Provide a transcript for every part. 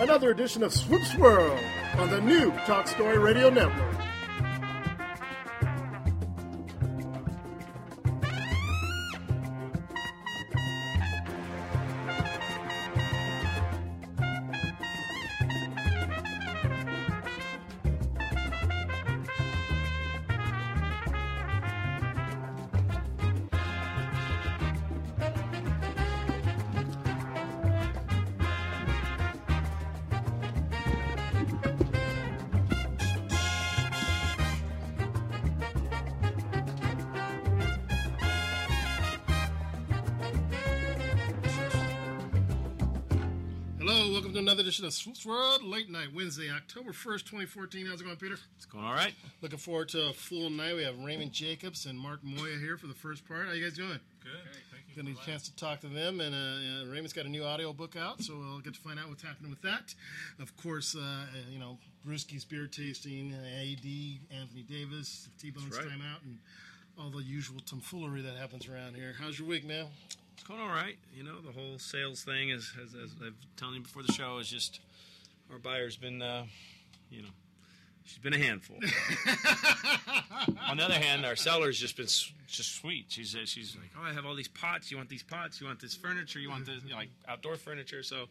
another edition of Swoops World on the new Talk Story Radio Network. Another edition of Swoops World, late night Wednesday, October 1st, 2014. How's it going, Peter? It's going all right. Looking forward to a full night. We have Raymond Jacobs and Mark Moya here for the first part. How you guys doing? Good. Thank you. Getting a chance to talk to them, and uh, uh, Raymond's got a new audio book out, so we'll get to find out what's happening with that. Of course, uh, uh, you know, Brewski's beer tasting, uh, AD, Anthony Davis, T-Bone's That's right. time out, and all the usual tomfoolery that happens around here. How's your week, man? It's going all right. You know, the whole sales thing is, as, as I've telling you before the show, is just our buyer's been, uh, you know, she's been a handful. On the other hand, our seller's just been s- just sweet. She's uh, she's like, oh, I have all these pots. You want these pots? You want this furniture? You want this you know, like outdoor furniture? So.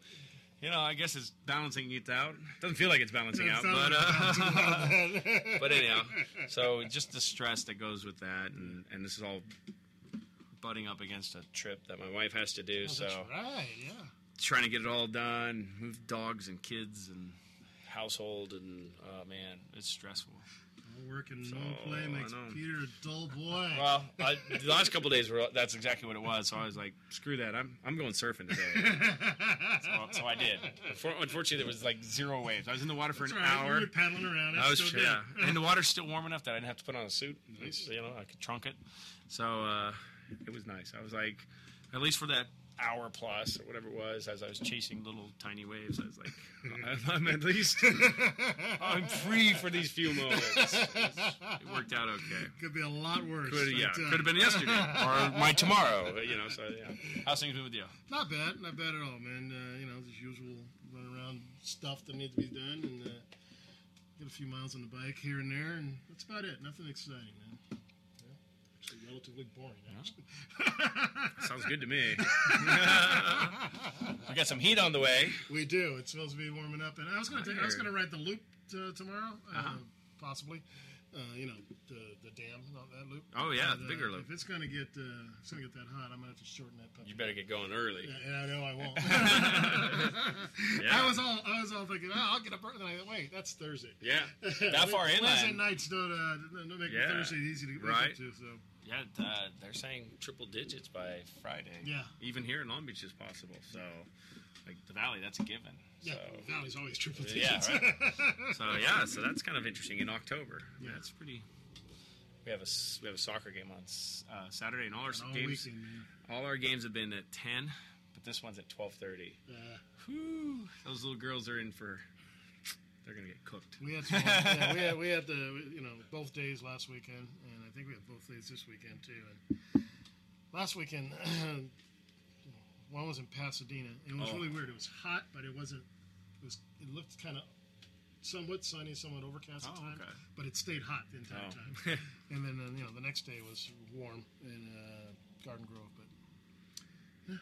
You know, I guess it's balancing it out. Doesn't feel like it's balancing out, but uh, but anyhow, so just the stress that goes with that, and, and this is all butting up against a trip that my wife has to do. so right, yeah. Trying to get it all done, move dogs and kids and household, and oh man, it's stressful. All work and no So, play I makes know. Peter a dull boy. Well, I, the last couple days were that's exactly what it was. So I was like, screw that, I'm I'm going surfing today. so, so I did. Unfor- Unfortunately, there was like zero waves. I was in the water for That's an right. hour. You were paddling around. It's I was still yeah, and the water's still warm enough that I didn't have to put on a suit. Nice. You know, I could trunk it. So uh, it was nice. I was like, at least for that hour plus or whatever it was, as I was chasing little tiny waves, I was like, I'm at least I'm free for these few moments. It worked out okay. Could be a lot worse. Could, yeah, but, uh, could have been yesterday or my tomorrow. You know, so yeah. How's things been with you? Not bad, not bad at all, man. Uh, you know, the usual run around stuff that needs to be done, and uh, get a few miles on the bike here and there, and that's about it. Nothing exciting, man. Actually, relatively boring. Actually. Sounds good to me. we got some heat on the way. we do. It's supposed to be warming up, and I was going to. I was going to ride the loop tomorrow, uh, Uh-huh. possibly. Uh, you know, the the dam, not that loop. Oh yeah, But, the uh, bigger loop. If it's going to get, uh, if it's going to get that hot, I'm going to have to shorten that puppy. You better get going early. Yeah, and I know I won't. Yeah. I was all I was all thinking, oh, I'll get up early. Then I wait, that's Thursday. Yeah, that far Wednesday inland. nights don't uh, don't make Yeah. Thursday easy to get Right. up to. So Yeah, uh, they're saying triple digits by Friday. Yeah. even here in Long Beach is possible. So, like the Valley, that's a given. Yeah, So, Valley's always triple yeah, digits. right. so yeah, so that's kind of interesting in October. Yeah. That's pretty. We have a we have a soccer game on uh, Saturday, and all our all games weekend, all our games have been at ten, but this one's at twelve thirty. Uh, Whew, those little girls are in for. They're gonna get cooked. we had some, yeah, we had we had the you know both days last weekend, and I think we have both days this weekend too. And last weekend, one was in Pasadena. It was Oh. really weird. It was hot, but it wasn't. It was. It looked kind of somewhat sunny, somewhat overcast at Oh, times, okay. but it stayed hot the entire Oh. time. and then uh, you know the next day was warm in uh, Garden Grove, but yeah,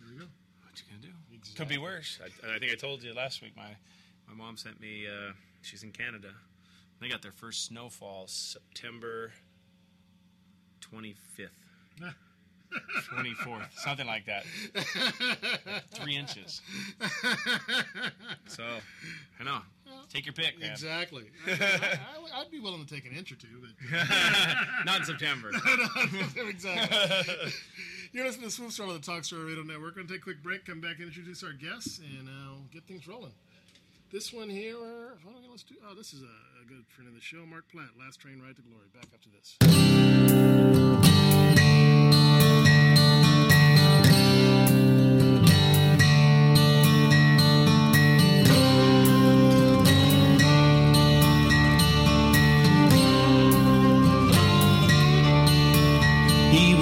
there we go. What you gonna do? Exactly. Could be worse. I, I think I told you last week. My my mom sent me. Uh, she's in Canada They got their first snowfall September 25th. 24th, something like that. Three inches. So, I know. Take your pick, man. Exactly. I, would be willing to take an inch or two, but not in September. no, no, exactly. You're listening to Swoop Star on the Talk Story Radio Network. We're going to take a quick break, come back and introduce our guests, and uh, get things rolling. This one here, uh, let's do. Oh, this is a, a good friend of the show, Mark Platt. Last train ride to glory. Back after this.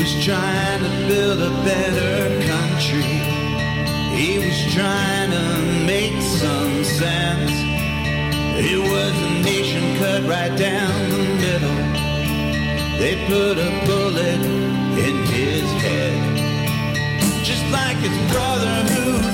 Was trying to build a better country. He was trying to make some sense. It was a nation cut right down the middle. They put a bullet in his head. Just like his brother who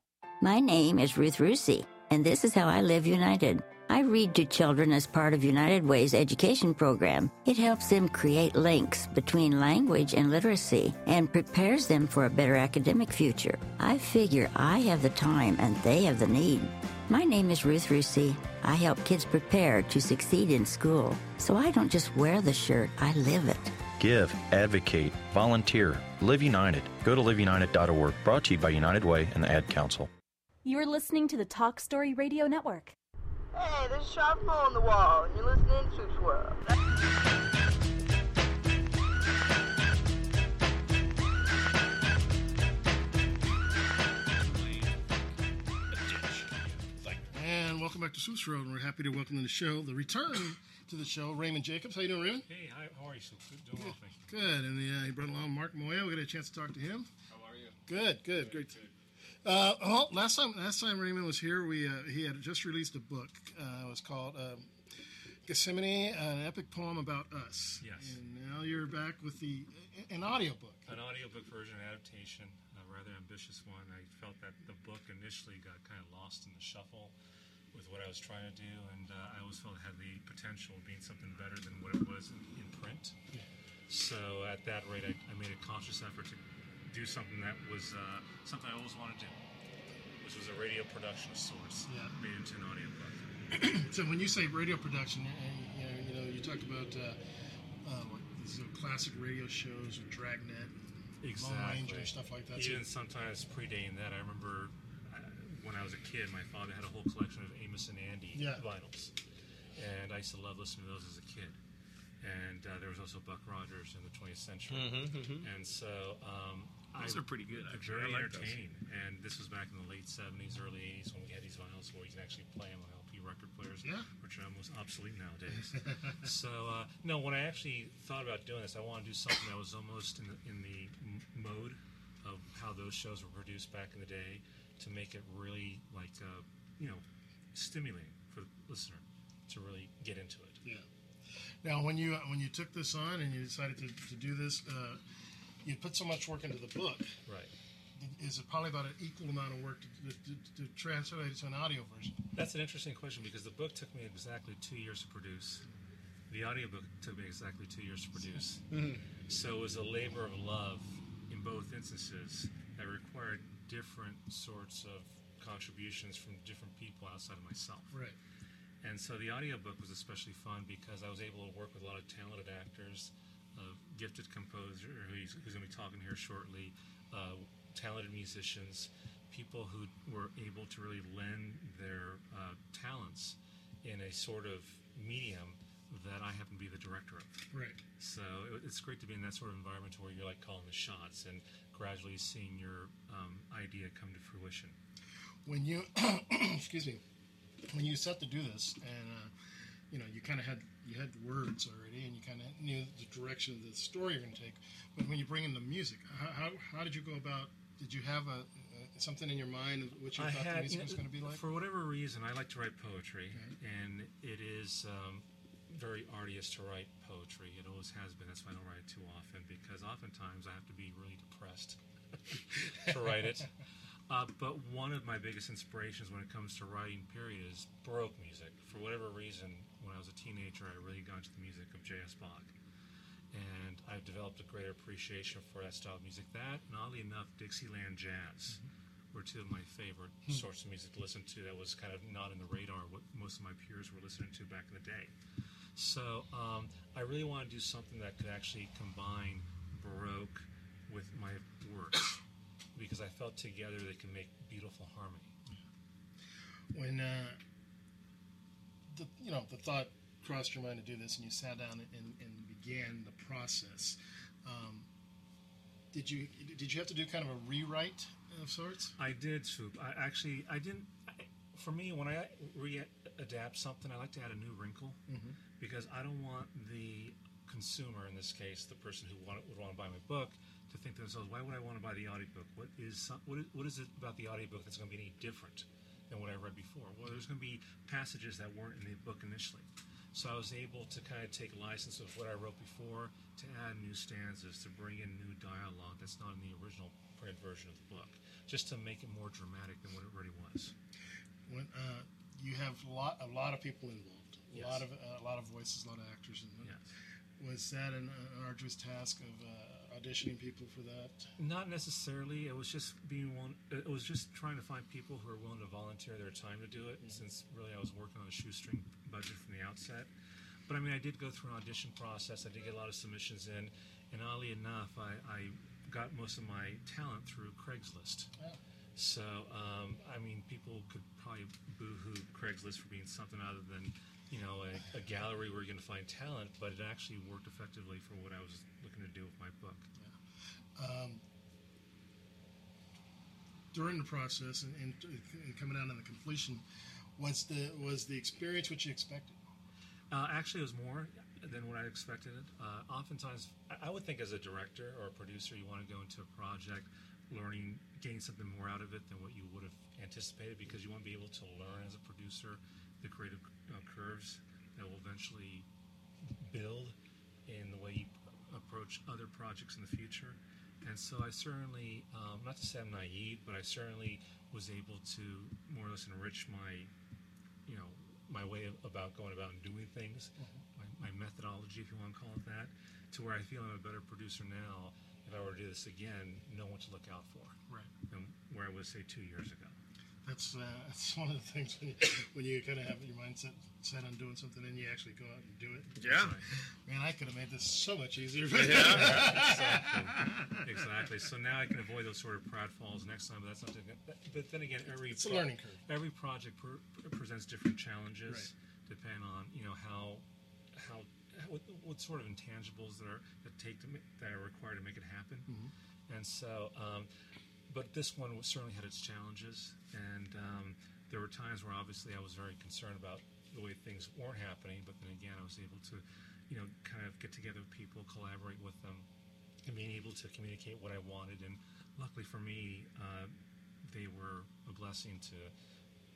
My name is Ruth Rusi, and this is how I live United. I read to children as part of United Way's education program. It helps them create links between language and literacy and prepares them for a better academic future. I figure I have the time and they have the need. My name is Ruth Rusi. I help kids prepare to succeed in school. So I don't just wear the shirt, I live it. Give, advocate, volunteer, Live United. Go to liveunited.org. Brought to you by United Way and the Ad Council. You're listening to the Talk Story Radio Network. Hey, there's a sharp hole in the wall, and you're listening to Swoops World. And welcome back to Swoops World. And we're happy to welcome to the show, the return to the show, Raymond Jacobs. How you doing, Raymond? Hey, hi, how are you? So good, doing well, thank you. Good. And uh, he brought along Mark Moya. We got a chance to talk to him. How are you? Good, good, great. Uh, well, last time, last time Raymond was here, we uh, he had just released a book. Uh, it was called um, Gethsemane, an epic poem about us. Yes. And now you're back with the an audiobook. An audiobook version adaptation, a rather ambitious one. I felt that the book initially got kind of lost in the shuffle with what I was trying to do, and uh, I always felt it had the potential of being something better than what it was in, in print. So at that rate, I, I made a conscious effort to do something that was uh, something I always wanted to do, which was a radio production of sorts, Yeah. made into an audiobook. so when you say radio production, and you know, you know, you talked about uh, uh, these classic radio shows with Dragnet, Lone Ranger, and stuff like that. So- Even sometimes predating that, I remember uh, when I was a kid, my father had a whole collection of Amos and Andy Yeah. vinyls, and I used to love listening to those as a kid. And uh, there was also Buck Rogers in the 20th century, Mhm, mhm. and so um, Those I- are pretty good, actually. Very I like those. and this was back in the late 70s, early 80s when we had these vinyls where you can actually play them on LP record players, Yeah. which are almost obsolete nowadays. so uh, no, when I actually thought about doing this, I wanted to do something that was almost in the, in the m- mode of how those shows were produced back in the day, to make it really like uh, you know stimulating for the listener to really get into it. Yeah. Now, when you when you took this on and you decided to, to do this, uh, you put so much work into the book. Right. Is it probably about an equal amount of work to, to, to translate it to an audio version? That's an interesting question because the book took me exactly two years to produce. The audiobook took me exactly two years to produce. Mhm. So it was a labor of love in both instances that required different sorts of contributions from different people outside of myself. Right. And so the audiobook was especially fun because I was able to work with a lot of talented actors, a gifted composer who's, who's going to be talking here shortly, uh, talented musicians, people who were able to really lend their uh, talents in a sort of medium that I happen to be the director of. Right. So it, it's great to be in that sort of environment where you're like calling the shots and gradually seeing your um, idea come to fruition. When you, excuse me, when you set to do this, and uh, you know, you kind of had you had the words already, and you kind of knew the direction of the story you're going to take. But when you bring in the music, how, how, how did you go about? Did you have a, uh, something in your mind of what you I thought the music you know, was going to be like? For whatever reason, I like to write poetry, and it is um, very arduous to write poetry. It always has been. That's why I don't write it too often, because oftentimes I have to be really depressed to write it. Uh, but one of my biggest inspirations when it comes to writing, period, is Baroque music. For whatever reason, when I was a teenager, I really got into the music of J.S. Bach. And I've developed a greater appreciation for that style of music. That, and oddly enough, Dixieland jazz were two of my favorite Hmm. sorts of music to listen to that was kind of not in the radar what most of my peers were listening to back in the day. So um, I really want to do something that could actually combine Baroque with my works because I felt together they can make beautiful harmony. when uh, the you know the thought crossed your mind to do this, and you sat down and, and began the process, um, did you did you have to do kind of a rewrite of sorts? I did, Swoop. I actually, I didn't. I, for me, when I re-adapt something, I like to add a new wrinkle Mhm. because I don't want the consumer, in this case, the person who want, would want to buy my book, to think to themselves, "Why would I want to buy the audiobook? What is some, what is, what is it about the audiobook that's going to be any different than what I read before?" Well, there's going to be passages that weren't in the book initially. So I was able to kind of take license of what I wrote before to add new stanzas, to bring in new dialogue that's not in the original print version of the book, just to make it more dramatic than what it already was. When uh, you have a lot a lot of people involved, a Yes. lot of uh, a lot of voices, a lot of actors, and was that an, an arduous task of uh, auditioning people for that? Not necessarily. It was just being one. It was just trying to find people who are willing to volunteer their time to do it. Since really I was working on a shoestring budget from the outset. But I mean, I did go through an audition process. I did get a lot of submissions in, and oddly enough, I, I got most of my talent through Craigslist. Oh. So, um, I mean, people could probably boo-hoo Craigslist for being something other than, you know, a, a gallery where you're going to find talent, but it actually worked effectively for what I was to do with my book. Um, during the process and, and, and coming out on the completion, was the was the experience what you expected? Uh, actually, it was more than what I expected. Uh, oftentimes, I- I would think as a director or a producer, you want to go into a project learning, getting something more out of it than what you would have anticipated because you want to be able to learn as a producer the creative uh, curves that will eventually build in the way you approach other projects in the future. And so I certainly, um, not to say I'm naive, but I certainly was able to more or less enrich my, you know, my way of, about going about and doing things, my, my methodology, if you want to call it that, to where I feel I'm a better producer now. If I were to do this again, know what to look out for. Right. Than where I was, say, two years ago. That's uh, that's one of the things when you, when you kind of have your mindset set on doing something and you actually go out and do it. Yeah. Man, I could have made this so much easier. exactly. exactly. So now I can avoid those sort of pratfalls next time. But that's not. But, but then again, every It's a learning curve. Every project per, presents different challenges, depending on you know how how what, what sort of intangibles that are that take to that are required to make it happen. Mhm. And so, um, but this one was, certainly had its challenges, and um, there were times where obviously I was very concerned about the way things weren't happening. But then again, I was able to, you know, kind of get together with people, collaborate with them, and being able to communicate what I wanted. And luckily for me, uh, they were a blessing to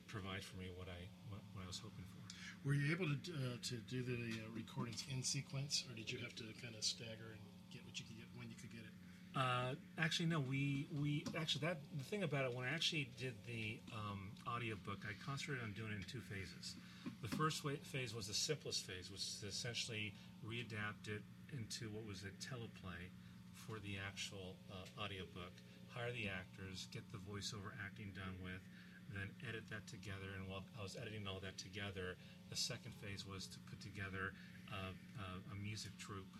provide for me what I what, what I was hoping for. Were you able to uh, to do the uh, recordings in sequence, or did you have to kind of stagger and get what you could get when you could get it? Uh, actually, no. We we actually that the thing about it when I actually did the um, audiobook, I concentrated on doing it in two phases. The first wa- phase was the simplest phase, which is to essentially readapt it into what was a teleplay for the actual uh, audiobook. Hire the actors, get the voiceover acting done with, then edit that together. And while I was editing all that together, the second phase was to put together uh, uh, a music troupe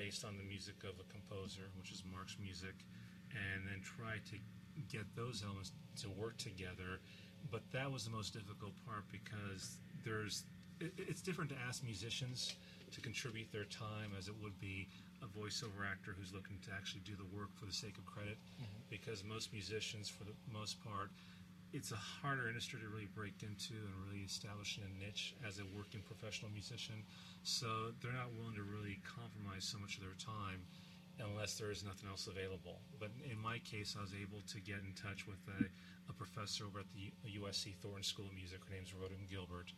based on the music of a composer, which is Mark's music, and then try to get those elements to work together. But that was the most difficult part because there's it, it's different to ask musicians to contribute their time as it would be a voiceover actor who's looking to actually do the work for the sake of credit. Mm-hmm. Because most musicians, for the most part, it's a harder industry to really break into and really establish a niche as a working professional musician. So they're not willing to really compromise so much of their time unless there is nothing else available. But in my case, I was able to get in touch with a, a professor over at the USC Thornton School of Music. Her name's Rhoda Gilbert,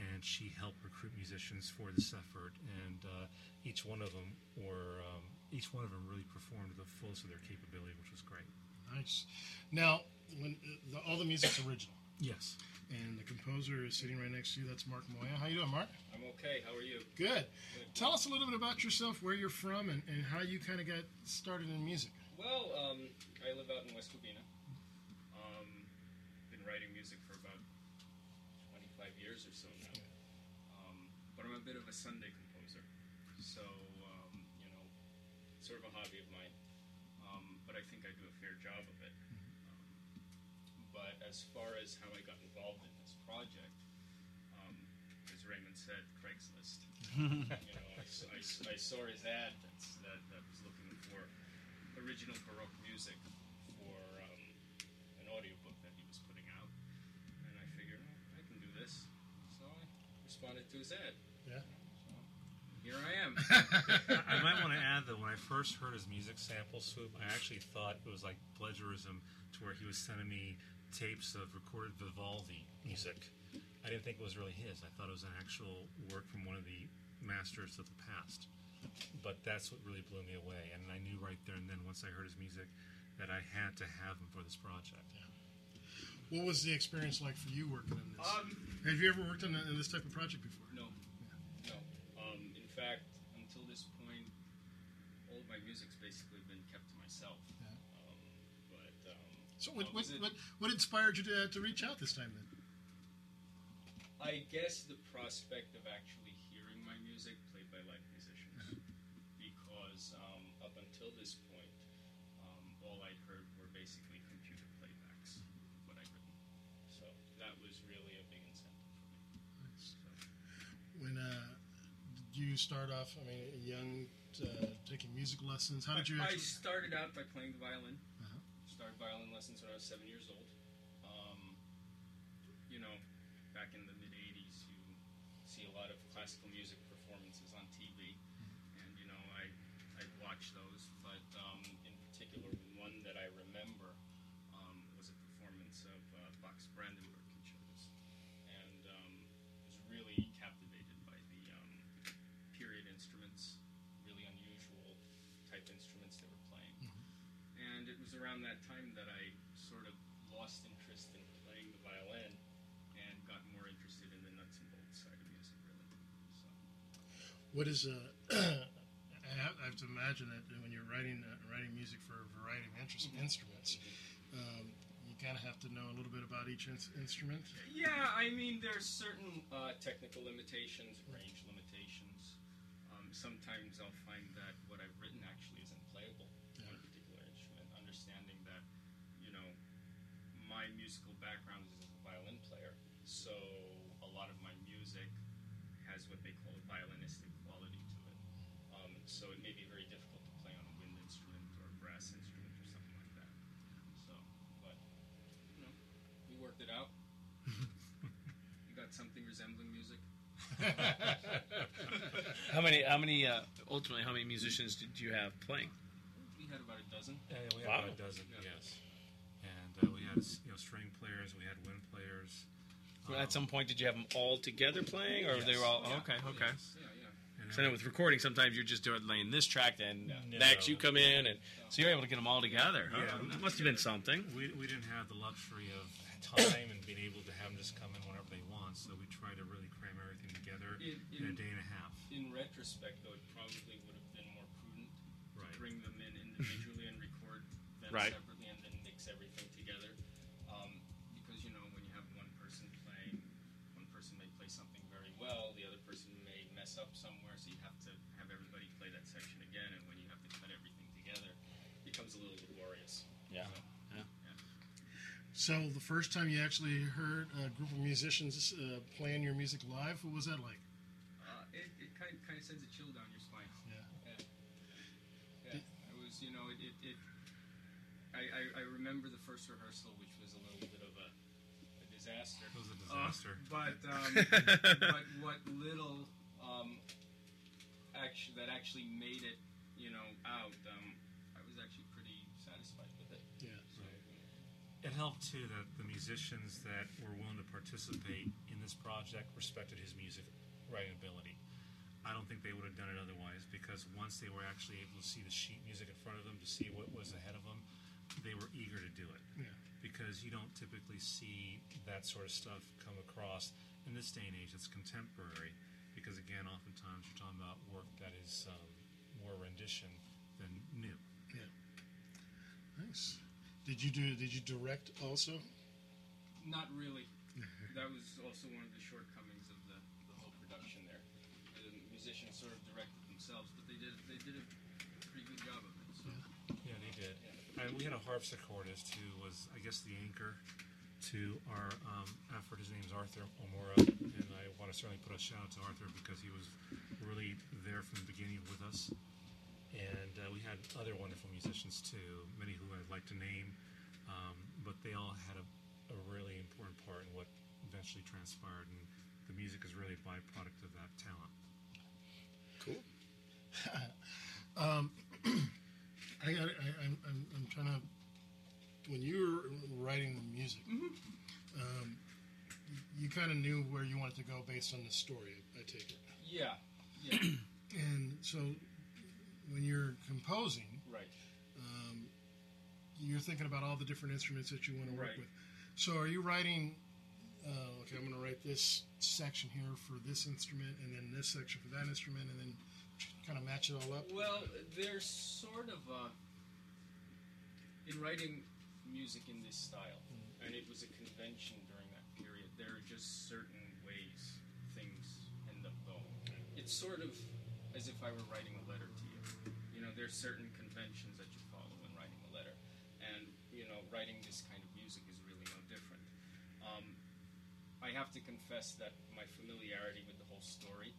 and she helped recruit musicians for this effort. And uh, each one of them were um, each one of them really performed to the fullest of their capability, which was great. Nice. Now, when uh, the, all the music's original, Yes. and the composer is sitting right next to you. That's Mark Moya. How you doing, Mark? I'm okay. How are you? Good. Tell us a little bit about yourself, where you're from, and, and how you kind of got started in music. Well, um, I live out in West Covina. Um, been writing music for about 25 years or so now. Um, but I'm a bit of a Sunday composer. So, um, you know, sort of a hobby of mine. Um, but I think I do a fair job of it. But as far as how I got involved in this project, um, as Raymond said, Craigslist. you know, I, I I saw his ad that's, that, that was looking for original Baroque music for um, an audiobook that he was putting out. And I figured, oh, I can do this. So I responded to his ad. Yeah. Here I am. I might want to add that when I first heard his music sample swoop, I actually thought it was like plagiarism to where he was sending me tapes of recorded Vivaldi music. I didn't think it was really his. I thought it was an actual work from one of the masters of the past. But that's what really blew me away. And I knew right there and then, once I heard his music, that I had to have him for this project. What was the experience like for you working on this? Um, Have you ever worked on, on this type of project before? No. No. Um, in fact, until this point, all of my music's basically So, what, uh, what, what, what inspired you to, to reach out this time then? I guess the prospect of actually hearing my music played by live musicians, because um, up until this point, um, all I'd heard were basically computer playback. So that was really a big incentive for me. So, When uh, did you start off? I mean, young, uh, taking music lessons. How did you? I, I started out by playing the violin. Started violin lessons when I was seven years old. Um, you know, back in the mid '80s, you see a lot of classical music performances on TV, and you know, I I watched those. But um, in particular, one that I remember um, was a performance of uh, Bach's Brandenburg concertos, and um, was really captivated by the um, period instruments, really unusual type instruments they were playing. And it was around that time that I sort of lost interest in playing the violin and got more interested in the nuts and bolts side of music, really. So, What is a? I have, I have to imagine that when you're writing uh, writing music for a variety of interest, instruments, um, you kind of have to know a little bit about each ins- instrument. yeah, I mean, there's certain uh, technical limitations, range limitations. Um, sometimes I'll find that what I've written actually isn't playable on a particular instrument. Understanding that, you know, my musical background is as a violin player, so a lot of my music has what they call a violinistic quality to it. Um, so it may be very difficult to play on a wind instrument or a brass instrument or something like that. So, but you know, we worked it out. you got something resembling music. How many? How many? Uh, ultimately, how many musicians did you have playing? We had about a dozen. Yeah, we had Wow. about a dozen, Yeah. yes. And we had you know string players, we had wind players. Well, At some point, did you have them all together playing, or they were all oh, Yeah. okay? Okay. Yes. Yeah, yeah. And So I know with recording, sometimes you're just doing laying this track, then No. next you come in, and so you're able to get them all together. Huh? Yeah. That must have been something. we, we didn't have the luxury of time and being able to have them just come in whenever they want, so we tried to really cram everything together In- in, a in- day and a half. In retrospect, though, it probably would have been more prudent Right. to bring them in individually and record them Right. separately may up somewhere, so you have to have everybody play that section again, and when you have to cut everything together, it becomes a little laborious. Yeah. So, Yeah. So the first time you actually heard a group of musicians uh, playing your music live, what was that like? Uh, it it kind, kind of sends a chill down your spine. Yeah. Yeah. Yeah. I was, you know, it. it, it I, I, I remember the first rehearsal, which was a little bit of a, a disaster. It was a Uh, disaster. but um, but what little um, actually that actually made it, you know, out, um, I was actually pretty satisfied with it. Yeah. So, It helped too that the musicians that were willing to participate in this project respected his music writing ability. I don't think they would have done it otherwise because once they were actually able to see the sheet music in front of them, to see what was ahead of them, they were eager to do it. Yeah. Because you don't typically see that sort of stuff come across in this day and age. It's contemporary. Because again, oftentimes you're talking about work that is um, more rendition than new. Yeah. Nice. Did you do? Did you direct also? Not really. that was also one of the shortcomings of the, the whole production there. The musicians sort of directed themselves, but they did they did a pretty good job of it. So. Yeah, they did. And we had a harpsichordist who was, I guess, the anchor to our um, effort. His name's Arthur Omora, and I want to certainly put a shout out to Arthur because he was really there from the beginning with us. And uh, we had other wonderful musicians too, many who I'd like to name, um, but they all had a, a really important part in what eventually transpired, and the music is really a byproduct of that talent. Cool. um, I I'm, I'm, I'm trying to. When you were writing the music, um, you kind of knew where you wanted to go based on the story. I take it. Yeah, yeah, And so, when you're composing, right. um, you're thinking about all the different instruments that you want to work Right. with. So, are you writing? Uh, okay, I'm going to write this section here for this instrument, and then this section for that instrument, and then kind of match it all up. Well, there's sort of a, in writing music in this style, and it was a convention during that period. There are just certain ways things end up going. It's sort of as if I were writing a letter to you. You know, there's certain conventions that you follow when writing a letter, and you know, writing this kind of music is really no different. Um, I have to confess that my familiarity with the whole story,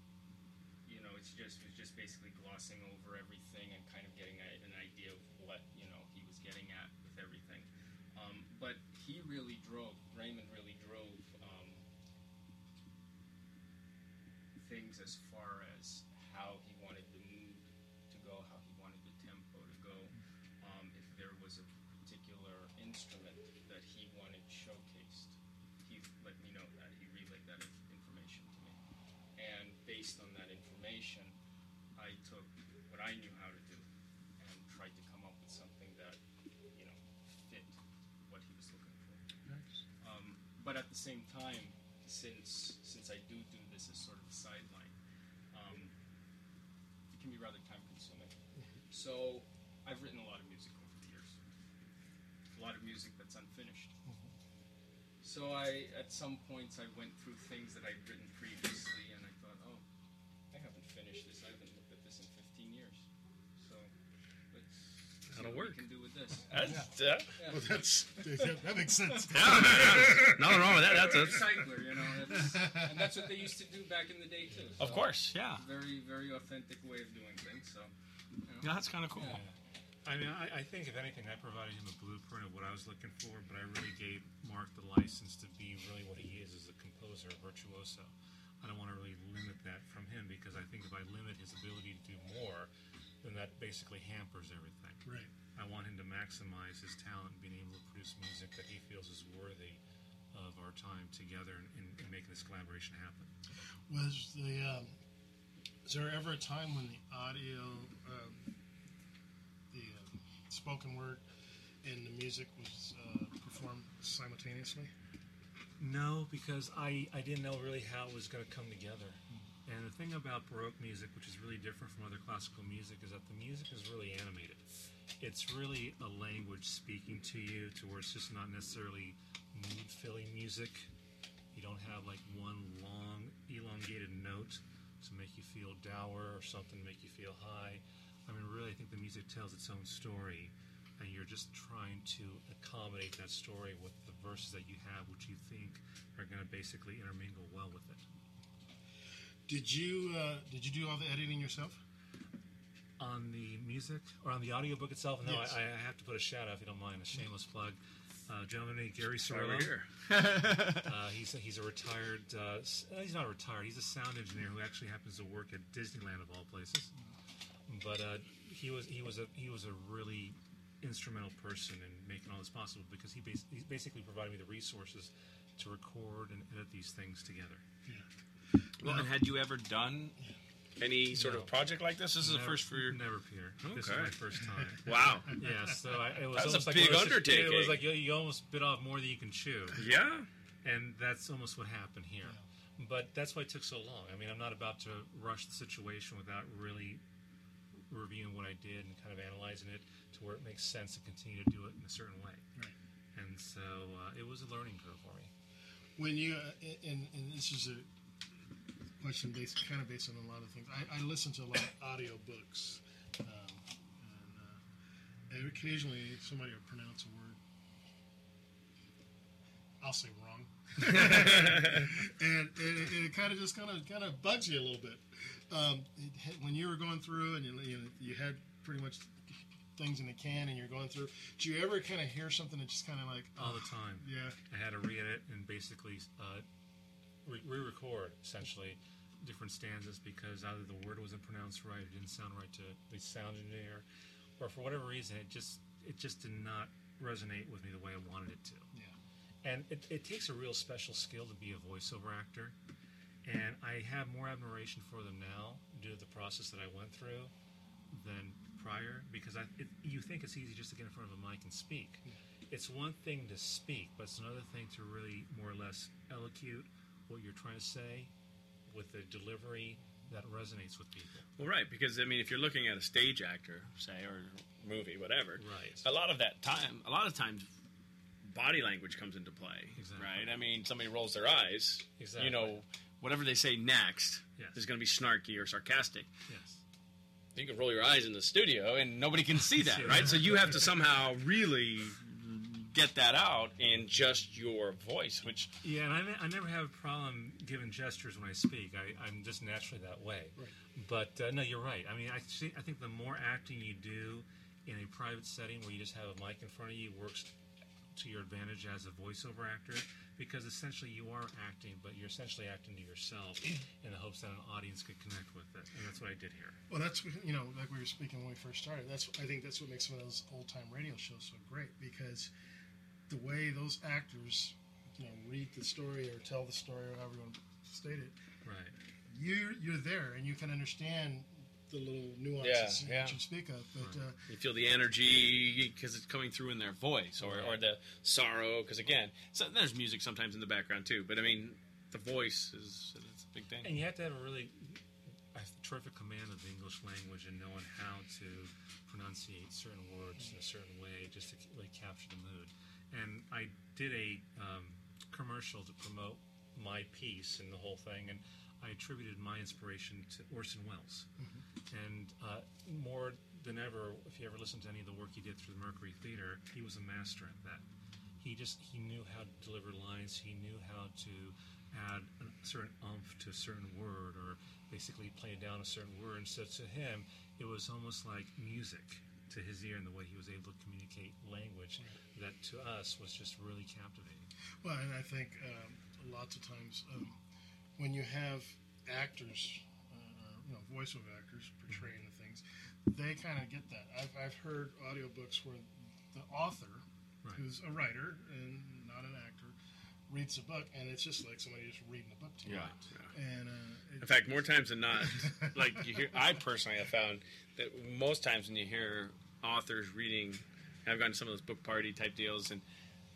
you know, it's just was just basically glossing over everything and kind of getting a, an idea of what you know he was getting at with everything. Um, but he really drove. Raymond really drove um, things as far as the same time, since since I do do this as sort of a sideline, um, it can be rather time consuming. So I've written a lot of music over the years, a lot of music that's unfinished. So I, at some points, I went through things that I'd written previously, and I thought, oh, I haven't finished this. I haven't looked at this in 15 years. So let's see That'll work. we can do with this. That's- yeah. Well, that's that makes sense. Nothing wrong with that. That's a- recycler, you know, that's, and that's what they used to do back in the day too. Of course, yeah. Very, very authentic way of doing things. So, you know. Yeah, that's kinda cool. I mean, I, I think if anything, I provided him a blueprint of what I was looking for, but I really gave Mark the license to be really what he is as a composer, a virtuoso. I don't want to really limit that from him because I think if I limit his ability to do more, then that basically hampers everything. Right. I want him to maximize his talent, being able to produce music that he feels is worthy of our time together and, and, and making this collaboration happen. Was the um, is there ever a time when the audio, um, the um, spoken word, and the music was uh, performed simultaneously? No, because I, I didn't know really how it was going to come together. And the thing about Baroque music, which is really different from other classical music, is that the music is really animated. It's really a language speaking to you, to where it's just not necessarily mood filling music. You don't have like one long, elongated note to make you feel dour or something to make you feel high. I mean, really, I think the music tells its own story, and you're just trying to accommodate that story with the verses that you have, which you think are going to basically intermingle well with it. Did you uh, did you do all the editing yourself? On the music or on the audiobook itself? No, Yes. I, I have to put a shout out if you don't mind, a shameless plug. Uh, a gentleman named Gary That's why we're here. uh, he's a, he's a retired. Uh, s- uh, he's not retired. He's a sound engineer who actually happens to work at Disneyland of all places. But uh, he was he was a he was a really instrumental person in making all this possible because he, bas- he basically provided me the resources to record and edit these things together. Well, and had you ever done any sort No. of project like this? This is Never- the first for your. Never, Peter. This is Okay. my first time. Wow. Yeah, so I, it was That's a almost like big one of those- undertaking. It was like you, you almost bit off more than you can chew. Yeah. And that's almost what happened here. But that's why it took so long. I mean, I'm not about to rush the situation without really reviewing what I did and kind of analyzing it to where it makes sense to continue to do it in a certain way. Right. And so uh, it was a learning curve for me. When you uh, and, and this is a question based kind of based on a lot of things. I, I listen to a lot of audio books, um, and, uh, occasionally somebody will pronounce a word. I'll say wrong, and, and it, it kind of just kind of kind of bugs you a little bit. Um, it, when you were going through and you, you, you had pretty much things in the can and you're going through, do you ever kind of hear something that just kind of like all the time. Yeah. I had to re-edit and basically uh, re- re-record essentially different stanzas because either the word wasn't pronounced right, it didn't sound right to the sound engineer, or for whatever reason, it just it just did not resonate with me the way I wanted it to. Yeah. And it, it takes a real special skill to be a voiceover actor, and I have more admiration for them now due to the process that I went through than prior because I, it, you think it's easy just to get in front of a mic and speak. It's one thing to speak, but it's another thing to really more or less elocute what you're trying to say with the delivery that resonates with people. Well, right, because I mean, if you're looking at a stage actor, say, or movie, whatever, Right. A lot of that time, a lot of times, body language comes into play, Exactly. right? I mean, somebody rolls their eyes, Exactly. you know, whatever they say next Yes. is going to be snarky or sarcastic. Yes. You can roll your eyes in the studio, and nobody can see that, right? So you have to somehow really get that out in just your voice, which Yeah, and I, ne- I never have a problem giving gestures when I speak. I, I'm just naturally that way. Right. But uh, no, you're right. I mean, I, see, I think the more acting you do in a private setting where you just have a mic in front of you works to your advantage as a voiceover actor because essentially you are acting, but you're essentially acting to yourself in the hopes that an audience could connect with it. And that's what I did here. Well, that's you know, like we were speaking when we first started. That's I think that's what makes some of those old time radio shows so great because the way those actors, you know, read the story or tell the story or however you want to state it, Right. you you're there and you can understand the little nuances Yeah, yeah. that you speak of. But uh, you feel the energy because it's coming through in their voice, or, or the sorrow. Because again, so there's music sometimes in the background too. But I mean, the voice is it's a big thing. And you have to have a really a terrific command of the English language and knowing how to pronunciate certain words in a certain way just to really capture the mood. And I did a um, commercial to promote my piece and the whole thing, and I attributed my inspiration to Orson Welles. And uh, more than ever, if you ever listen to any of the work he did through the Mercury Theater, he was a master at that. He just he knew how to deliver lines. He knew how to add a certain umph to a certain word, or basically play down a certain word. And so to him, it was almost like music to his ear, and the way he was able to communicate language that to us was just really captivating. Well, and I think um, lots of times um, when you have actors, uh, you know, voiceover actors portraying the things, they kind of get that. I've, I've heard audiobooks where the author, who's a writer and not an actor, reads the book, and it's just like somebody just reading the book to you. Yeah, And uh, In fact, more times than not, like you hear, I personally have found that most times when you hear authors reading, and I've gone to some of those book party type deals, and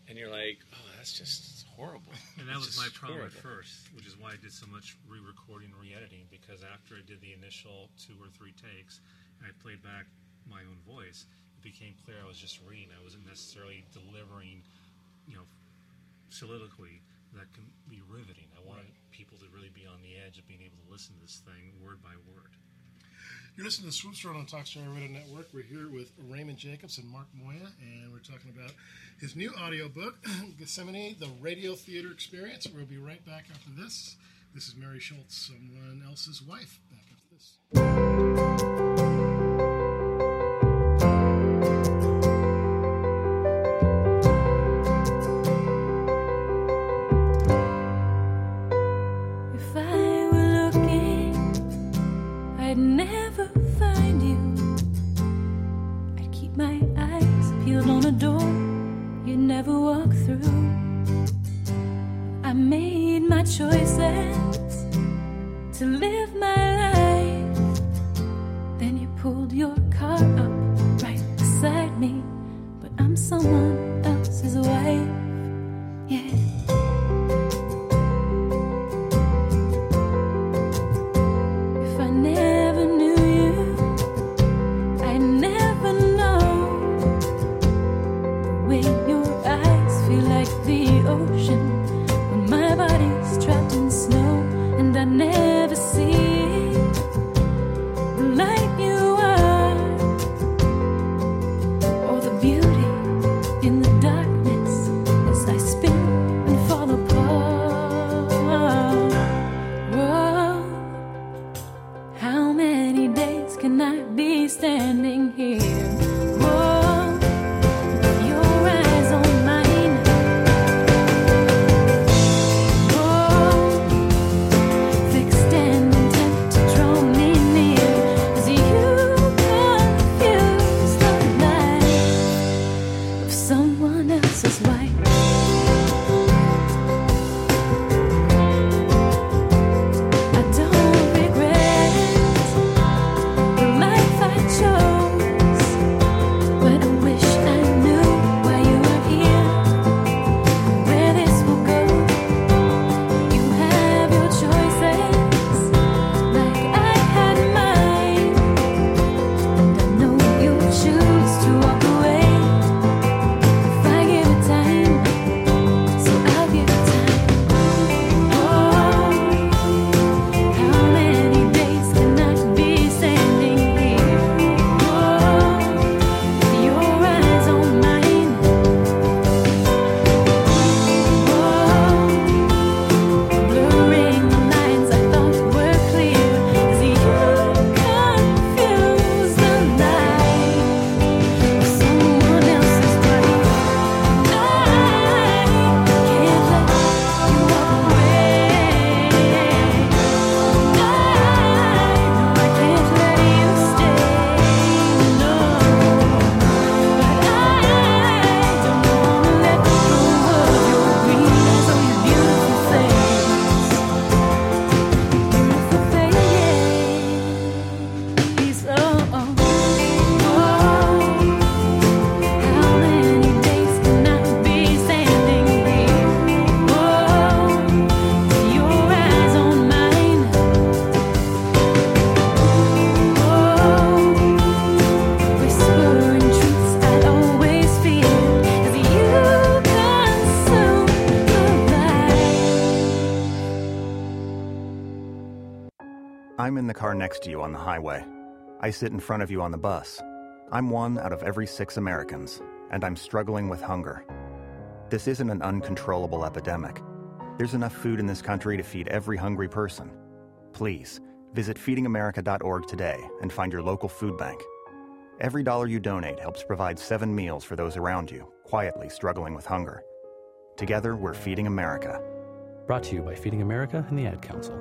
and you're like, oh, that's just horrible. And that was my problem at first, which is why I did so much re-recording and re-editing. Because after I did the initial two or three takes, and I played back my own voice, it became clear I was just reading. I wasn't necessarily delivering, you know, soliloquy that can be riveting. I wanted people to really be on the edge of being able to listen to this thing word by word. You're listening to Swoops World on Talk Story Radio Network. We're here with Raymond Jacobs and Mark Moya, and we're talking about his new audiobook, Gethsemane, The Radio Theater Experience. We'll be right back after this. This is Mary Schultz, someone else's wife. Back after this. Car next to you on the highway. I sit in front of you on the bus. I'm one out of every six Americans, and I'm struggling with hunger. This isn't an uncontrollable epidemic. There's enough food in this country to feed every hungry person. Please, visit feedingamerica.org today and find your local food bank. Every dollar you donate helps provide seven meals for those around you, quietly struggling with hunger. Together, we're Feeding America. Brought to you by Feeding America and the Ad Council.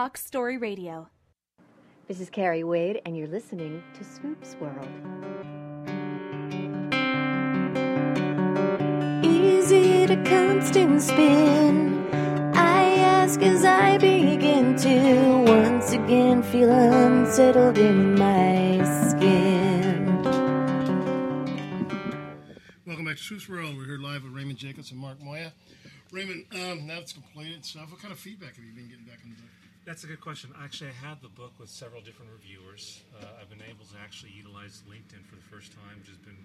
Talk Story Radio. This is Carrie Wade, and you're listening to Swoops World. Is it a constant spin? I ask as I begin to once again feel unsettled in my skin. Welcome back to Swoops World. We're here live with Raymond Jacobs and Mark Moya. Raymond, um, now it's completed and stuff. What kind of feedback have you been getting back in the book? That's a good question. Actually, I had the book with several different reviewers. Uh, I've been able to actually utilize LinkedIn for the first time, which has been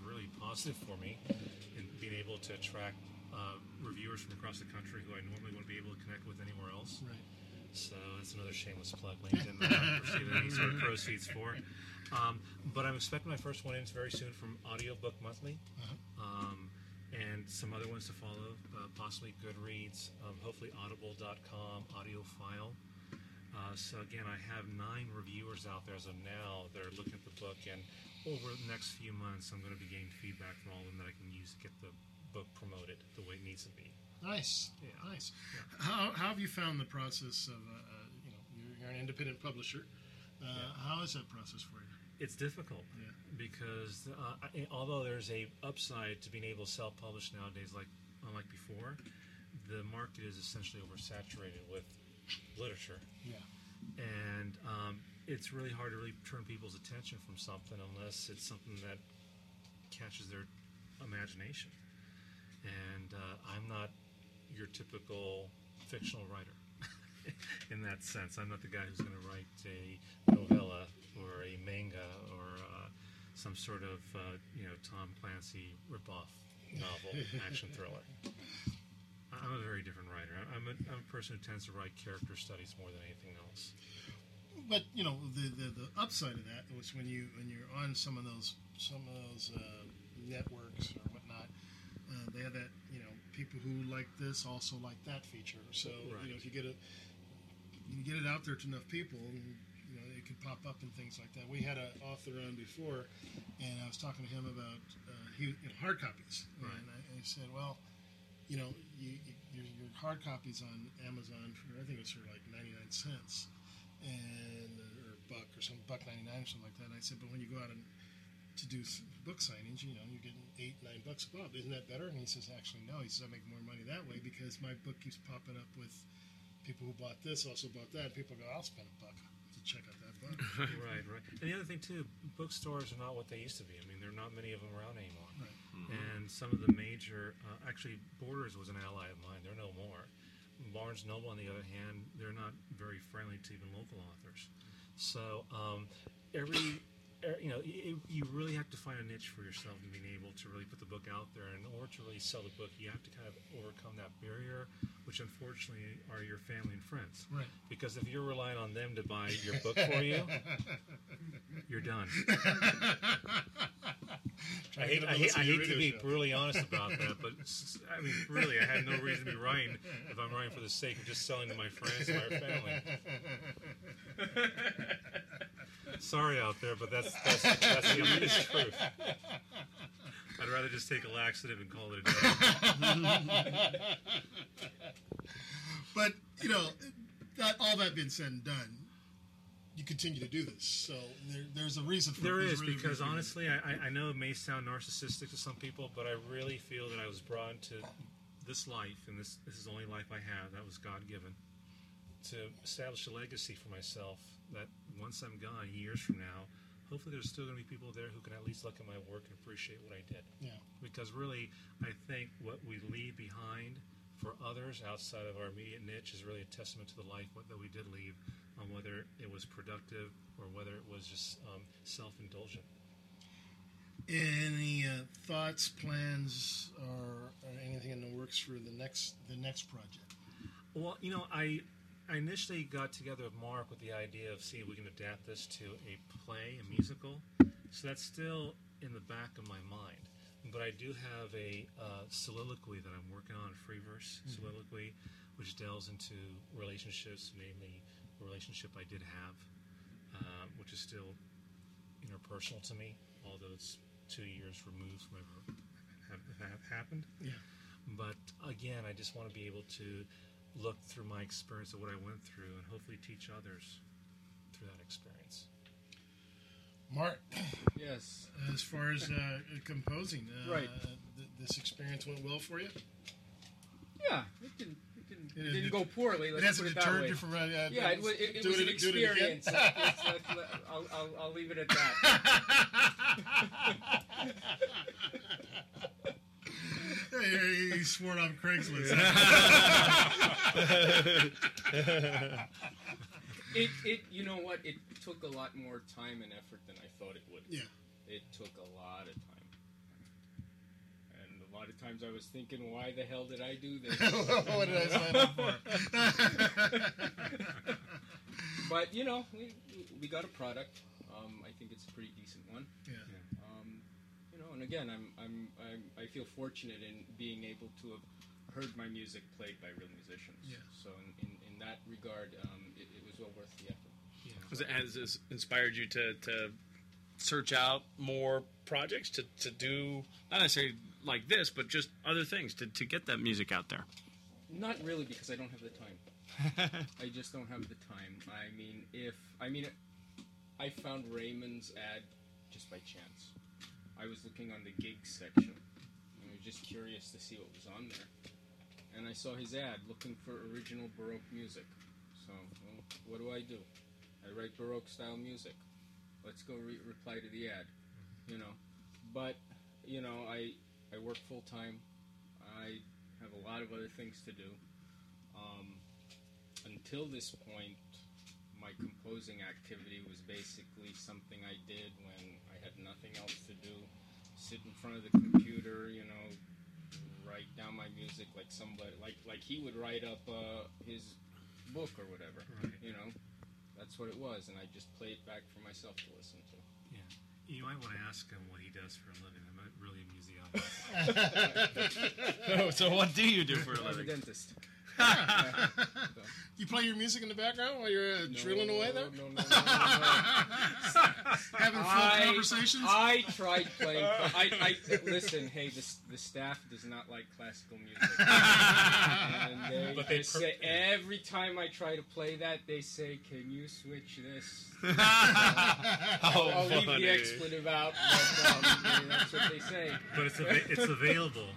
really positive for me in being able to attract uh, reviewers from across the country who I normally wouldn't be able to connect with anywhere else. Right. So that's another shameless plug. LinkedIn, we're not receiving any sort of proceeds for. Um, but I'm expecting my first one in very soon from Audiobook Monthly. Um, and some other ones to follow, uh, possibly Goodreads, um, hopefully Audible.com, AudioFile. Uh, so again, I have nine reviewers out there as of now that are looking at the book, and over the next few months, I'm going to be getting feedback from all of them that I can use to get the book promoted the way it needs to be. Nice, Yeah. nice. How, how have you found the process of, uh, uh, you know, you're, you're an independent publisher. Uh, How is that process for you? It's difficult because uh, I- although there's a upside to being able to self-publish nowadays, like unlike before, the market is essentially oversaturated with literature. Yeah. And um, it's really hard to really turn people's attention from something unless it's something that catches their imagination. And uh, I'm not your typical fictional writer in that sense. I'm not the guy who's going to write a novella or a manga or uh, some sort of uh, you know Tom Clancy ripoff novel action thriller. I'm a very different writer. I'm a, I'm a person who tends to write character studies more than anything else. But you know, the, the the upside of that was when you when you're on some of those some of those uh, networks or whatnot, uh, they have that you know people who like this also like that feature. So you know, if you get it, you get it out there to enough people, you know, it could pop up and things like that. We had an author on before, and I was talking to him about uh, he, you know, hard copies, Right. and I, I said, well, you know, you, you, your, your hard copies on Amazon for I think it's for like ninety nine cents, and or a buck or some buck ninety nine or something like that. And I said, but when you go out and to do book signings, you know, you're getting eight nine bucks a pop. Isn't that better? And he says, actually, no. He says I make more money that way because my book keeps popping up with people who bought this also bought that. People go, I'll spend a buck to check out that book. right, right. And the other thing too, bookstores are not what they used to be. I mean, there are not many of them around anymore. And some of the major, uh, actually, Borders was an ally of mine. They're no more. Barnes Noble, on the other hand, they're not very friendly to even local authors. So um, every, er, you know, you, you really have to find a niche for yourself and being able to really put the book out there. And in order to really sell the book, you have to kind of overcome that barrier, which unfortunately are your family and friends. Right. Because if you're relying on them to buy your book for you, you're done. I hate, I to hate, I hate to be show. brutally honest about that, but I mean, really, I had no reason to be writing if I'm writing for the sake of just selling to my friends and my family. Sorry out there, but that's that's, that's the honest truth. I'd rather just take a laxative and call it a day. but you know, that all that being said and done, you continue to do this. So there, there's a reason for There really because reason honestly, I, I- I know it may sound narcissistic to some people, but I really feel that I was brought into this life, and this this is the only life I have. That was God given, to establish a legacy for myself that once I'm gone, years from now, hopefully there's still going to be people there who can at least look at my work and appreciate what I did. Yeah. Because really, I think what we leave behind for others outside of our immediate niche is really a testament to the life that we did leave, on whether it was productive or whether it was just um, self-indulgent. Any uh, thoughts, plans, or, or anything in the works for the next the next project? Well, you know, I I initially got together with Mark with the idea of seeing if we can adapt this to a play, a musical. So that's still in the back of my mind. But I do have a uh, soliloquy that I'm working on, a free verse Mhm. soliloquy, which delves into relationships, namely relationship I did have, uh, which is still interpersonal to me, although it's two years removed from ever have, have happened. Yeah. But again, I just want to be able to look through my experience of what I went through and hopefully teach others through that experience. Mark. Yes. As far as uh, composing, uh, Right. th- this experience went well for you. Yeah, it didn't. It didn't, It it didn't did- go poorly. it Let's hasn't it that deterred you from, uh, uh, yeah, it was, it, it was an it- again? experience. Let's- let's- let- I'll, I'll, I'll leave it at that. Hey, he swore on Craigslist. it, it, you know what? It took a lot more time and effort than I thought it would. Yeah. It took a lot of time. And a lot of times I was thinking, why the hell did I do this? What did I sign up for? but, you know, we, we got a product. Um, I think it's a pretty decent one. Yeah. Um, you know, and again, I'm, I'm, I'm, I feel fortunate in being able to have heard my music played by real musicians. Yeah. So in, in, in that regard, um, it, it was well worth the effort. Was it, has this inspired you to, to search out more projects to, to do not necessarily like this, but just other things to, to get that music out there? Not really, because I don't have the time. I just don't have the time. I mean, if I mean, I found Raymond's ad just by chance. I was looking on the gigs section. I was just curious to see what was on there, and I saw his ad looking for original Baroque music. So, well, what do I do? I write Baroque style music. Let's go re- reply to the ad. You know, but you know, I I work full time. I have a lot of other things to do. Um, until this point, my composing activity was basically something I did when I had nothing else to do. Sit in front of the computer, you know, write down my music like somebody, like like he would write up uh, his book or whatever. You know, that's what it was, and I just played it back for myself to listen to. Yeah. You might want to ask him what he does for a living. That might really amuse the Oh, so what do you do for a I'm a living? dentist. You play your music in the background while you're uh, drilling away there? No, no, no, no, no. Having full I, conversations? I tried playing. I, I listen. Hey, the, the staff does not like classical music, and they, But they just say every time I try to play that, they say, "Can you switch this?" How I'll leave funny. the expletive out. But, um, yeah, that's what they say. But it's, ava- it's available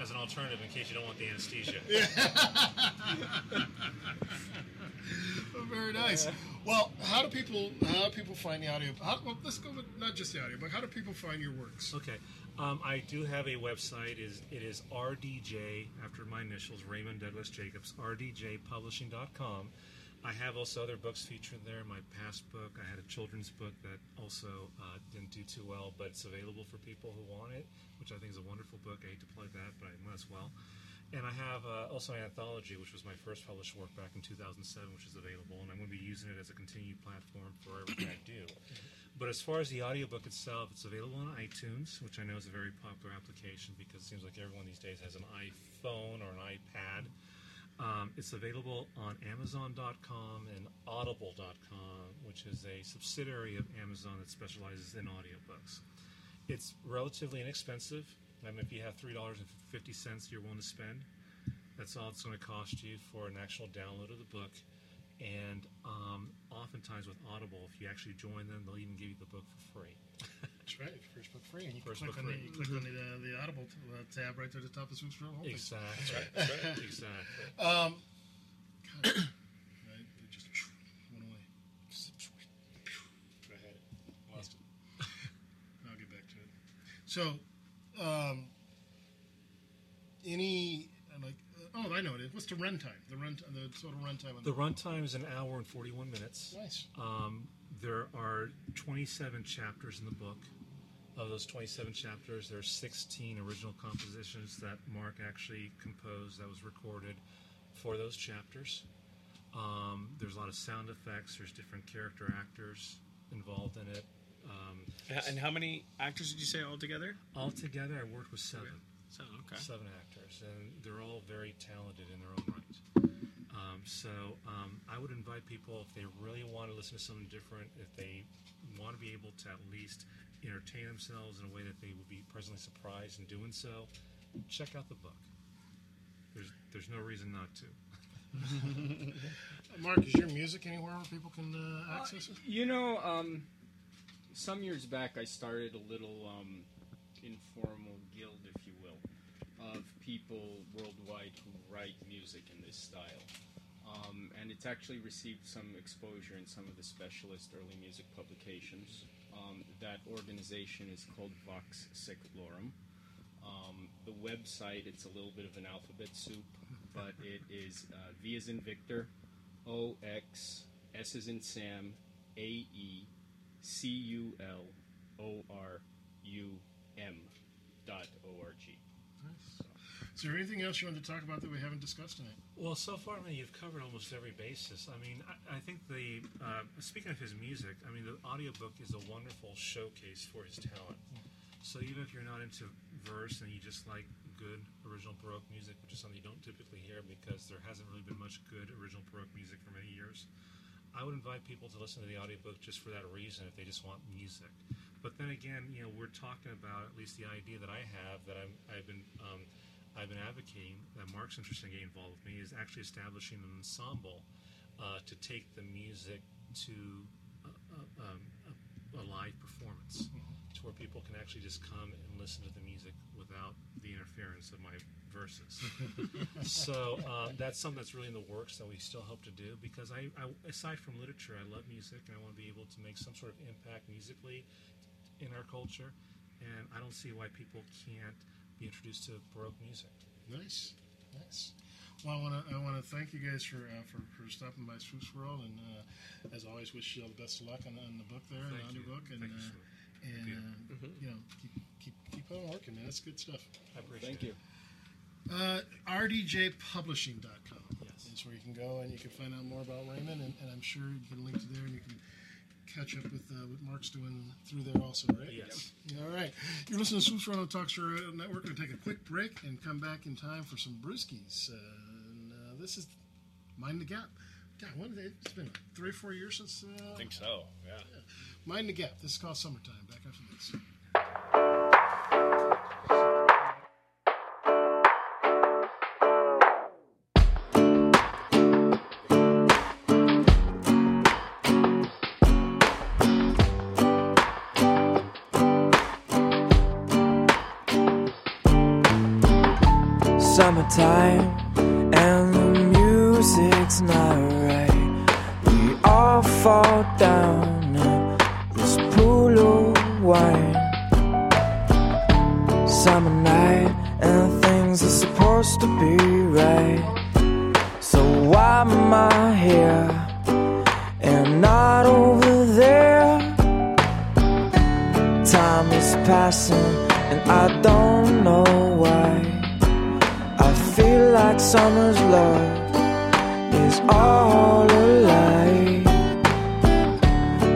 as an alternative in case you don't want the anesthesia. Very nice. Well, how do people how do people find the audio? How, well, let's go with not just the audio, but how do people find your works? Okay. Um, I do have a website. is It is RDJ, after my initials, Raymond Douglas Jacobs, rdjpublishing.com. I have also other books featured there. My past book, I had a children's book that also uh, didn't do too well, but it's available for people who want it, which I think is a wonderful book. I hate to plug that, but I might as well. And I have uh, also an anthology, which was my first published work back in 2007, which is available, and I'm going to be using it as a continued platform for everything I do. But as far as the audiobook itself, it's available on iTunes, which I know is a very popular application because it seems like everyone these days has an iPhone or an iPad. Um, it's available on Amazon.com and Audible.com, which is a subsidiary of Amazon that specializes in audiobooks. It's relatively inexpensive. I mean, if you have three dollars and fifty cents you're willing to spend, that's all it's going to cost you for an actual download of the book. And um, oftentimes with Audible, if you actually join them, they'll even give you the book for free. That's right. First book free, and you First can book click on, the, you click on the, uh, the Audible t- uh, tab right there at the top of Swoops World homepage. Exactly. That's right. That's right. Exactly. Um, God, I- So, um, any like oh I know it is. What's the runtime? The run the total runtime. on The runtime is an hour and 41 minutes. Nice. Um, there are 27 chapters in the book. Of those 27 chapters, there are 16 original compositions that Mark actually composed that was recorded for those chapters. Um, there's a lot of sound effects. There's different character actors involved in it. Um, And how many actors did you say altogether? Altogether, I worked with seven. Seven, okay. Seven actors, and they're all very talented in their own right. Um, so um, I would invite people if they really want to listen to something different, if they want to be able to at least entertain themselves in a way that they will be pleasantly surprised in doing so, check out the book. There's there's no reason not to. Mark, is your music anywhere where people can uh, access it? You know, um, some years back, I started a little um, informal guild, if you will, of people worldwide who write music in this style. Um, and it's actually received some exposure in some of the specialist early music publications. Um, that organization is called Vox Saeculorum. Um, the website, it's a little bit of an alphabet soup, but it is uh, V as in Victor, O X, S as in Sam, A E, C U L O R U M dot O R G. Is there anything else you want to talk about that we haven't discussed tonight? Well, so far, I mean, you've covered almost every basis. I mean, I, I think the uh, speaking of his music, I mean, the audiobook is a wonderful showcase for his talent. So even if you're not into verse and you just like good original Baroque music, which is something you don't typically hear because there hasn't really been much good original Baroque music for many years, I would invite people to listen to the audiobook just for that reason if they just want music. But then again, you know, we're talking about at least the idea that I have that I'm, I've been um, I've been advocating that Mark's interested in getting involved with me is actually establishing an ensemble uh, to take the music to a, a, um, a, a live performance, to where people can actually just come and listen to the music without the interference of my verses. so uh, that's something that's really in the works that we still hope to do because I, I, aside from literature, I love music and I want to be able to make some sort of impact musically in our culture, and I don't see why people can't be introduced to Baroque music. Nice, nice. Well, I want to I want to thank you guys for uh, for, for stopping by Swoops World, and uh, as always, wish you all the best of luck on, on the book there, Thank the you. audiobook, and Thank you, uh, Swoop. and you. uh, Mhm. you know keep keep keep on working, man. That's good stuff. I appreciate Thank you. Uh, RDJPublishing.com yes. is where you can go and you can find out more about Raymond, and, and I'm sure you can link to there and you can catch up with uh, what Mark's doing through there also, right? Yes. All right. You're listening to Swoops Around the Talk Show Network. We're going to take a quick break and come back in time for some brewskis. Uh, and uh, this is Mind the Gap. God, when did it? It's been like three or four years since. Uh, I think so. Yeah. Mind the Gap. This is called Summertime. Back after this. summertime and the music's not right. We all fall down passing and I don't know why. I feel like summer's love is all a lie.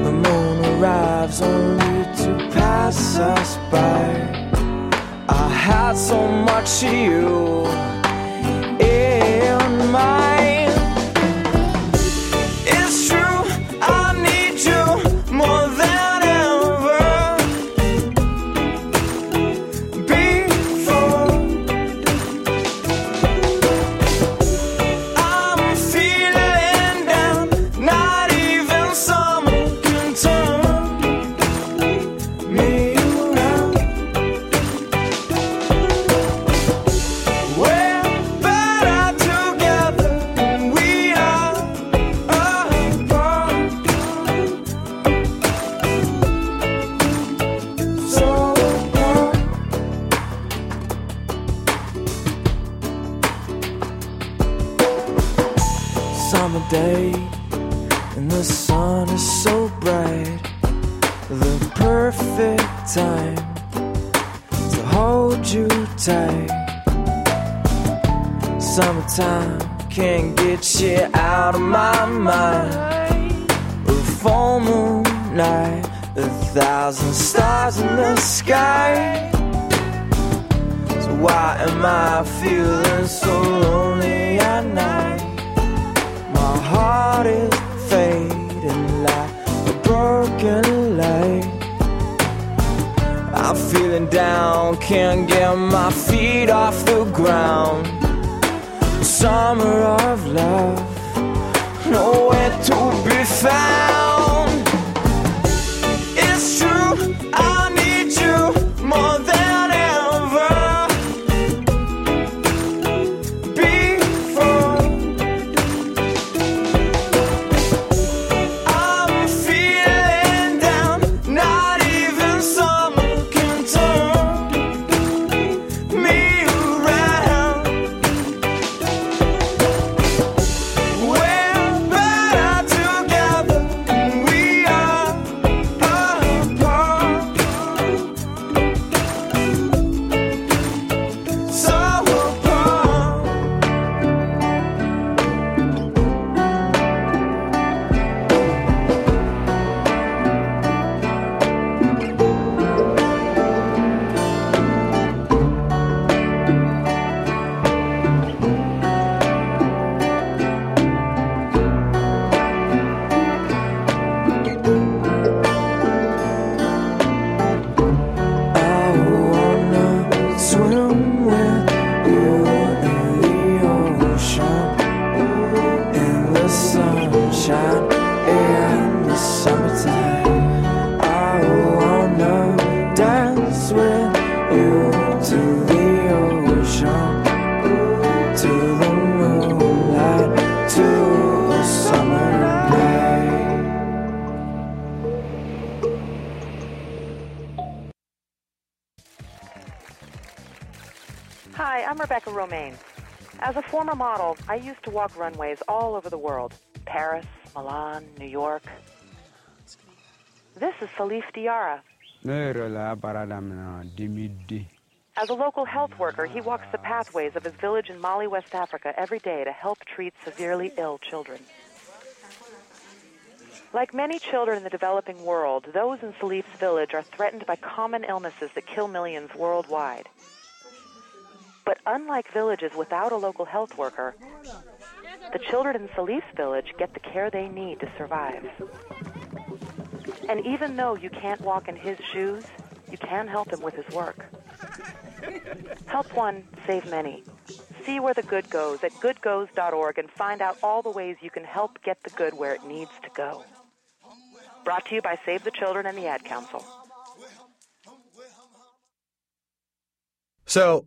The moon arrives only to pass us by. I had so much of you As a former model, I used to walk runways all over the world Paris, Milan, New York. This is Salif Diarra. As a local health worker, he walks the pathways of his village in Mali, West Africa every day to help treat severely ill children. Like many children in the developing world, those in Salif's village are threatened by common illnesses that kill millions worldwide. But unlike villages without a local health worker, the children in Salif's village get the care they need to survive. And even though you can't walk in his shoes, you can help him with his work. Help one, save many. See where the good goes at goodgoes.org and find out all the ways you can help get the good where it needs to go. Brought to you by Save the Children and the Ad Council. So,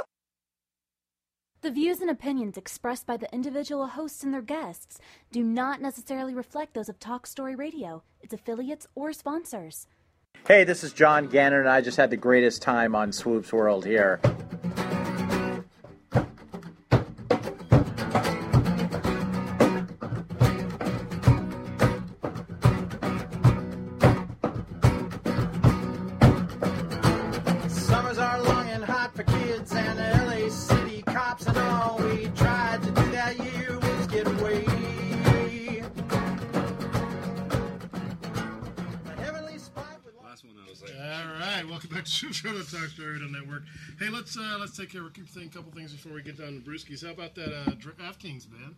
The views and opinions expressed by the individual hosts and their guests do not necessarily reflect those of Talk Story Radio, its affiliates, or sponsors. Hey, this is John Gannon, and I just had the greatest time on Swoop's World here. Welcome back to Show the Talk Story Radio Network. Hey, let's uh, let's take care of a couple things before we get down to Brewskis. How about that uh, DraftKings, man?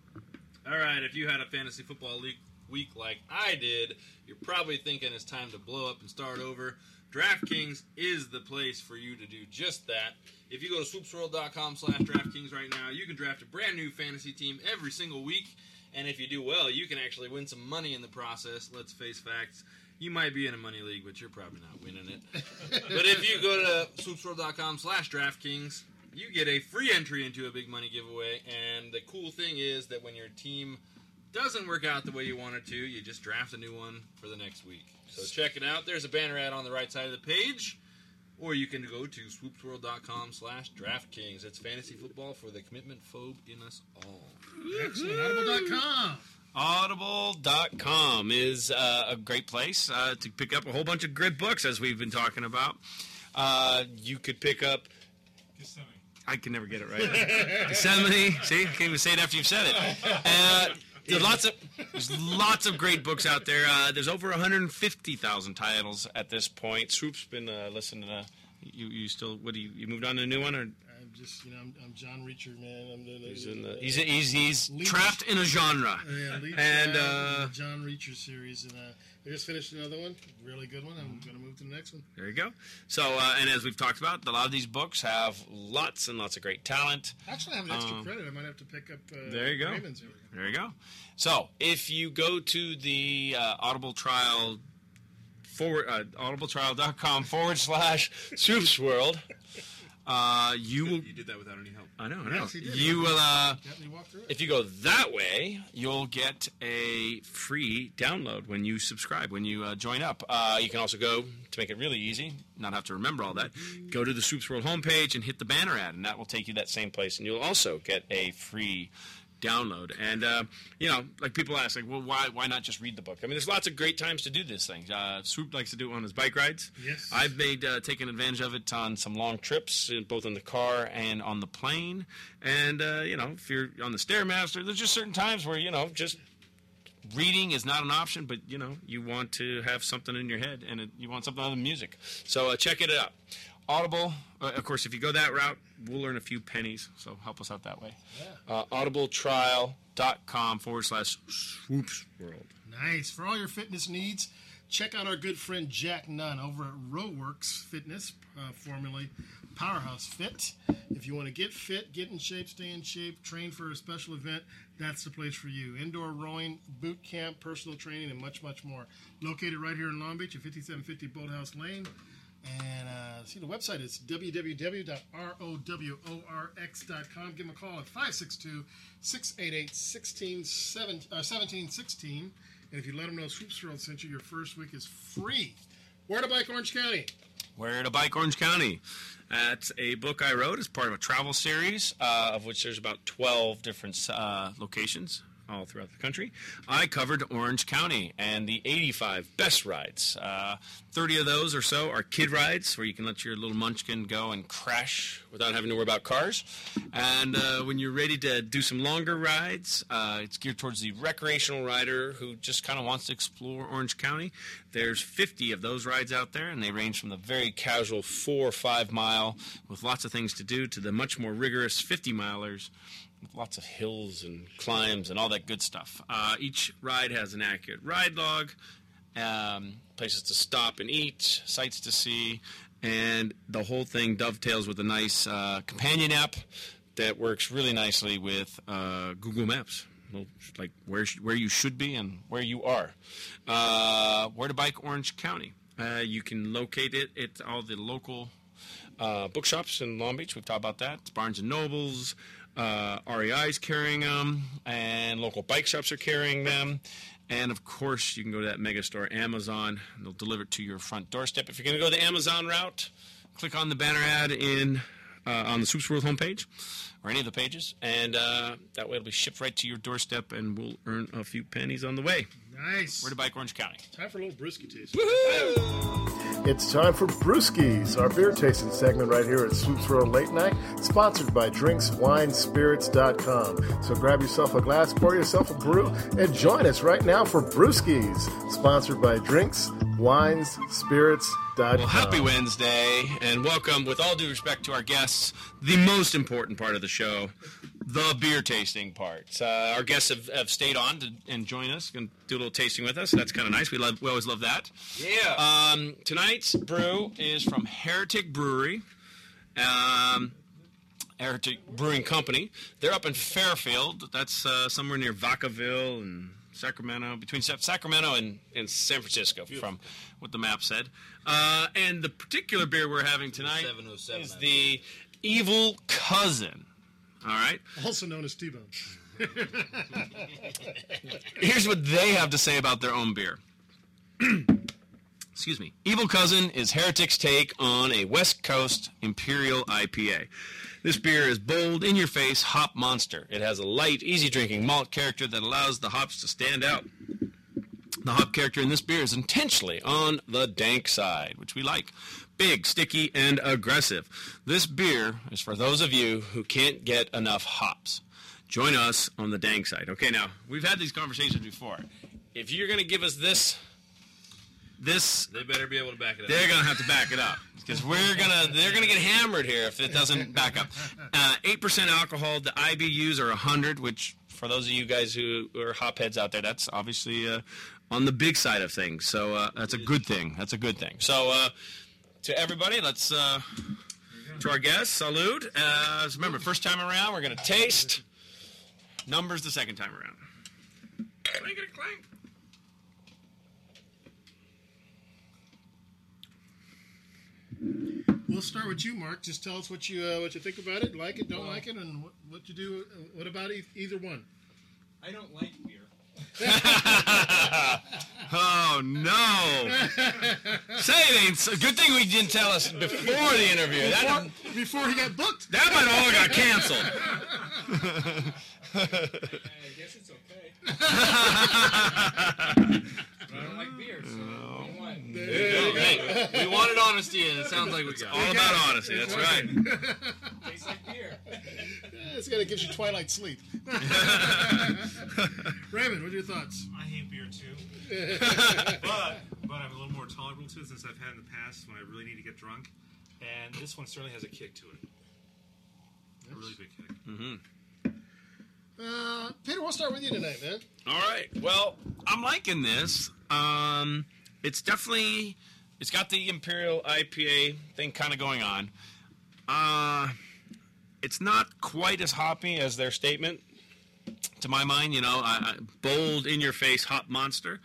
All right, if you had a fantasy football league week like I did, you're probably thinking it's time to blow up and start over. DraftKings is the place for you to do just that. If you go to swoopsworld.com slash DraftKings right now, you can draft a brand new fantasy team every single week. And if you do well, you can actually win some money in the process. Let's face facts. You might be in a money league, but you're probably not winning it. but if you go to swoopsworld.com slash DraftKings, you get a free entry into a big money giveaway. And the cool thing is that when your team doesn't work out the way you want it to, you just draft a new one for the next week. So check it out. There's a banner ad on the right side of the page. Or you can go to swoopsworld.com slash DraftKings. It's fantasy football for the commitment phobe in us all. Excellent. Audible.com. Audible.com is uh, a great place uh, to pick up a whole bunch of good books, as we've been talking about. Uh, you could pick up. I can never get it right. Gethsemane. See, I can't even say it after you've said it. Uh, there's lots of there's lots of great books out there. Uh, there's over 150,000 titles at this point. Swoop's been uh, listening to. You, you still what do you you moved on to a new one or just, you know, I'm, I'm John Reacher, man. I'm the, he's in the he's he's, he's trapped in a genre. Yeah, and uh, the John Reacher series, and uh, I just finished another one, really good one. I'm going to move to the next one. There you go. So, uh, and as we've talked about, a lot of these books have lots and lots of great talent. Actually, I have an extra Um, credit. I might have to pick up. Uh, There you go. Raymond's. There you go. So, if you go to the uh, Audible trial forward uh, audibletrial.com forward slash Swoops World, uh, you will. You did that without any help. I know. I know. Yes, he did. You will. Uh, Got me walk through it. if you go that way, you'll get a free download when you subscribe, when you uh, join up. Uh, you can also go, to make it really easy, not have to remember all that, go to the Swoops World homepage and hit the banner ad, and that will take you that same place. And you'll also get a free download. And, uh, you know, like people ask, like, well, why, why not just read the book? I mean, there's lots of great times to do this thing. Uh, Swoop likes to do it on his bike rides. Yes. I've made uh, taken advantage of it on some long trips, uh, both in the car and on the plane. And uh, you know, if you're on the stairmaster, there's just certain times where you know just reading is not an option, but you know you want to have something in your head and it, you want something other than music. So uh, check it out. Audible, uh, of course, if you go that route, we'll earn a few pennies. So help us out that way. Uh, audibletrial.com forward slash swoops world. Nice. For all your fitness needs, check out our good friend Jack Nunn over at Roworx Fitness, uh, formerly Powerhouse Fit. If you want to get fit, get in shape, stay in shape, train for a special event, that's the place for you. Indoor rowing, boot camp, personal training, and much, much more. Located right here in Long Beach at 5750 Boathouse Lane. And uh, see, the website is www.roworx.com. Give them a call at 562 688 1716. And if you let them know Swoops World sent you, your first week is free. Where to bike Orange County? Where to Bike Orange County. That's a book I wrote as part of a travel series, uh, of which there's about 12 different uh, locations all throughout the country. I covered Orange County and the 85 best rides. Uh, 30 of those or so are kid rides, where you can let your little munchkin go and crash without having to worry about cars. And uh, when you're ready to do some longer rides, uh, it's geared towards the recreational rider who just kind of wants to explore Orange County. There's 50 of those rides out there, and they range from the very casual four or five mile with lots of things to do to the much more rigorous 50 milers lots of hills and climbs and all that good stuff. Uh, each ride has an accurate ride log, um, places to stop and eat, sights to see, and the whole thing dovetails with a nice uh, companion app that works really nicely with uh, Google Maps. Like where where you should be and where you are. Uh, where to bike Orange County. Uh, you can locate it at all the local uh, bookshops in Long Beach. We've talked about that. Barnes and Nobles, uh, is carrying them, and local bike shops are carrying them. And of course, you can go to that mega store, Amazon. And they'll deliver it to your front doorstep. If you're going to go the Amazon route, click on the banner ad in uh, on the Swoops World homepage or any of the pages, and uh, that way it'll be shipped right to your doorstep, and we'll earn a few pennies on the way. Nice. Where to bike Orange County. Time for a little brisket taste. It's time for Brewskis, our beer tasting segment right here at Swoops World Late Night, sponsored by DrinksWineSpirits.com. So grab yourself a glass, pour yourself a brew, and join us right now for Brewskis, sponsored by DrinksWineSpirits.com. Well, happy Wednesday, and welcome, with all due respect to our guests, the most important part of the show, the beer tasting part. Uh, our guests have, have stayed on to, and join us and do a little tasting with us. That's kind of nice. We love, we always love that. Yeah. Um, tonight's brew is from Heretic Brewery. Um, Heretic Brewing Company. They're up in Fairfield. That's uh, somewhere near Vacaville and Sacramento, between Sacramento and, and San Francisco, from what the map said. Uh, and the particular beer we're having tonight is the Evil Cousin. All right. Also known as T-Bone. Here's what they have to say about their own beer. Excuse me. Evil Cousin is Heretic's take on a West Coast Imperial IPA. This beer is bold, in your face hop monster. It has a light, easy drinking malt character that allows the hops to stand out. The hop character in this beer is intentionally on the dank side, which we like. Big, sticky, and aggressive. This beer is for those of you who can't get enough hops. Join us on the dank side. Okay, now, we've had these conversations before. If you're going to give us this, this, They better be able to back it up. they're going to have to back it up because we're gonna they're gonna get hammered here if it doesn't back up. Uh, Eight percent alcohol. The IBUs are hundred, which for those of you guys who are hopheads out there, that's obviously uh, on the big side of things. So uh, that's a good thing. That's a good thing. So uh, to everybody, let's uh, to our guests, salute. Uh, remember, first time around, we're gonna taste. Numbers the second time around. Clank it, clank. We'll start with you, Mark. Just tell us what you uh, what you think about it, like it, don't like it, and what, what you do. Uh, what about e- either one? I don't like beer. Oh no! Say it ain't. So, good thing we didn't tell us before the interview. That Before, before he got booked. that might all got canceled. I guess it's okay. but I don't like beer, so you know what? Hey, we wanted honesty, and it sounds like we got all it. about honesty. That's right. Tastes like beer. Yeah, it's gonna give you twilight sleep. Raymond, what are your thoughts? I hate beer too, but but I'm a little more tolerable to it since I've had in the past when I really need to get drunk, and this one certainly has a kick to it. A really big kick. Mm-hmm. Uh, Peter, we'll start with you tonight, man. All right. Well, I'm liking this. Um, it's definitely it's got the Imperial IPA thing kind of going on. Uh, it's not quite as hoppy as their statement, to my mind. You know, I, I, bold, in your face, hop monster.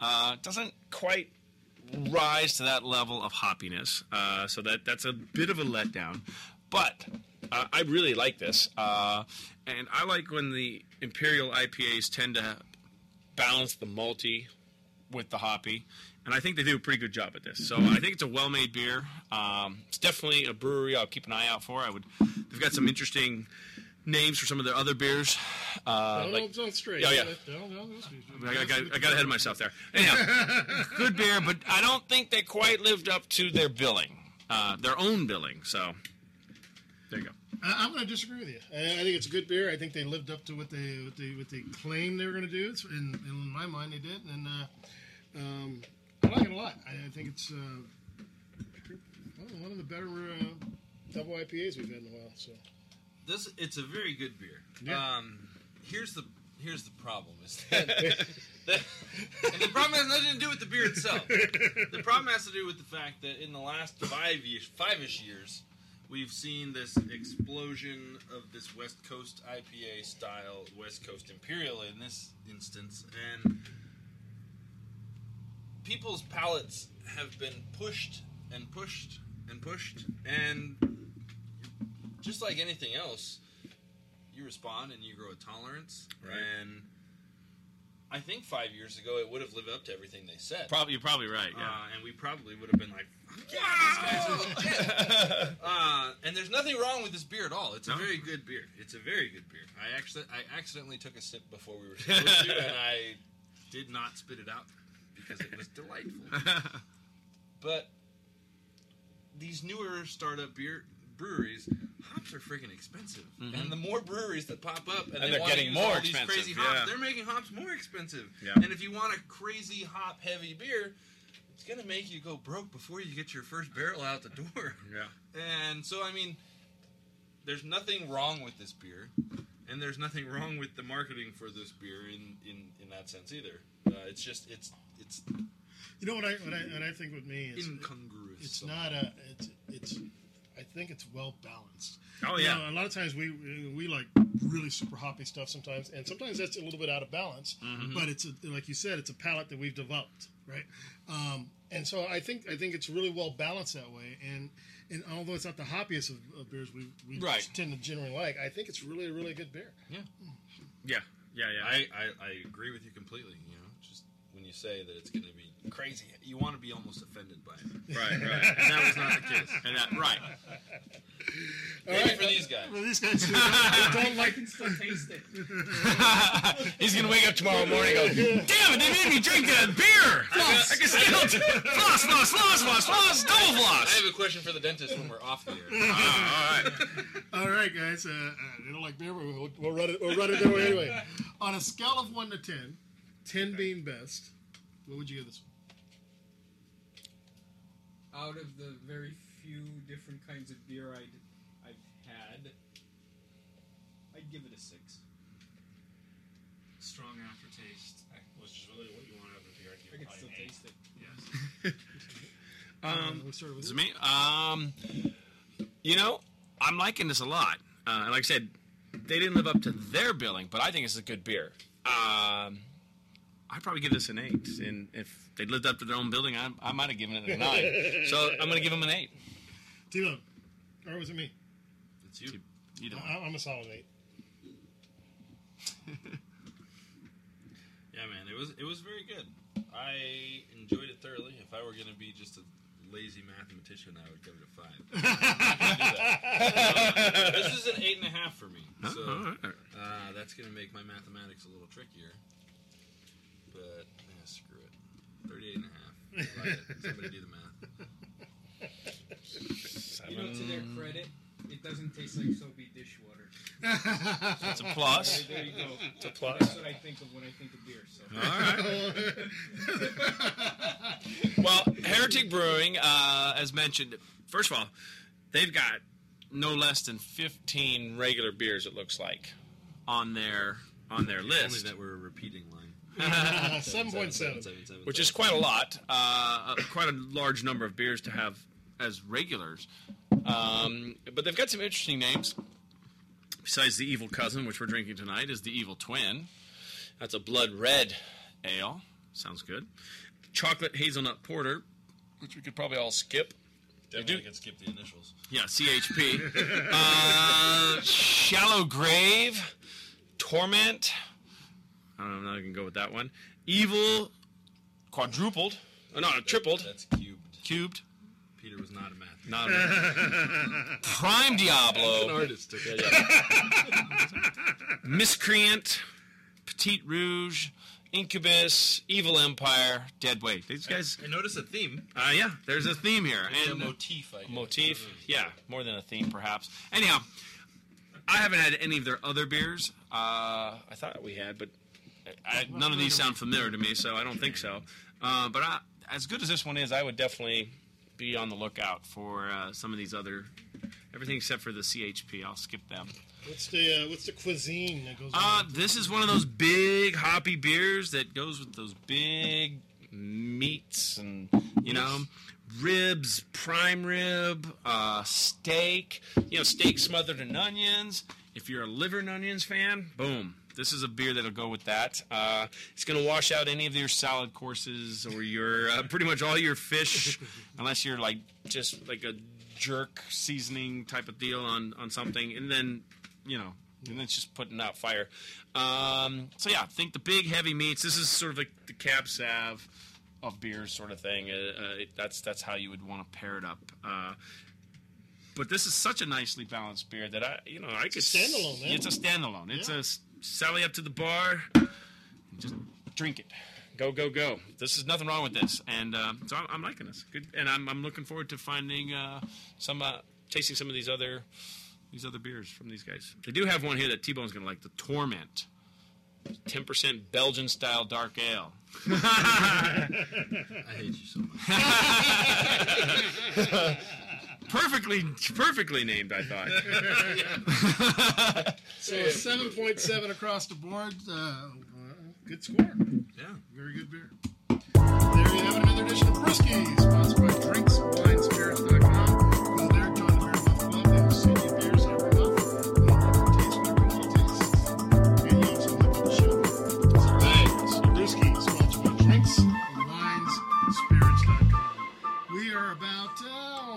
Uh, doesn't quite rise to that level of hoppiness. Uh, so that that's a bit of a letdown. But uh, I really like this, uh, and I like when the Imperial IPAs tend to balance the malty with the hoppy, and I think they do a pretty good job at this. So I think it's a well-made beer. Um, it's definitely a brewery I'll keep an eye out for. I would. They've got some interesting names for some of their other beers. Uh, don't, like, don't stray. Oh, yeah. Don't, I got, I got ahead of myself there. Anyhow, good beer, but I don't think they quite lived up to their billing, uh, their own billing. So there you go. I, I'm going to disagree with you. I, I think it's a good beer. I think they lived up to what they what they, what they claimed they were going to do. It's, in, in my mind, they did, and uh, um, I like it a lot. I, I think it's uh, well, one of the better uh, double IPAs we've had in a while. So This it's a very good beer. Yeah. Um, here's the here's the problem is that, the problem has nothing to do with the beer itself. The problem has to do with the fact that in the last five years, five-ish years, we've seen this explosion of this West Coast IPA style, West Coast Imperial in this instance, and people's palates have been pushed and pushed and pushed, and just like anything else, you respond and you grow a tolerance. Right. And I think five years ago it would have lived up to everything they said. Probably, you're probably right. Yeah. Uh, and we probably would have been like, yeah, these guys are uh, and there's nothing wrong with this beer at all. It's a No? very good beer. It's a very good beer. I actually, I accidentally took a sip before we were supposed to, and I did not spit it out because it was delightful. But these newer startup beer breweries, hops are freaking expensive, Mhm. and the more breweries that pop up and, And they they're getting more these crazy hops, yeah. they're making hops more expensive. Yeah. And if you want a crazy hop heavy beer, it's gonna make you go broke before you get your first barrel out the door. Yeah. And so I mean, there's nothing wrong with this beer, and there's nothing wrong with the marketing for this beer in in, in that sense either. Uh, it's just it's it's you know what I what I, what I think with me is incongruous. It's not a it's it's I think it's well balanced. Oh, You yeah. know, a lot of times we we like really super hoppy stuff sometimes, and sometimes that's a little bit out of balance. Mhm. But it's a, like you said, it's a palate that we've developed, right? Um, and so I think I think it's really well balanced that way. And and although it's not the hoppiest of, of beers we, we Right. tend to generally like, I think it's really a really good beer. Yeah. Yeah, yeah, yeah. I, I, I agree with you completely. You know, just when you say that it's going to be crazy, you want to be almost offended by it. Right, right. And that was not the case. And that, right. Maybe for these guys. For these guys who don't, don't like can still taste it. He's gonna wake up tomorrow morning and go, "Damn it! They made me drink that beer. I can, I can still floss, floss, floss, floss, floss, double floss. I have a question for the dentist when we're off the air. Ah, all right. All right, guys. Uh, uh, they don't like beer, but we'll, we'll run it. We'll run it their way anyway. On a scale of one to 10, 10 being best, what would you give this one? Out of the very few different kinds of beer I'd, I've had, I'd give it a six. Strong aftertaste, which is really what you want out of a beer. I'd give I can probably still an eight. taste it. Yes. Um, we started with is it me? Um, you know, I'm liking this a lot. Uh, and like I said, they didn't live up to their billing, but I think it's a good beer. Um, I'd probably give this an eight. And if they'd lived up to their own building, I, I might have given it a nine. so I'm going to give them an eight. Tilo, or was it me? It's you. You don't. I, I'm a solid eight. Yeah, man, it was it was very good. I enjoyed it thoroughly. If I were going to be just a lazy mathematician, I would give it a five. I'm not gonna do that. this is an eight and a half for me. So uh, that's going to make my mathematics a little trickier. But yeah, screw it. Thirty-eight and a half. I like it. Somebody do the math. You know, to their credit, it doesn't taste like soapy dishwater. That's a plus. There, there you go. It's a plus. That's what I think of when I think of beer. So. well, Heretic Brewing, uh, as mentioned, first of all, they've got no less than 15 regular beers. It looks like on their on their list. Only list, that we're a repeating line. 7.7. which is quite a lot, uh, quite a large number of beers to have as regulars. Um, but they've got some interesting names. Besides the Evil Cousin, which we're drinking tonight, is the Evil Twin. That's a blood red ale. Sounds good. Chocolate hazelnut porter, which we could probably all skip. Definitely can skip the initials. Yeah, CHP. uh, Shallow Grave, Torment. I don't know if I can go with that one. Evil, quadrupled. Oh, no, tripled. That's cubed. Cubed. Peter was not a math. Not a math. Prime Diablo. An artist. Okay. Miscreant, Petite Rouge, Incubus, Evil Empire, Dead Weight. These guys. I noticed a theme. Uh, yeah, there's a theme here. And a motif, I guess. motif. Yeah, more than a theme, perhaps. Anyhow, I haven't had any of their other beers. Uh, I thought we had, but I, none of these sound familiar to me, so I don't think so. Uh, but I, as good as this one is, I would definitely be on the lookout for uh, some of these other. Everything except for the CHP. I'll skip them. What's the uh, what's the cuisine that goes? Uh, this is one of those big hoppy beers that goes with those big meats and you know ribs, prime rib, uh, steak. You know, steak smothered in onions. If you're a liver and onions fan, boom. This is a beer that'll go with that. Uh, it's going to wash out any of your salad courses or your uh, pretty much all your fish, unless you're like just like a jerk seasoning type of deal on on something, and then you know, and then it's just putting out fire. Um, so yeah, think the big heavy meats. This is sort of like the cab sav of beers, sort of thing. Uh, uh, it- that's that's how you would want to pair it up. Uh, but this is such a nicely balanced beer that I, you know, I could a standalone, man. It's a standalone. It's Yeah. a sally up to the bar, and just drink it. Go go go! This is nothing wrong with this, and uh, so I'm, I'm liking this. Good, and I'm, I'm looking forward to finding uh, some, uh, tasting some of these other these other beers from these guys. They do have one here that T-Bone's gonna like, the Torment, ten percent Belgian style dark ale. I hate you so much. perfectly perfectly named, I thought. So a seven point seven across the board. Uh, good score. Yeah. Very good beer. There you have it, another edition of Brewskis, sponsored by drinkswinespirits.com.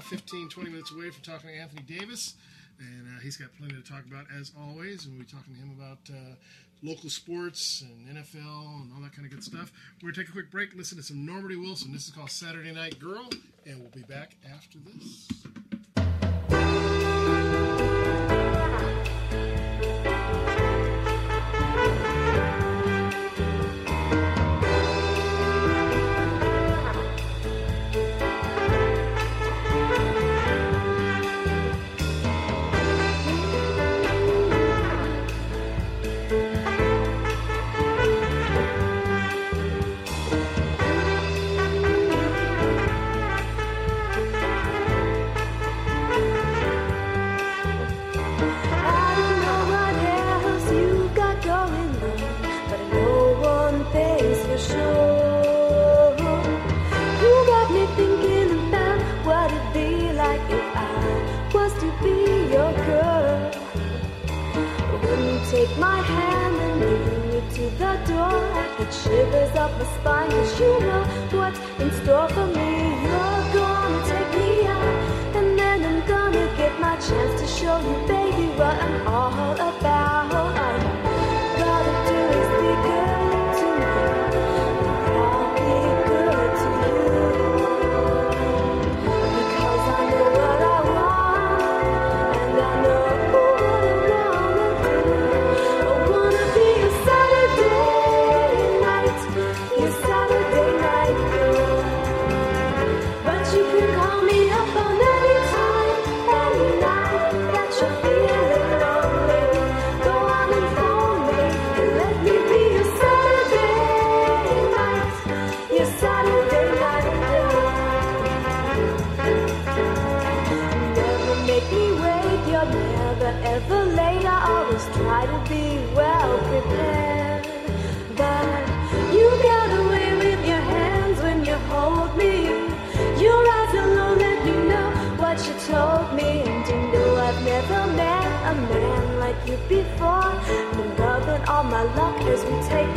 15, 20 minutes away from talking to Anthony Davis, and uh, he's got plenty to talk about as always. And we'll be talking to him about uh, local sports and NFL and all that kind of good stuff. We're gonna take a quick break, listen to some Normandy Wilson. This is called Saturday Night Girl, and we'll be back after this. My hand and lead me to the door, I get shivers up my spine 'cause you know what's in store for me. You're gonna take me out, and then I'm gonna get my chance to show you, baby, what I'm all about. Before. I'm loving all my luck as we take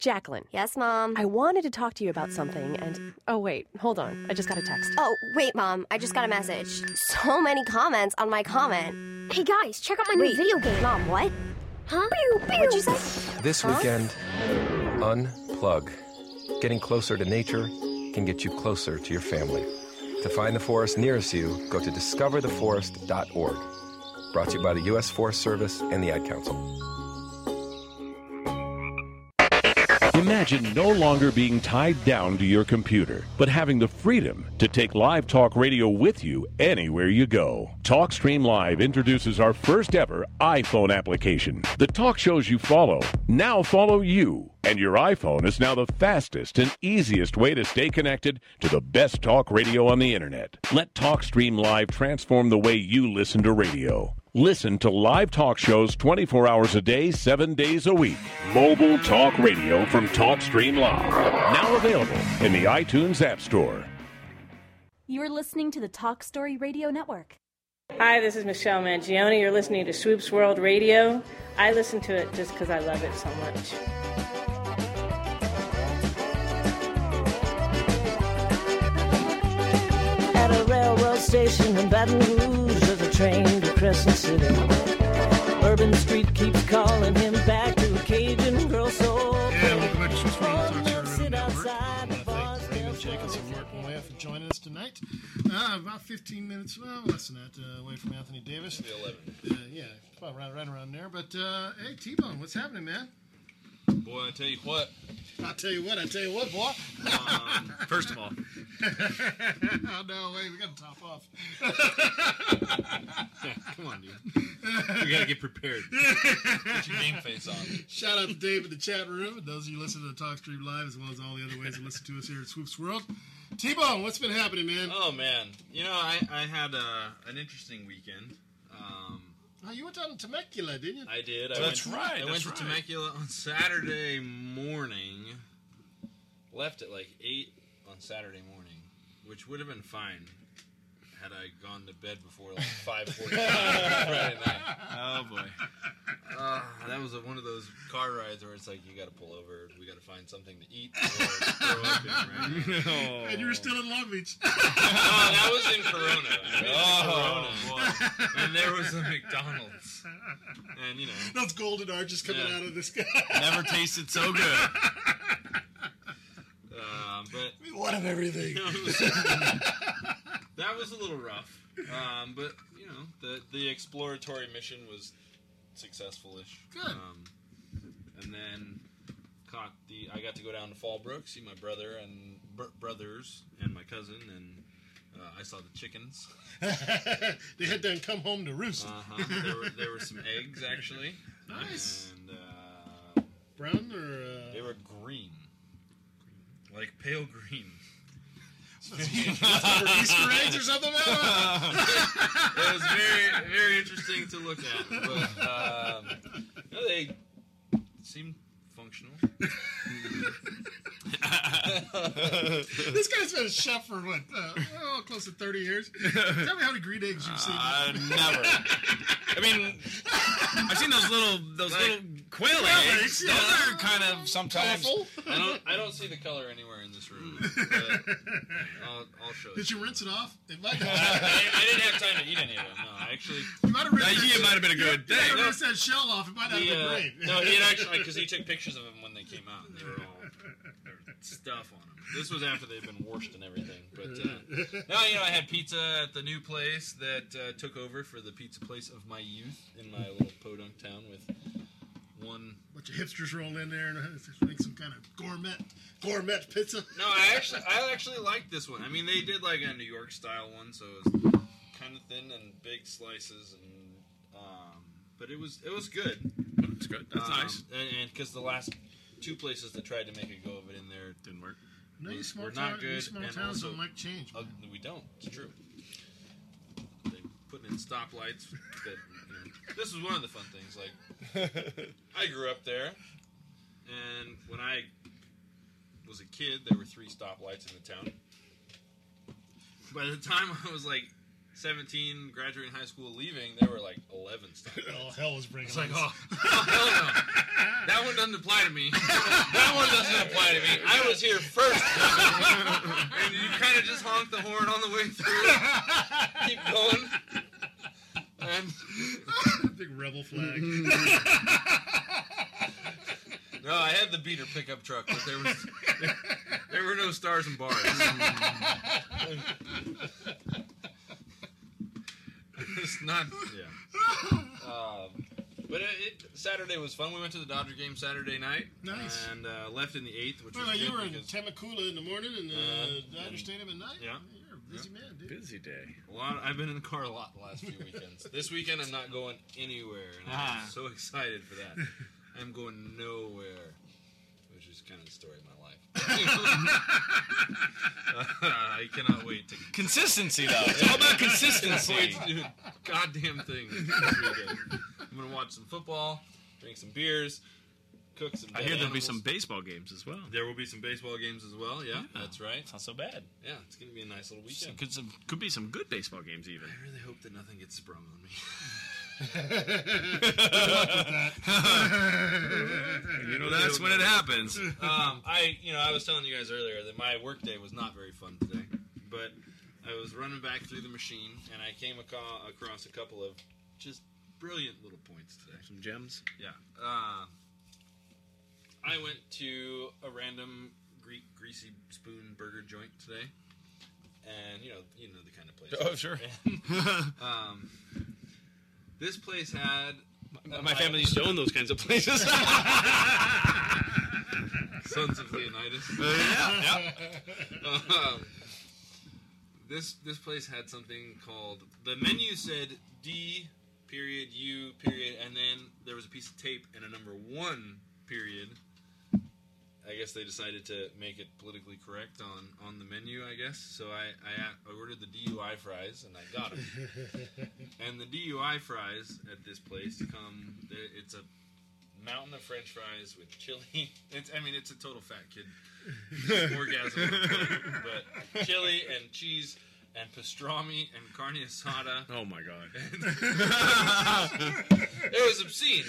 Jacqueline. Yes, Mom. I wanted to talk to you about something, and mm. oh, wait, hold on. I just got a text. Oh, wait, Mom. I just got a message. So many comments on my comment. Hey, guys, check out my new video game. Mom, what? Huh? What'd you say? This Huh? weekend, unplug. Getting closer to nature can get you closer to your family. To find the forest nearest you, go to discovertheforest.org. Brought to you by the U.S. Forest Service and the Ad Council. Imagine no longer being tied down to your computer, but having the freedom to take live talk radio with you anywhere you go. TalkStream Live introduces our first ever iPhone application. The talk shows you follow now follow you, and your iPhone is now the fastest and easiest way to stay connected to the best talk radio on the internet. Let TalkStream Live transform the way you listen to radio. Listen to live talk shows 24 hours a day, 7 days a week. Mobile Talk Radio from TalkStream Live. Now available in the iTunes App Store. You are listening to the Talk Story Radio Network. Hi, this is Michelle Mangione. You're listening to Swoops World Radio. I listen to it just because I love it so much. At a railroad station in Baton Rouge, there's a train to Crescent City. Urban Street keeps calling him back to a Cajun girl soul. Yeah, welcome back to Swoops World Talk Story Radio Network. I thank David Jacobs and Mark Moya for joining us tonight. Uh, about 15 minutes, well, less than that, uh, away from Anthony Davis. Maybe 11. Uh, yeah, about right, right around there. But uh, hey, T-Bone, what's happening, man? Boy, I tell you what. I'll tell you what, I tell you what, boy. Um, first of all, oh no, wait, we got to top off. Yeah, come on, dude. We gotta get prepared. Get your game face on. Shout out to Dave in the chat room and those of you listening to the Talk Stream Live, as well as all the other ways to listen to us here at Swoops World. T-Bone, what's been happening, man? Oh man, you know I, I had uh, an interesting weekend. Um, Oh, you went down to Temecula, didn't you? I did. I That's went, right, I that's went to. Temecula on Saturday morning. Left at like eight on Saturday morning, which would have been fine had I gone to bed before like five forty Friday night. Oh boy. Uh, that was a, one of those car rides where it's like you got to pull over, we got to find something to eat or throw up in, right? And you were still in Long Beach. oh, that was in Corona. I mean, Oh, Corona. And there was a McDonald's. And, you know. Those golden arches coming Yeah. out of this guy. Never tasted so good. Um, but What of everything? that was a little rough. Um, but you know, the the exploratory mission was successful-ish. Good. Um, and then caught the. I got to go down to Fallbrook, see my brother and br- brothers and my cousin, and uh, I saw the chickens. they had done come home to roost. Uh-huh. There were there were some eggs actually. Nice. And uh, Brown or uh... they were green, like pale green. For Easter eggs or something? it was very, very interesting to look at. But um, no, they seemed functional. this guy's been a chef for what? Uh, oh, close to 30 years. Tell me how many green eggs you've seen. Uh, never. I mean, I've seen those little those little quail Quail eggs. eggs, Those yeah. are kind of sometimes. I don't, I don't see the color anywhere in this room. But I'll, I'll show Did you. you rinse it off? It might I, I didn't have time to eat any of it. No, I actually. You might have rinsed Yeah, that- it might have been a good you might have thing. rinsed that shell off. It might not have been uh, great. no, he had actually because he took pictures of them when they came out. And they were all there was stuff on them. This was after they'd been washed and everything. But uh, no, you know, I had pizza at the new place that uh, took over for the pizza place of my youth in my little podunk town with one. bunch of hipsters rolled in there and uh, make some kind of gourmet gourmet pizza. No, I actually, I actually liked this one. I mean, they did like a New York style one, so it was kind of thin and big slices, and um, but it was it was good. It's good. That's Um, nice. And because the last two places that tried to make a go of it in there didn't work. No, were- you small, were not town, good. you small and towns also- don't like change. Uh, we don't. It's true. They putting in stoplights. That, you know, this is one of the fun things. Like, I grew up there, and when I was a kid, there were three stoplights in the town. By the time I was like 17, graduating high school, leaving, there were like 11 stoplights. Oh, hell was breaking It's like, loose. oh, oh, hell no. That one doesn't apply to me. That one doesn't apply to me. I was here first. and you kind of just honk the horn on the way through. Keep going. And Big rebel flag. no, I had the beater pickup truck, but there was there were no stars and bars. it's not. Yeah. Um, but it, it, Saturday was fun. We went to the Dodger game Saturday night. Nice. And uh, left in the eighth, which Well, was you good were in because Temecula in the morning and uh, Uh-huh. Dodger And- Stadium at night. yeah. You're a busy man, dude. Busy day. a lot. I've been in the car a lot the last few weekends. this weekend, I'm not going anywhere, and Ah. I'm so excited for that. I'm going nowhere, which is kind of the story of my life. I cannot wait to Consistency, though. It's all about consistency. Can't wait to do goddamn thing this weekend. I'm gonna watch some football, drink some beers, cook some. I hear there'll be animals. some baseball games as well. There will be some baseball games as well. Yeah, that's right. It's not so bad. Yeah, it's gonna be a nice little weekend. Could some could be some good baseball games even. I really hope that nothing gets sprung on me. You know that's when it happens. Um, I, you know, I was telling you guys earlier that my workday was not very fun today, but I was running back through the machine and I came aco- across a couple of just brilliant little points today. Some gems. Yeah. Uh, I went to a random Greek greasy spoon burger joint today, and you know, you know the kind of place. Oh, sure. And, um, this place had My, my family used to own those kinds of places. Sons of Leonidas. yeah, um, this this place had something called the menu said D period U period and then there was a piece of tape and a number one period. I guess they decided to make it politically correct on, on the menu. I guess so. I, I I ordered the DUI fries and I got them. and the DUI fries at this place come. It's a mountain of French fries with chili. It's I mean it's a total fat kid orgasm, but chili and cheese and pastrami and carne asada. Oh my god! it was obscene,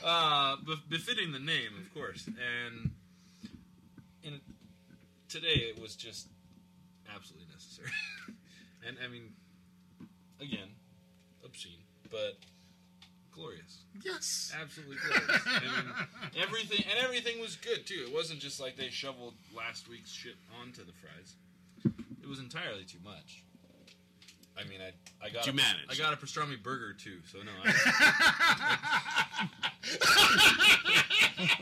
uh, befitting the name, of course. And in today, it was just absolutely necessary. and I mean, again, obscene, but glorious. Yes. Absolutely glorious. I mean, everything and everything was good too. It wasn't just like they shoveled last week's shit onto the fries. It was entirely too much. I mean, I I got you a, managed. I got a pastrami burger too, so no. I,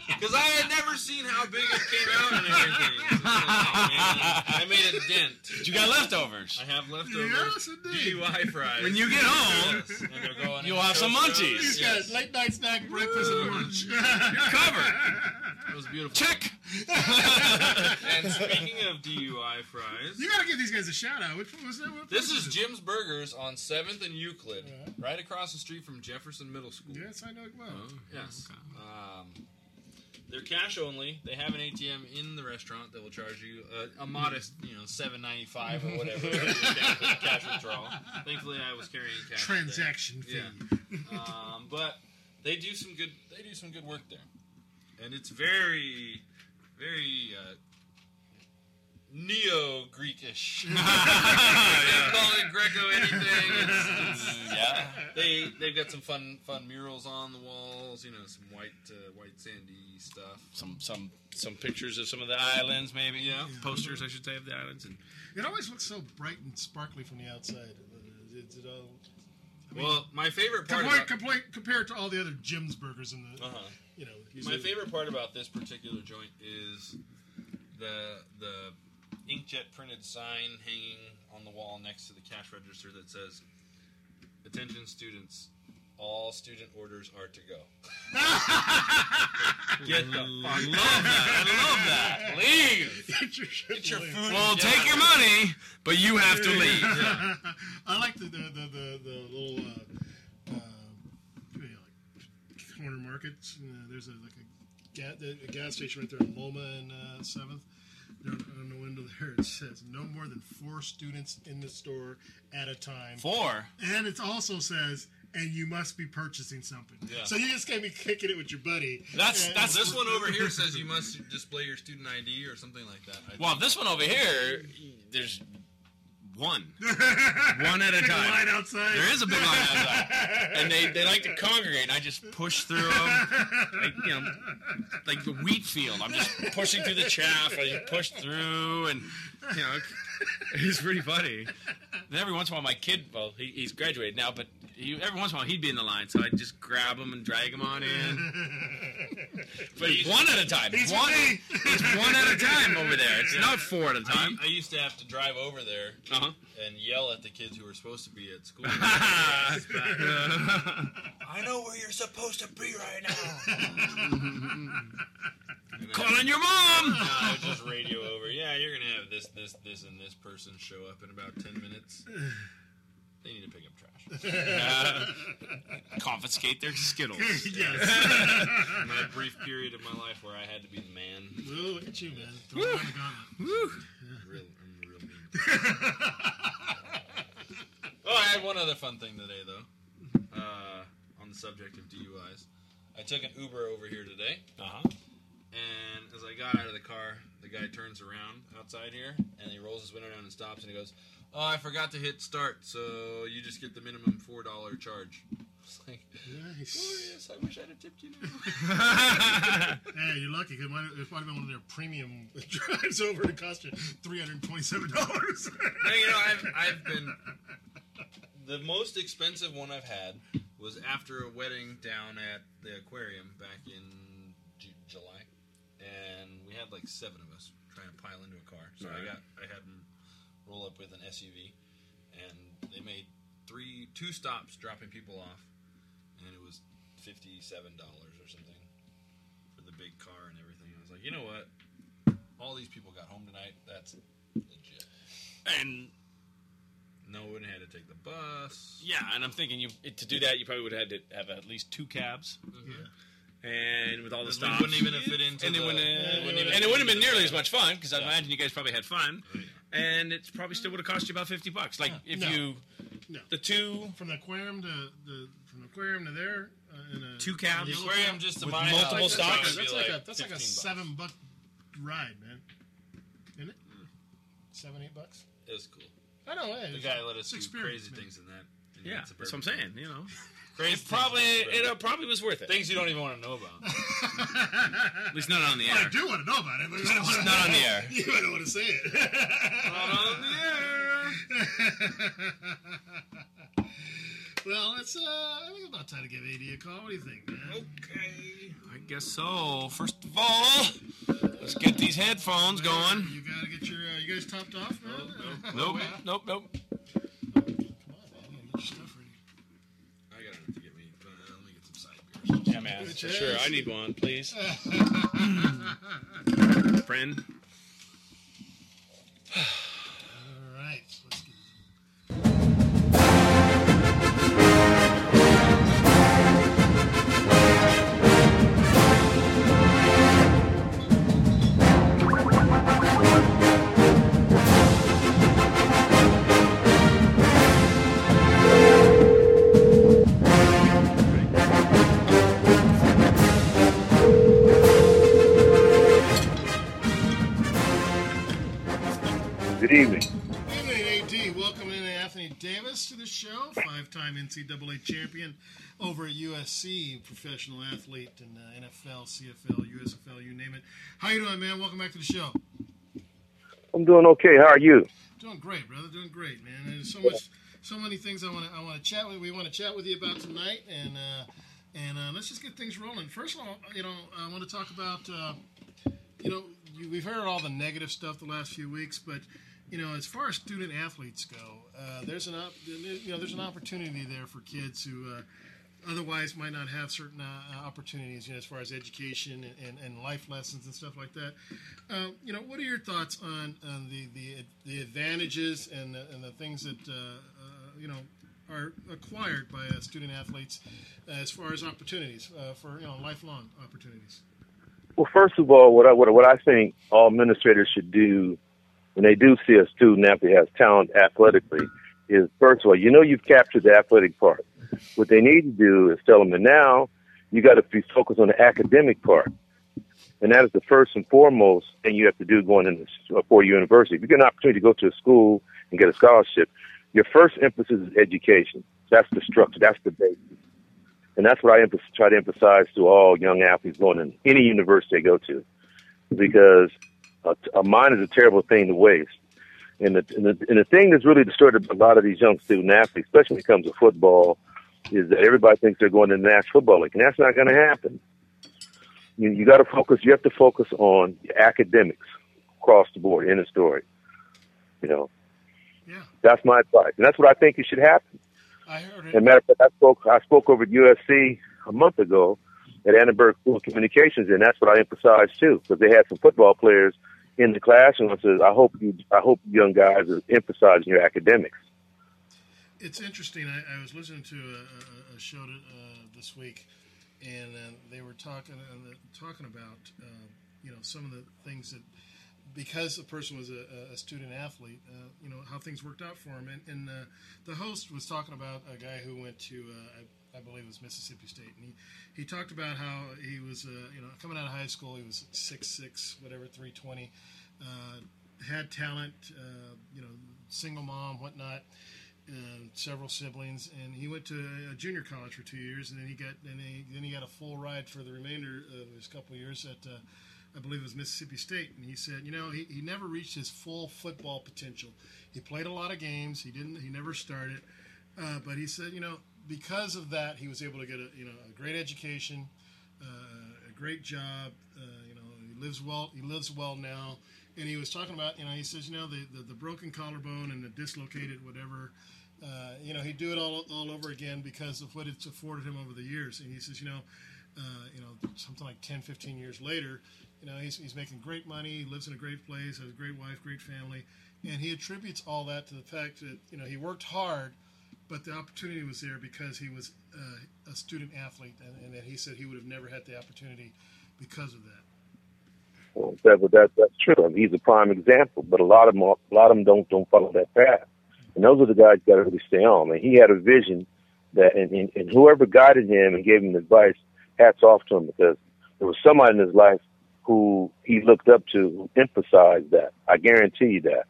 Because I had never seen how big it came out and everything. So, man, I made a dent. But you got leftovers. I have leftovers. Yes, indeed. DUI fries. When you get home, Yes, and you'll have some munchies. ovens. These Yes. guys, late night snack, breakfast, and lunch. You're covered. It was beautiful. Check. and speaking of DUI fries, You gotta give these guys a shout out. Which one was that? What this place is Jim's Burgers on Seventh and Euclid, right across the street from Jefferson Middle School. Yes, I know it well. Oh, Yes. Um, they're cash only. They have an ATM in the restaurant that will charge you a, a modest, you know, seven ninety five or whatever cash, cash withdrawal. Thankfully, I was carrying cash. today. Transaction fee. Yeah. Um, but they do some good. They do some good work there, and it's very, very uh, neo Greekish. Call it Greco anything. It's, it's, Yeah. They they've got some fun fun murals on the walls. You know, some white uh, white sandy stuff. Some some some pictures of some of the islands, maybe. Yeah. Posters, I should say, of the islands. And It always looks so bright and sparkly from the outside. Is it all? I mean, Well, my favorite part. compared, About, compared, compared to all the other Jim's burgers in the, uh-huh. you know, My favorite part about this particular joint is the the inkjet printed sign hanging on the wall next to the cash register that says, "Attention students, all student orders are to go." Get the fuck. love that. I love that. Leave. Get your, shit Get your leave. food. Well, and take your money, but you have to leave. Yeah. I like the the the, the, the little uh, uh, like corner markets. Uh, there's a like a, ga- a gas station right there in Loma and uh, Seventh. There on, on the window there it says no more than four students in the store at a time. Four. And it also says. And you must be purchasing something. Yeah. So you just can't be kicking it with your buddy. That's- And- that's- This one over here says you must display your student ID or something like that. I Well, think. this one over here, there's one. One at a Big time. line outside. There is a big line outside, and they, they like to congregate. And I just push through them, like you know, like the wheat field. I'm just pushing through the chaff. I just push through, and you know, it's pretty funny. And every once in a while, my kid, well, he, he's graduated now, but he, every once in a while he'd be in the line, so I'd just grab him and drag him on in. But it's one at a time. He's one, with me. it's one at a time over there. It's not four at a time. I used to have to drive over there Uh-huh. and yell at the kids who were supposed to be at school. I I know where you're supposed to be right now. Calling your mom. No, I would just radio over. Yeah, you're gonna have this, this, this, and this person show up in about ten minutes. they need to pick up trash. Uh, confiscate their Skittles. Yes. my brief period of my life where I had to be the man. Ooh, look at you, man. Throwing down the gauntlet. Woo. Real, I'm real mean. oh, I had one other fun thing today, though. Uh, on the subject of DUIs, I took an Uber over here today. Uh huh. And as I got out of the car, the guy turns around outside here and he rolls his window down and stops and he goes, "Oh, I forgot to hit start, so you just get the minimum four dollar charge." It's like, Nice. oh yes, I wish I'd have tipped you now. hey, you're lucky. 'cause It might, it might have been one of their premium drives over. It cost you three hundred twenty-seven dollars. no, you know, I've I've been the most expensive one I've had was after a wedding down at the aquarium back in Ju- July, and we had like seven of us trying to pile into a car. So I got I had them roll up with an SUV, and they made three two stops dropping people off, and it was fifty seven dollars or something for the big car and everything. I was like, you know what? All these people got home tonight. That's legit. And no one had to take the bus. Yeah, and I'm thinking you to do that, you probably would have had to have at least two cabs. Yeah. And with all the stops, wouldn't even have fit into and it wouldn't, Yeah, it wouldn't even and it wouldn't have been nearly as much fun because I Yeah. imagine you guys probably had fun. Oh, And it's probably still would have cost you about fifty bucks. Like if No. you No. the two from the aquarium to the from the aquarium to there. Uh, in a, Two cabs? in The aquarium just to With my multiple house, That's like- stops? That's like, like a that's like a 15 bucks. seven buck ride, man. Isn't it? Seven eight bucks. It was cool. I know. Hey, The guy let us it's do crazy man. things in that. in yeah, that that's what I'm Suburban. saying. You know, Crazy it probably it uh, probably was worth it. Things you don't even want to know about. At least not on the Well, air. I do want to know about it, but Just not on the air. You don't want to say it. Not on the air. well, it's uh, I think it's about time to give AD a call. What do you think, man? Okay. I guess so. First of all, let's get these headphones going. You gotta get your uh, you guys topped off, man. Nope, nope, nope. Come Yeah, man. For sure. I need one, please. Friend. evening. Evening, AD. Welcome in Anthony Davis to the show, five-time NCAA champion over at USC, professional athlete in uh, NFL, CFL, USFL, you name it. How you doing, man? Welcome back to the show. I'm doing okay. How are you? Doing great, brother. Doing great, man. There's so much, so many things I want to, I want to chat with. We want to chat with you about tonight, and uh, and uh, let's just get things rolling. First of all, you know, I want to talk about, uh, you know, you, we've heard all the negative stuff the last few weeks, but you know, as far as student athletes go, uh, there's an, op- you know, there's an opportunity there for kids who. Uh, Otherwise, might not have certain uh, opportunities, you know, as far as education and, and, life lessons and stuff like that. Um, you know, what are your thoughts on, on the, the the advantages and the, and the things that uh, uh, you know are acquired by uh, student athletes as far as opportunities uh, for you know lifelong opportunities? Well, first of all, what I what, what I think all administrators should do when they do see a student athlete has talent athletically is first of all, you know you've captured the athletic part. What they need to do is tell them that now you got to be focused on the academic part. And that is the first and foremost thing you have to do going into a uh, four-year university. If you get an opportunity to go to a school and get a scholarship, your first emphasis is education. That's the structure. That's the basis. And that's what I try to emphasize to all young athletes going in any university they go to, because a, a mind is a terrible thing to waste. And the, and the and the thing that's really distorted a lot of these young student athletes, especially when it comes to football, is that everybody thinks they're going to the National Football League, and that's not going to happen. You you got to focus. You have to focus on academics across the board. In the story, you know. Yeah. That's my advice, and that's what I think it should happen. I heard it. As a matter of fact, I spoke I spoke over at USC a month ago at Annenberg School of Communications, and that's what I emphasized too, because they had some football players in the classroom. I said, I hope you I hope you young guys are emphasizing your academics. it's interesting. I, I was listening to a, a, show to, uh, this week, and uh, they were talking uh, talking about uh, you know some of the things that because the person was a, a student athlete, uh, you know how things worked out for him. And, and uh, the host was talking about a guy who went to I believe it was Mississippi State, and he, he talked about how he was uh, you know coming out of high school, he was six six whatever three twenty, uh, had talent, uh, you know single mom whatnot. Uh, several siblings, and he went to a junior college for two years, and then he got and he, then he got a full ride for the remainder of his couple of years at uh, I believe it was Mississippi State, and he said, you know, he, he never reached his full football potential. He played a lot of games. He didn't. He never started, uh, but he said, you know, because of that, he was able to get a you know a great education, uh, a great job. Uh, you know, he lives well. He lives well now, and he was talking about, you know, he says, you know, the the, the broken collarbone and the dislocated whatever. Uh, you know, he'd do it all, all over again because of what it's afforded him over the years. And he says, you know, uh, you know, something like 10, 15 years later, you know, he's, he's making great money, lives in a great place, has a great wife, great family, and he attributes all that to the fact that you know he worked hard, but the opportunity was there because he was uh, a student athlete, and, and that he said he would have never had the opportunity because of that. Well, that, that that's true. He's a prime example. But a lot of them, a lot of them don't don't follow that path. And those are the guys got to really stay on. And he had a vision that, and, and, and whoever guided him and gave him advice, hats off to him because there was somebody in his life who he looked up to who emphasized that. I guarantee you that.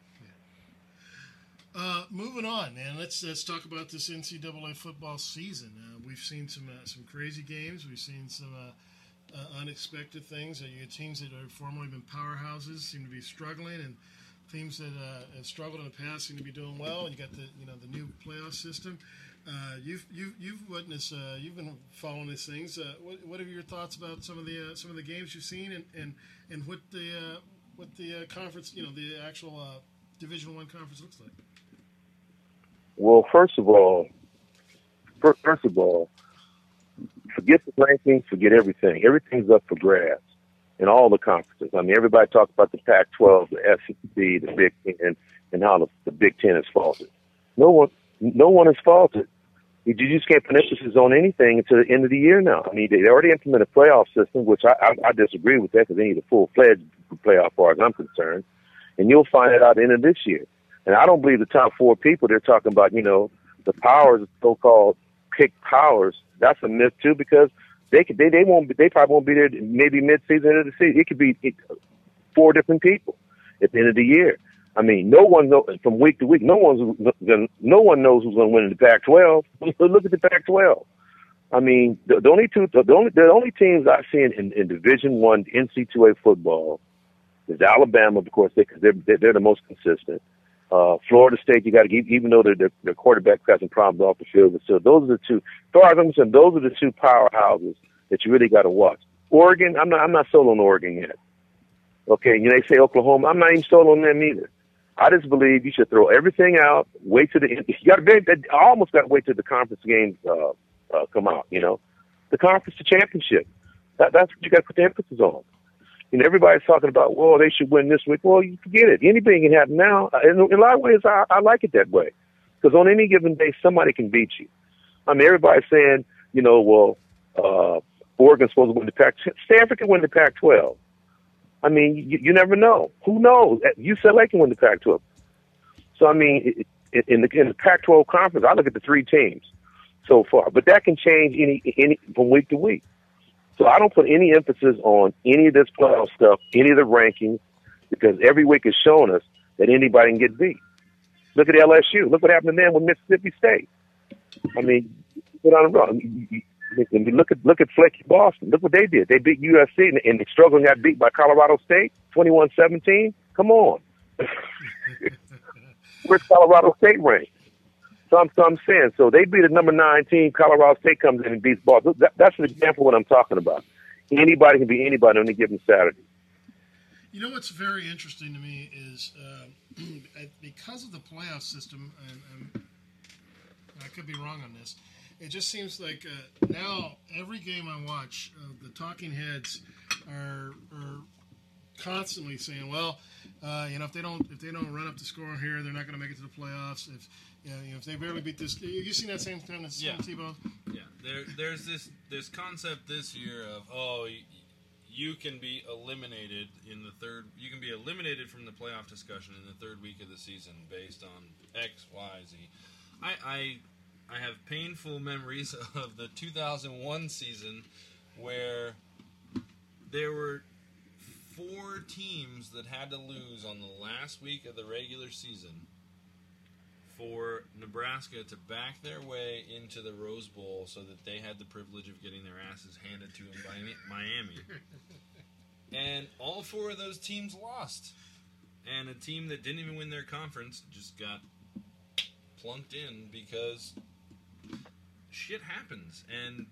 Uh, moving on, man. Let's let's talk about this NCAA football season. Uh, we've seen some uh, some crazy games. We've seen some uh, uh, unexpected things. You had teams that have formerly been powerhouses seem to be struggling, and teams that have struggled in the past seem to be doing well. And you got the you know the new playoff system. You've you've you've witnessed you've been following these things. What what are your thoughts about some of the some of the games you've seen and and, and what the what the conference you know the actual Division One conference looks like? Well, first of all, first of all, forget the rankings, forget everything. Everything's up for grabs in all the conferences. I mean, everybody talks about the Pac-12, the SEC, the Big Ten, and how the, the Big Ten has faltered. No one, no one has faltered. You just can't put emphasis on anything until the end of the year now. I mean, they already implemented a playoff system, which I, I, I disagree with that because they need a full fledged playoff, far as I'm concerned. And you'll find it out the end of this year. And I don't believe the top four people they're talking about, you know, the powers, so called pick powers. That's a myth too because they could, they they won't they probably won't be there maybe mid season of the season. It could be four different people at the end of the year. I mean, no one know from week to week. No one's gonna, no one knows who's going to win in the Pac-12. Look at the Pac-12. I mean, the, the only two, the only the only teams I've seen in, in Division One NC2A football is Alabama, of course, because they, they're they're the most consistent. Uh, Florida State, you got to keep, even though their their quarterback some problems off the field, but still, those are the two. As I'm concerned, those are the two powerhouses that you really got to watch. Oregon, I'm not I'm not sold on Oregon yet. Okay, you know they say Oklahoma, I'm not even sold on them either. I just believe you should throw everything out. Wait to the end. You got to. I almost got to wait till the conference games uh, uh, come out. You know, the conference, championship. That, that's what you got to put the emphasis on. Know, everybody's talking about, well, they should win this week. Well, you forget it. Anything can happen now. In, a lot of ways, I, I like it that way because on any given day, somebody can beat you. I mean, everybody's saying, you know, well, uh, Oregon's supposed to win the Pac. Stanford can win the Pac-12. I mean, you, you never know. Who knows? UCLA can win the Pac-12. So I mean, in the in the Pac-12 conference, I look at the three teams so far, but that can change any any from week to week. So I don't put any emphasis on any of this playoff stuff, any of the rankings, because every week has shown us that anybody can get beat. Look at LSU. Look what happened to them with Mississippi State. I mean, put on the run. Look at look at Flecky Boston. Look what they did. They beat USC and, and they struggled and got beat by Colorado State, 21-17. Come on. Where's Colorado State ranked? So I'm, so I'm saying, so they beat a number nine team. Colorado State comes in and beats Boston. That, that's an example of what I'm talking about. Anybody can be anybody on any given Saturday. You know what's very interesting to me is uh, because of the playoff system, and, and, I could be wrong on this. It just seems like uh, now every game I watch, uh, the talking heads are, are constantly saying, "Well, Uh, you know, if they don't if they don't run up the score here, they're not going to make it to the playoffs. If you know, if they barely beat this, you seen that same thing as Yeah. Tebow. Yeah, there, there's this this concept this year of oh, y- you can be eliminated in the third. You can be eliminated from the playoff discussion in the third week of the season based on X, Y, Z. I I, I have painful memories of the 2001 season where there were four teams that had to lose on the last week of the regular season for Nebraska to back their way into the Rose Bowl so that they had the privilege of getting their asses handed to them by Miami. And all four of those teams lost. And a team that didn't even win their conference just got plunked in because shit happens. And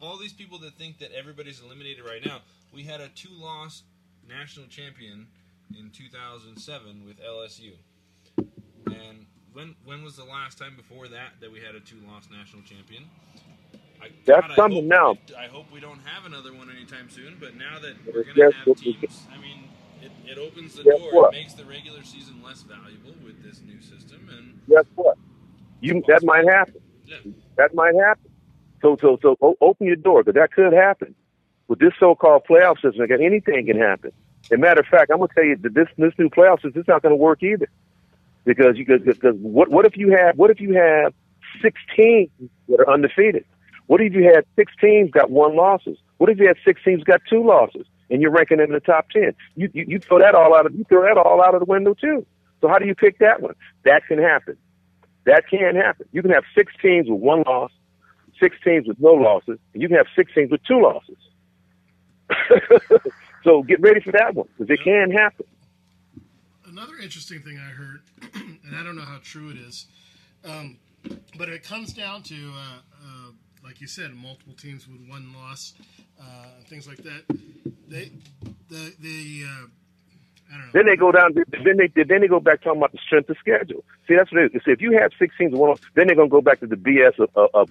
all these people that think that everybody's eliminated right now, we had a two loss national champion in 2007 with LSU. And when when was the last time before that that we had a two loss national champion? I, That's I coming hope now. we- I hope we don't have another one anytime soon. But now that we're going to have teams, I mean, it, it opens the Guess door. what? It makes the regular season less valuable with this new system. And guess what? You that might happen. That might happen. So so so o- open your door because that could happen. With this so-called playoff system, again, anything can happen. As a matter of fact, I'm gonna tell you that this this new playoff system is not going to work either. Because you because because what what if you have what if you have six teams that are undefeated? What if you had six teams got one losses? What if you had six teams got two losses and you're ranking them in the top ten? You, you you throw that all out of you throw that all out of the window too. So how do you pick that one? That can happen. That can happen. You can have six teams with one loss, six teams with no losses, and you can have six teams with two losses. so get ready for that one because it can happen. Another interesting thing I heard, and I don't know how true it is, um, but it comes down to, uh, uh, like you said, multiple teams with one loss, uh, things like that. They, the, the, uh, I don't know. Then they go down. Then they then they go back talking about the strength of schedule. See, that's what it is. See, if you have six teams with one, then they're gonna go back to the BS of, of, of,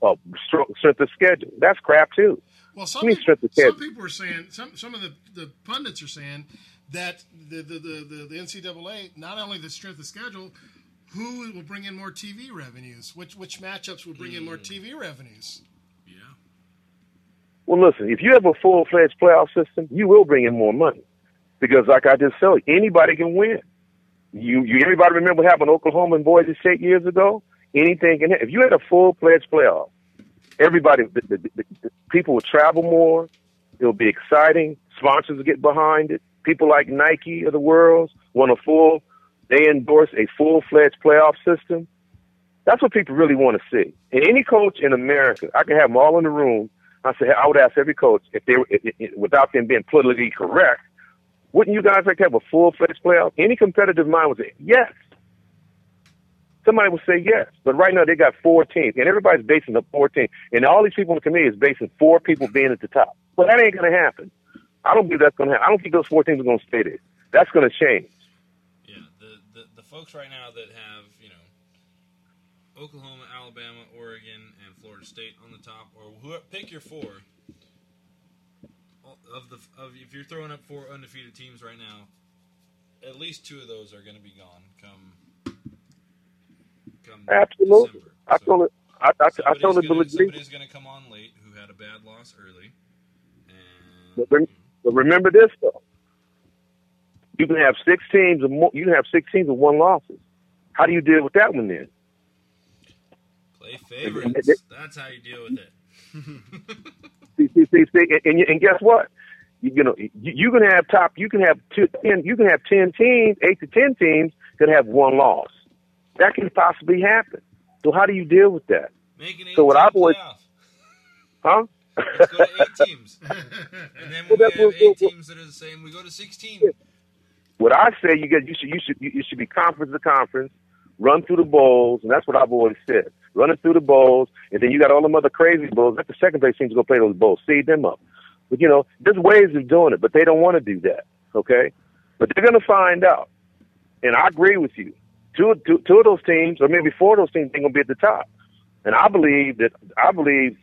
of strength of schedule. That's crap too. Well, some people, some people are saying, some some of the, the pundits are saying that the the, the, the the NCAA not only the strength of schedule, who will bring in more TV revenues? Which which matchups will bring in more mm. TV revenues? Yeah. Well, listen, if you have a full fledged playoff system, you will bring in more money. Because, like I just said, anybody can win. You, you, everybody remember what happened Oklahoma and Boise State years ago? Anything can happen. If you had a full fledged playoff, everybody, the, the, the, the people would travel more. It'll be exciting. Sponsors will get behind it. People like Nike of the world want a full, they endorse a full fledged playoff system. That's what people really want to see. And any coach in America, I can have them all in the room. I say, I would ask every coach if they were, i- i- without them being politically correct, wouldn't you guys like to have a full fledged playoff? Any competitive mind would say yes. Somebody would say yes, but right now they got four teams, and everybody's basing the four teams, and all these people in the committee is basing four people being at the top. Well, that ain't going to happen. I don't believe that's going to happen. I don't think those four teams are going to stay there. That's going to change. yeah, the, the the folks right now that have you know Oklahoma, Alabama, Oregon, and Florida State on the top, or who pick your four. Of the of if you're throwing up four undefeated teams right now, at least two of those are going to be gone come come Absolutely. I told it. I, I, I totally gonna, believe. somebody's going to come on late who had a bad loss early. Rem- but remember this though. You can have six teams or more, you can have six teams with one losses. How do you deal with that one then? Play favorites. That's how you deal with it. See, see, see, see and, and, and guess what? You, you know, you, you can have top. You can have two, ten. You can have ten teams, eight to ten teams, that have one loss. That can possibly happen. So how do you deal with that? So what I've always, huh? Let's go to eight teams. And then when we have eight teams that are the same, we go to 16. What I say, you get you should you should you should be conference to conference, run through the bowls, and that's what I've always said. Running through the bowls, and then you got all them other crazy bowls. Let the second place teams go play those bowls, seed them up. But you know, there's ways of doing it, but they don't want to do that. Okay, but they're going to find out. And I agree with you. Two, two, two of those teams, or maybe four of those teams, are going to be at the top. And I believe that I believe that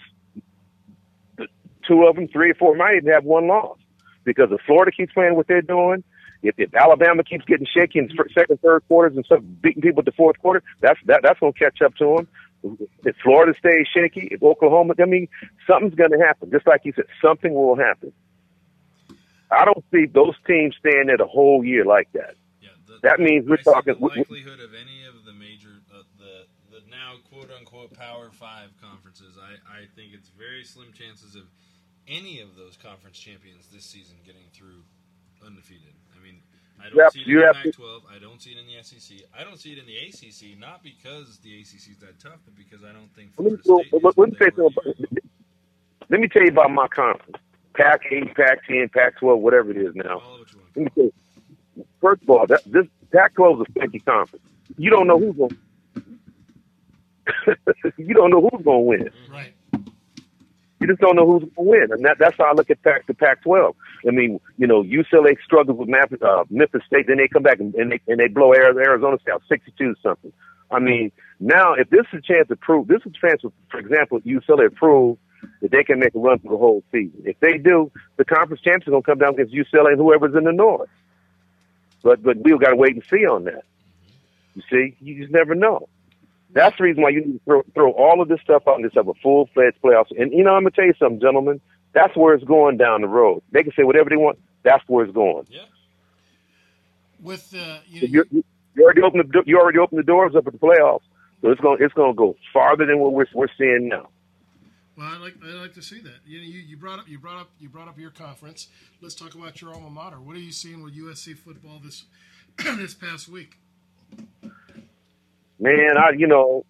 two of them, three or four, might even have one loss because if Florida keeps playing what they're doing, if, if Alabama keeps getting shaky in second, third quarters and stuff, beating people at the fourth quarter, that's that that's going to catch up to them. If Florida stays shaky, if Oklahoma, I mean, something's going to happen. Just like you said, something will happen. I don't see those teams staying there the whole year like that. Yeah, that means we're I talking. the we- we- likelihood of any of the major, uh, the the now quote unquote Power Five conferences. I I think it's very slim chances of any of those conference champions this season getting through undefeated. I mean, I don't You have- see it you in the have to- Pac-12. I don't see it in the SEC. I don't see it in the ACC. Not because the ACC is that tough, but because I don't think Let me, well, let, let me say something. about- Let me tell you about my conference: Pac eight, Pac ten, Pac twelve, whatever it is now. Let me tell you. First of all, that, this Pac twelve is a stinky conference. You don't know who's going. you don't know who's going to win. Right. You just don't know who's going to win, and that, that's how I look at Pac the Pac-12. I mean, you know, UCLA struggles with Memphis, uh, Memphis State, then they come back and, and they and they blow Ari- Arizona State out sixty-two something. I mean, now if this is a chance to prove, this is a chance, for, for example, UCLA prove that they can make a run for the whole season. If they do, the conference champions are going to come down against UCLA and whoever's in the north. But but we've got to wait and see on that. You see, you just never know. That's the reason why you need to throw, throw all of this stuff out and just have a full fledged playoffs. And you know, I'm gonna tell you something, gentlemen. That's where it's going down the road. They can say whatever they want. That's where it's going. Yeah. With uh, you, You, you, already opened the you already opened the doors up at the playoffs, so it's going it's going to go farther than what we're we're seeing now. Well, I like I like to see that. You, you you brought up you brought up you brought up your conference. Let's talk about your alma mater. What are you seeing with USC football this this past week? Man, I you know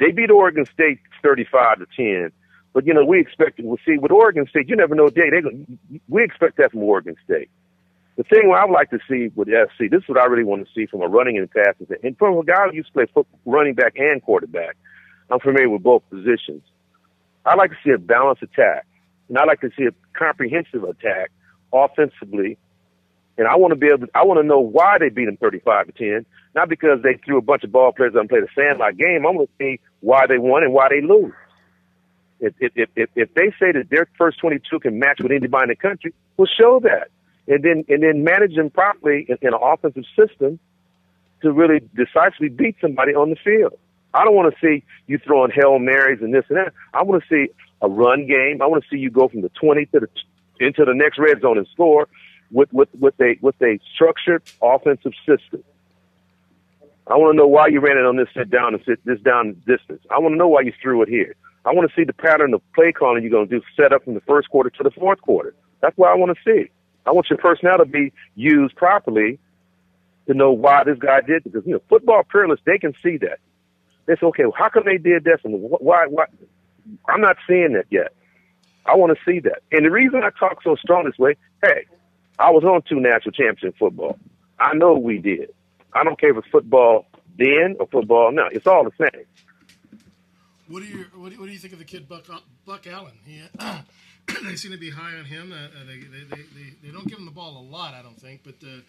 they beat Oregon State thirty five to ten, but you know we expected. We'll see with Oregon State. You never know. Day they gonna- we expect that from Oregon State. The thing I would like to see with SC, this is what I really want to see from a running and passing, and from a guy who used to play foot, running back and quarterback. I'm familiar with both positions. I like to see a balanced attack, and I like to see a comprehensive attack offensively. And I want to be able. To, I want to know why they beat them 35 to 10, not because they threw a bunch of ball players and played a sandlot game. I want to see why they won and why they lose. If if if if, they say that their first 22 can match with anybody in the country, we'll show that, and then and then manage them properly in, in an offensive system to really decisively beat somebody on the field. I don't want to see you throwing hail marys and this and that. I want to see a run game. I want to see you go from the 20 to the into the next red zone and score with with with a with a structured offensive system. I want to know why you ran it on this sit down and sit this down distance. I want to know why you threw it here. I want to see the pattern of play calling you're going to do set up from the first quarter to the fourth quarter. That's what I want to see. I want your personnel to be used properly to know why this guy did it. Because you know, football purists they can see that. They say, okay, well, how come they did this and why? Why? I'm not seeing that yet. I want to see that. And the reason I talk so strong this way, hey, I was on two national champions in football. I know we did. I don't care if it's football then or football now. It's all the same. What do you what do, what do you think of the kid Buck Buck Allen? He, they seem to be high on him. Uh, uh, they, they, they, they, they don't give him the ball a lot, I don't think, but uh,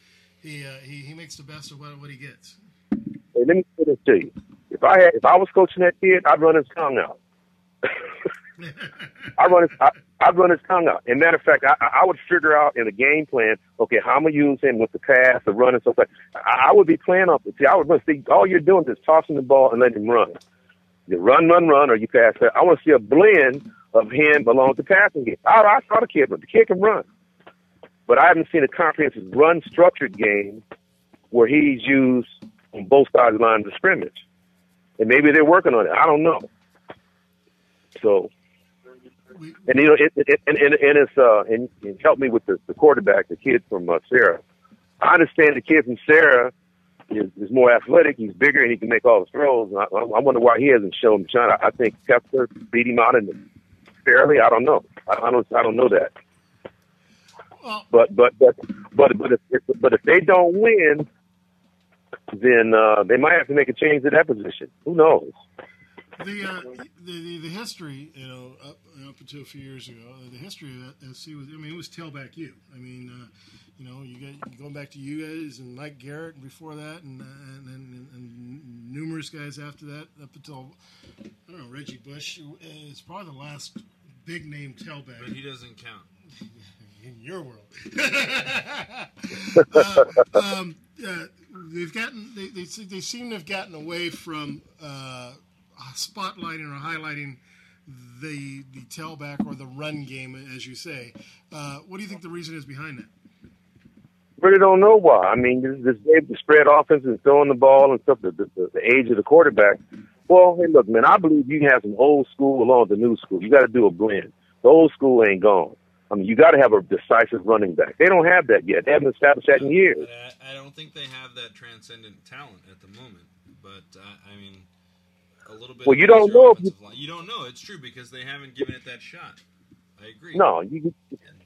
he, uh, he he makes the best of what, what he gets. Hey, let me put this to you. If I had, if I was coaching that kid, I'd run his tongue out. I run his, I, I'd run his tongue out. And matter of fact, I, I would figure out in the game plan, okay, how I'm gonna use him with the pass, the run, and stuff like. I, I would be playing off. See, I would run. See, all you're doing is tossing the ball and letting him run. You run, run, run, or you pass. That. I want to see a blend of him along with the passing game. I, I saw the kid, but the kid can run. But I haven't seen a comprehensive run structured game where he's used on both sides of the line of scrimmage. And maybe they're working on it. I don't know. So, and you know, it, it, and, and, and it's uh, and, and help me with the, the quarterback, the kid from uh, Sarah. I understand the kid from Sarah is, is more athletic. He's bigger and he can make all the throws. And I, I wonder why he hasn't shown shine. I, think Kessler beat him out in the fairly. I don't know. I, I don't. I don't know that. But but but but but if, if but if they don't win, then uh, they might have to make a change to that position. Who knows? The, uh, the the the history, you know, up up until a few years ago, uh, the history of SC was, I mean, it was tailback you. I mean, uh, you know, you get going back to you guys and Mike Garrett and before that, and uh, and, and and numerous guys after that, up until I don't know Reggie Bush is probably the last big name tailback. But he doesn't count. in your world. uh, um, uh, they've gotten they, they they seem to have gotten away from uh, spotlighting or highlighting the the tailback or the run game, as you say. Uh, what do you think the reason is behind that? Really don't know why. I mean, this, this the spread offense and throwing the ball and stuff. The, the, the age of the quarterback. Well, hey, look, man, I believe you can have some old school along with the new school. You got to do a blend. The old school ain't gone. I mean, you got to have a decisive running back. They don't have that yet. They haven't established that in years. I, I don't think they have that transcendent talent at the moment. But uh, I mean, a little bit. Well, you don't know if line. You don't know. It's true because they haven't given it that shot. I agree. No, you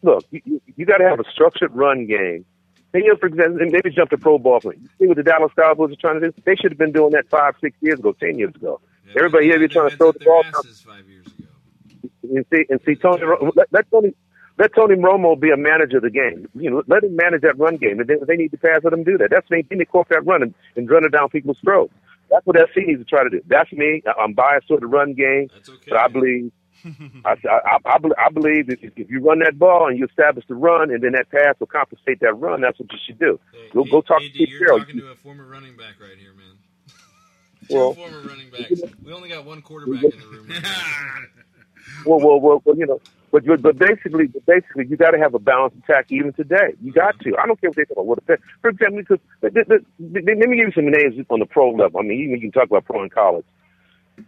look. You, you, you got to have a structured run game. And, you know, for example, and maybe jump to pro ball. You see what the Dallas Cowboys are trying to do? They should have been doing that five, six years ago, ten years ago. Everybody here be trying to throw the ball. Five years ago. And see, and see, Tony, let, let Tony, let Tony Romo be a manager of the game. You know, let him manage that run game, and then if they need to pass, let him do that. That's me. Then they cork that run and, and run it down people's throats. That's what SC needs to try to do. That's me. I- I'm biased toward the run game, okay. but I believe. I, I, I, I believe if, if you run that ball and you establish the run, and then that pass will compensate that run, that's what you should do. Go, go talk AD, to Pete you're Carroll. talking to a former running back right here, man. Two Well- former running backs. We only got one quarterback in the room. Well, well, well, well, you know, but but basically, but basically, you got to have a balanced attack even today. You got to. I don't care what they talk about. What effect. For example, because let, me give you some names on the pro level. I mean, even you can talk about pro in college.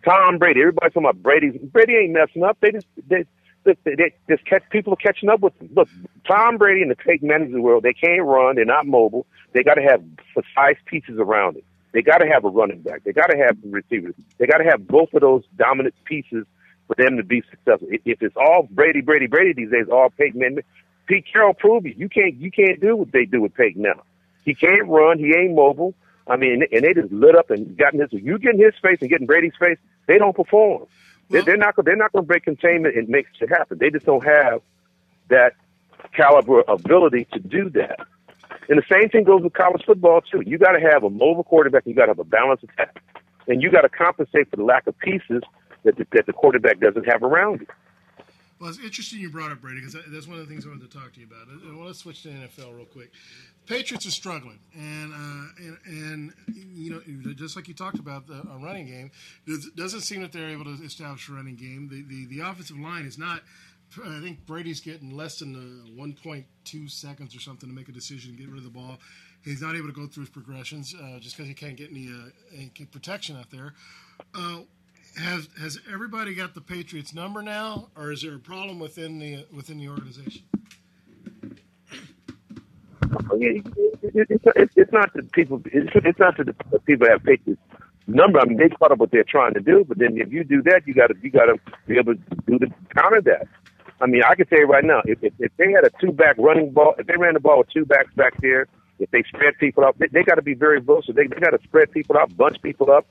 Tom Brady. Everybody's talking about Brady. Brady ain't messing up. They just they. They, they, just catch people are catching up with them. Look, Tom Brady and the Peyton Mannings of the world, they can't run. They're not mobile. They got to have precise pieces around it. They got to have a running back. They got to have receivers. They got to have both of those dominant pieces for them to be successful. If- it's all Brady, Brady, Brady these days, all Peyton Manning, Pete Carroll proved it. You can't you can't do what they do with Peyton now. He can't run. He ain't mobile. I mean, and they just lit up and gotten his. You get in his face and getting Brady's face, they don't perform. They're, they're not. They're not going to break containment and make shit happen. They just don't have that caliber ability to do that. And the same thing goes with college football too. You got to have a mobile quarterback. You got to have a balanced attack, and you got to compensate for the lack of pieces that the, that the quarterback doesn't have around you. Well, it's interesting you brought up Brady because that's one of the things I wanted to talk to you about. And well, let's switch to NFL real quick. Patriots are struggling, and uh, and, and you know just like you talked about the a running game, it doesn't seem that they're able to establish a running game. The the, the offensive line is not. I think Brady's getting less than uh, 1.2 seconds or something to make a decision to get rid of the ball. He's not able to go through his progressions uh, just because he can't get any, uh, any protection out there. Has has everybody got the Patriots number now, or is there a problem within the within the organization? It- it- It's, not that people. It's not that the people have Patriots number. I mean, they caught up what they're trying to do, but then if you do that, you got to you got to be able to do the counter that. I mean, I can tell you right now, if, if, if they had a two back running ball, if they ran the ball with two backs back there, if they spread people out, they, they got to be very versatile. They, they got to spread people out, bunch people up.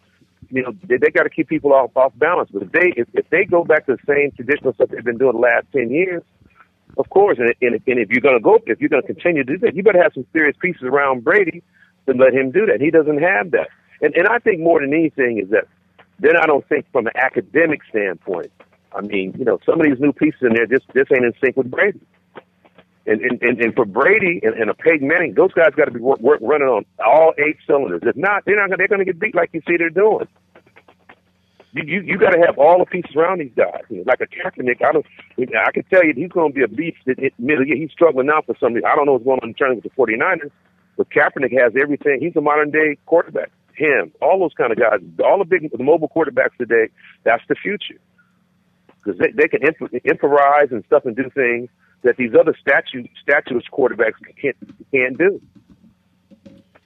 You know, they, they got to keep people off off balance. But if they if, if they go back to the same traditional stuff they've been doing the last ten years, of course, and, and, and if you're going to go, if you're going to continue to do that, you better have some serious pieces around Brady to let him do that. He doesn't have that. And and I think more than anything is that then I don't think from an academic standpoint. I mean, you know, some of these new pieces in there just just ain't in sync with Brady. And and, and, and for Brady and, and a Peyton Manning, those guys got to be work, work running on all eight cylinders. If not, they're not gonna, they're going to get beat like you see they're doing. You you, you got to have all the pieces around these guys. You know, like a Kaepernick, I don't. I can tell you he's going to be a beast. It, it, middle. He's struggling now for some reason. I don't know what's going on in terms with the 49ers, but Kaepernick has everything. He's a modern day quarterback. Him, all those kind of guys, all the big the mobile quarterbacks today. That's the future because they, they can imp- improvise and stuff and do things that these other statue statuish quarterbacks can't can't do.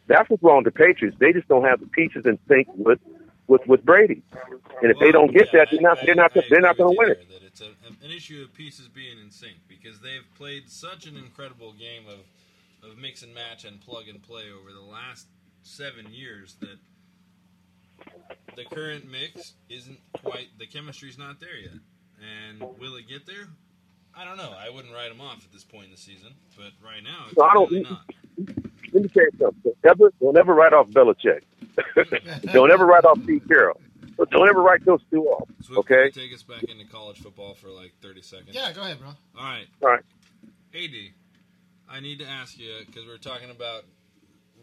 That's what's wrong with the Patriots. They just don't have the pieces in sync with with with Brady. And if they don't get that, they're not they're not they're not going to win it. that it's a, an issue of pieces being in sync because they've played such an incredible game of, of mix and match and plug and play over the last seven years that the current mix isn't quite the chemistry's not there yet. And will it get there? I don't know. I wouldn't write them off at this point in the season, but right now it's No, I don't. really not. Let me tell you something. Never, don't ever write off Belichick. don't ever write off Pete Carroll. But don't ever write those two off. Swift, Okay. take us back into college football for like 30 seconds? Yeah, go ahead, bro. All right. All right. AD, I need to ask you because we're talking about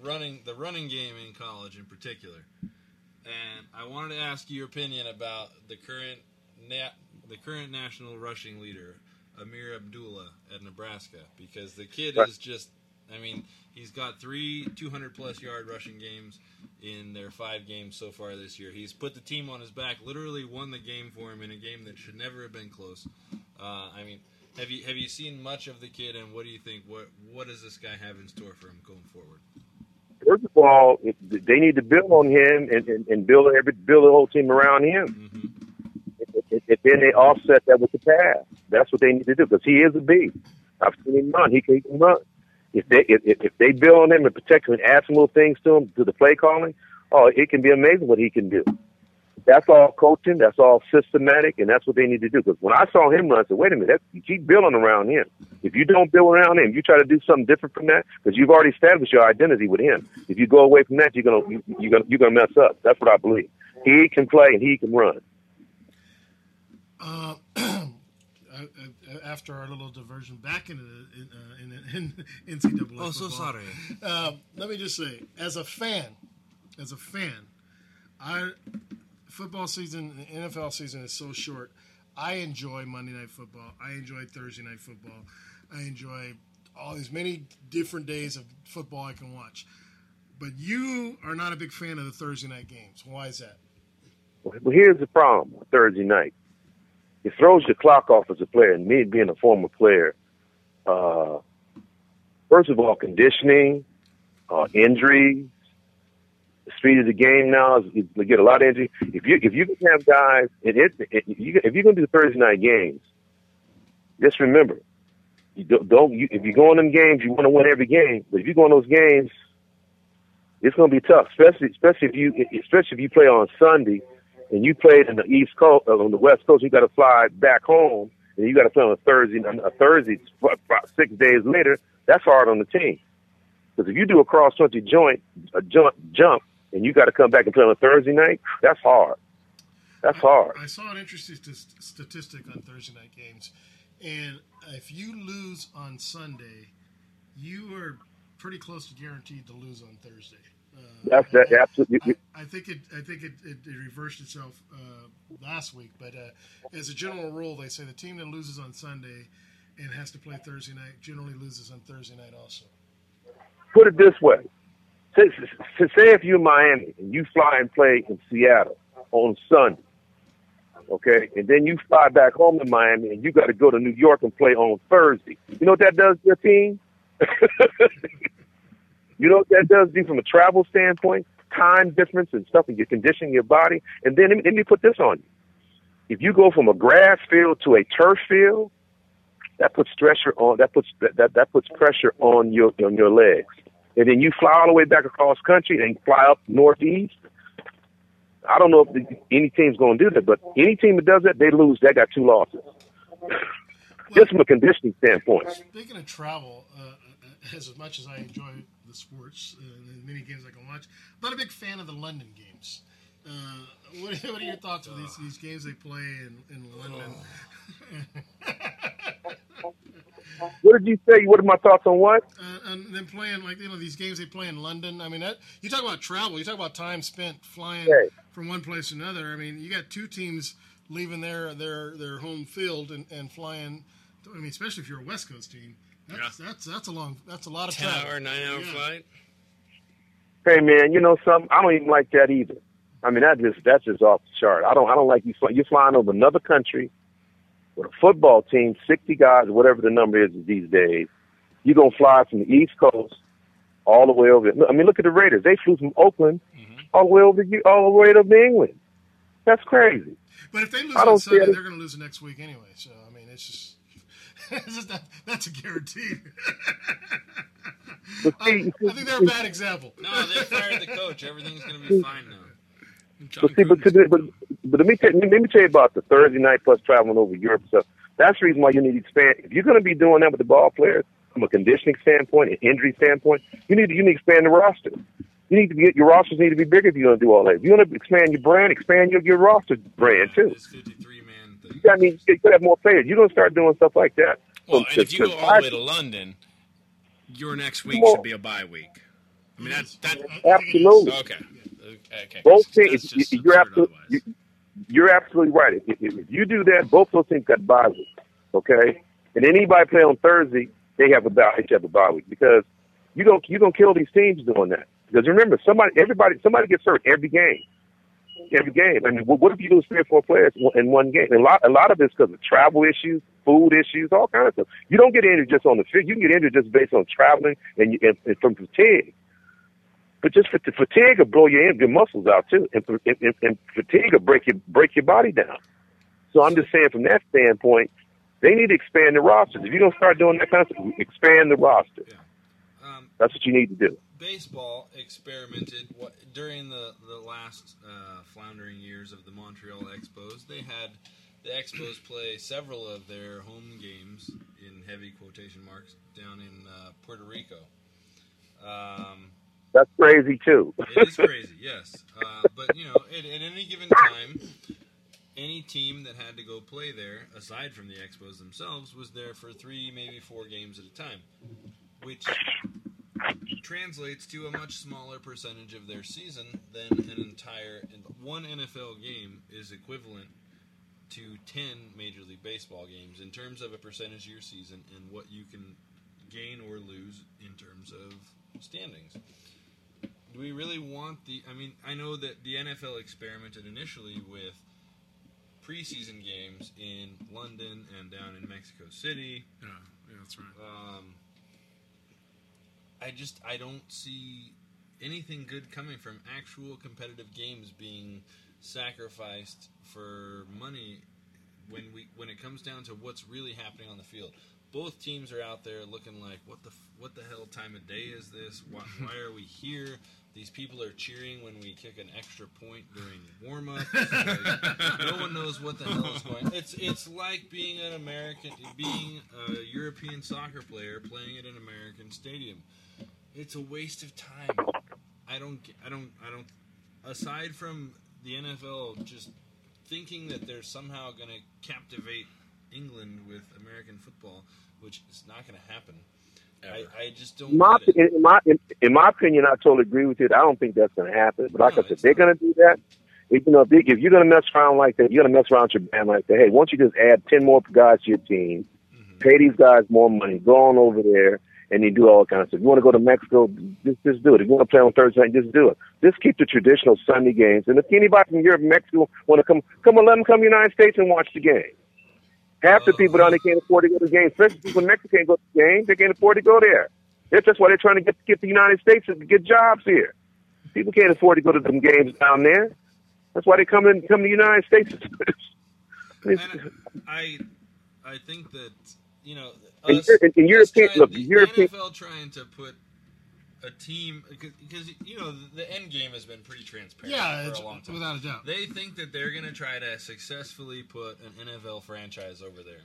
running the running game in college in particular, and I wanted to ask you your opinion about the current na- the current national rushing leader, Ameer Abdullah at Nebraska, because the kid is just. I mean, he's got three 200 plus yard rushing games in their five games so far this year. He's put the team on his back, literally won the game for him in a game that should never have been close. Uh, I mean, have you have you seen much of the kid, and what do you think? What what does this guy have in store for him going forward? First of all, they need to build on him and, and, and build every build the whole team around him. And, and- then they offset that with the pass. That's what they need to do because he is a beast. I've seen him run. He can, he run. If they if, if they build on him and protect him and add some little things to him to the play calling, oh, it can be amazing what he can do. That's all coaching. That's all systematic, and that's what they need to do. Because when I saw him run, I said, "Wait a minute, that, you keep building around him. If you don't build around him, you try to do something different from that because you've already established your identity with him. If you go away from that, you're gonna you, you're gonna you're gonna mess up. That's what I believe. He can play and he can run. Uh, uh, uh, after our little diversion back into the, in, uh, in, in NCAA. Oh, so sorry. Um, let me just say, as a fan, as a fan, I football season, the NFL season is so short. I enjoy Monday Night Football. I enjoy Thursday Night Football. I enjoy all these many different days of football I can watch. But you are not a big fan of the Thursday night games. Why is that? Well, here's the problem with Thursday night. It throws your clock off as a player, and me being a former player, uh, first of all, conditioning, uh, injuries, the speed of the game now is get a lot of injury. If you if you can have guys, it, it, if you if you're gonna do Thursday night games, just remember, you don't, don't you, if you go in them games, you want to win every game. But if you go in those games, it's going to be tough, especially especially if you especially if you play on Sunday and you played in the East Coast uh, on the West Coast. You got to fly back home, and you got to play on a Thursday. A Thursday six days later. That's hard on the team because if you do a cross country joint a jump jump and you got to come back and play on a Thursday night, that's hard. That's hard. I saw an interesting st- statistic on Thursday night games, and if you lose on Sunday, you are pretty close to guaranteed to lose on Thursday. Uh, That's that absolutely. I think it. I think it, it, it reversed itself uh, last week, but uh, as a general rule, they say the team that loses on Sunday and has to play Thursday night generally loses on Thursday night also. put it this way. Say, say say if you're Miami and you fly and play in Seattle on Sunday, okay, and then you fly back home to Miami and you got to go to New York and play on Thursday. You know what that does to your team? you know what that does do from a travel standpoint? Time difference and stuff, and you're conditioning your body. And then let me put this on you. If you go from a grass field to a turf field, that puts pressure on that puts that, that, puts pressure on your on your legs. And then you fly all the way back across country and fly up northeast. I don't know if the, any team's going to do that, but any team that does that, they lose. They got two losses. Just from a conditioning standpoint. Speaking of travel, uh, as much as I enjoy the sports uh, and the many games I can watch, I'm not a big fan of the London games. Uh, what, what are your thoughts on these, these games they play in, in London? What did you say? What are my thoughts on what? uh, and then playing like you know these games they play in London. I mean, that, you talk about travel. You talk about time spent flying from one place to another. I mean, you got two teams leaving their their their home field and, and flying. I mean, especially if you're a West Coast team, that's that's that's a long that's a lot of 10 travel. hour, 9 hour Yeah. flight. Hey man, you know something? I don't even like that either. I mean, that just that's just off the chart. I don't I don't like you. Fly, you're flying over another country with a football team, sixty guys, whatever the number is these days. You're gonna fly from the East Coast all the way over. I mean, look at the Raiders. They flew from Oakland mm-hmm. all the way over to, all the way to England. That's crazy. But if they lose I don't on Sunday, they're going to lose the next week anyway. So I mean, it's just, it's just that, that's a guarantee. I, I think they're a bad example. No, they fired the coach. Everything's going to be fine now. But see, but, but, but, but let me tell let me tell you about the Thursday night plus traveling over Europe stuff. That's the reason why you need to expand. If you're going to be doing that with the ball players from a conditioning standpoint, an injury standpoint, you need to you need to expand the roster. You need to be your rosters need to be bigger if you're going to do all that. If you want to expand your brand, expand your your roster brand too. You got I mean you got to have more players. You're going to start doing stuff like that. Well, So, and if you to- go to all the way to London, your next week Well- should be a bye week. I mean, that's that. Absolutely. Okay. Okay. Both That's teams, just you- you're absolutely, you, you're absolutely right. If, if, if you do that, both those teams got bye week. Okay, and anybody play on Thursday, they have a bye. They have a bye week because you don't you don't kill these teams doing that. Because remember, somebody, everybody, somebody gets hurt every game. Every game. I mean, what if you lose three or four players in one game? And a lot, a lot of it's because of travel issues, food issues, all kinds of stuff. You don't get injured just on the field. You can get injured just based on traveling and, you, and, and from fatigue. But just fat- fatigue will blow your your muscles out too, and, and, and- fatigue will break your break your body down. So I'm just saying, from that standpoint, they need to expand the rosters. If you're gonna start doing that kind of stuff, expand the roster. Um, That's what you need to do. Baseball experimented what, during the the last uh, floundering years of the Montreal Expos. They had the Expos play several of their home games in heavy quotation marks down in uh, Puerto Rico. Um, That's crazy too. it is crazy, yes. Uh, but you know, at, at any given time, any team that had to go play there, aside from the Expos themselves, was there for three, maybe four games at a time, which translates to a much smaller percentage of their season than an entire one NFL game is equivalent to 10 Major League Baseball games in terms of a percentage of your season and what you can gain or lose in terms of standings. Do we really want the I mean, I know that the NFL experimented initially with preseason games in London and down in Mexico City. Yeah, yeah, that's right. Um, I just I don't see anything good coming from actual competitive games being sacrificed for money when we when it comes down to what's really happening on the field. Both teams are out there looking like what the what the hell time of day is this? Why, why are we here? These people are cheering when we kick an extra point during warm up. no one knows what the hell is going. It's it's like being an American, being a European soccer player playing at an American stadium. It's a waste of time. I don't. get- I don't. I don't. Aside from the NFL just thinking that they're somehow going to captivate England with American football, which is not going to happen. I, I just don't. My, get it. in my in, in my opinion, I totally agree with you. I don't think that's going to happen. But like I said, they're going to do that. If, you know, if, they, if you're going to mess around like that, you're going to mess around with your band like that. Hey, why don't you just add ten more guys to your team, mm-hmm. pay these guys more money, go on over there, and you do all kinds of stuff. If you want to go to Mexico, just just do it. If you want to play on Thursday night, just do it. Just keep the traditional Sunday games. And if anybody from Europe, Mexico want to come, come and let them come to the United States and watch the game. Half the people down there can't afford to go to the game, especially people in Mexico can't go to the game. They can't afford to go there. That's just why they're trying to get get the United States to get jobs here. People can't afford to go to them games down there. That's why they come in come to the United States. And I, I think that you know, us, and- and European- trying- look, the European- NFL trying to put a team because you know the, the end game has been pretty transparent Yeah, for it's- a long time. without a doubt. They think that they're going to try to successfully put an NFL franchise over there,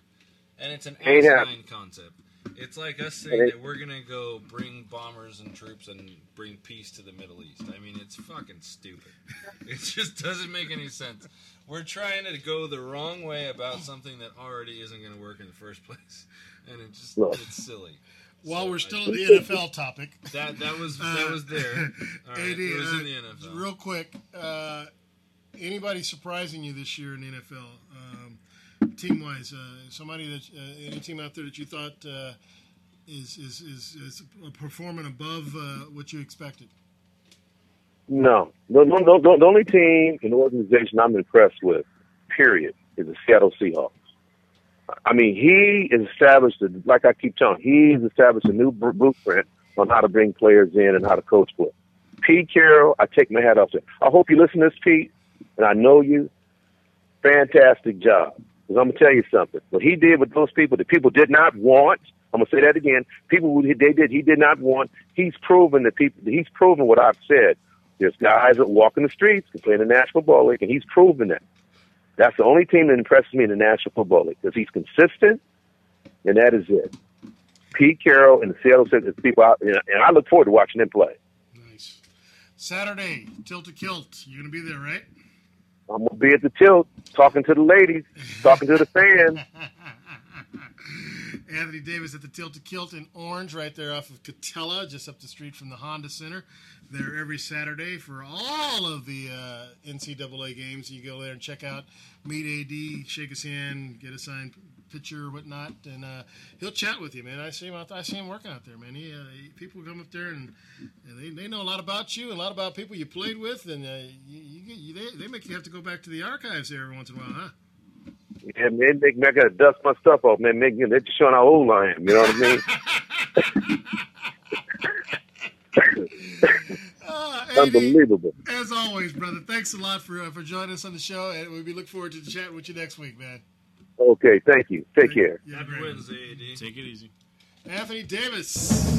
and it's an Ain't asinine concept. It's like us saying that we're going to go bring bombers and troops and bring peace to the Middle East. I mean, it's fucking stupid. It just doesn't make any sense. We're trying to go the wrong way about something that already isn't going to work in the first place, and it just Look. it's silly. While So we're I- still in the NFL topic, That that was that was there. All right, AD, it was in uh, the NFL. Real quick, uh, anybody surprising you this year in the NFL, um, team wise? Uh, somebody that uh, any team out there that you thought uh, is, is is is performing above uh, what you expected? No, the, the, the, the only team in the organization I'm impressed with, period, is the Seattle Seahawks. I mean, he established, a, like I keep telling, he's established a new blueprint on how to bring players in and how to coach with. Pete Carroll, I take my hat off to. him. I hope you listen to this, Pete, and I know you. Fantastic job. Because I'm gonna tell you something. What he did with those people that people did not want. I'm gonna say that again. People who they did, he did not want. He's proven that people. He's proven what I've said. There's guys that walk in the streets can play in the National Football League, and he's proven that. That's the only team that impresses me in the National Football League because he's consistent, and that is it. Pete Carroll and the Seattle Seahawks people out, and I look forward to watching them play. Nice. Saturday, tilt to kilt. You're gonna be there, right? I'm gonna be at the tilt, talking to the ladies, talking to the fans. Anthony Davis at the Tilted Kilt in Orange, right there off of Katella, just up the street from the Honda Center. They're every Saturday for all of the uh, NCAA games. You go there and check out, meet AD, shake his hand, get a signed picture or whatnot, and uh, he'll chat with you, man. I see him out. I see him working out there, man. He, uh, he people come up there and, and they, they know a lot about you and a lot about people you played with, and uh, you, you, you, they, they make you have to go back to the archives there every once in a while, huh? Yeah, man, make me I gotta dust my stuff off, man. Make me they're just showing how old I am. You know what I mean? Unbelievable. As always, brother. Thanks a lot for uh, for joining us on the show, and we look forward to chatting with you next week, man. Okay, thank you. Take care. Happy Wednesday, AD. Take it easy. Anthony Davis.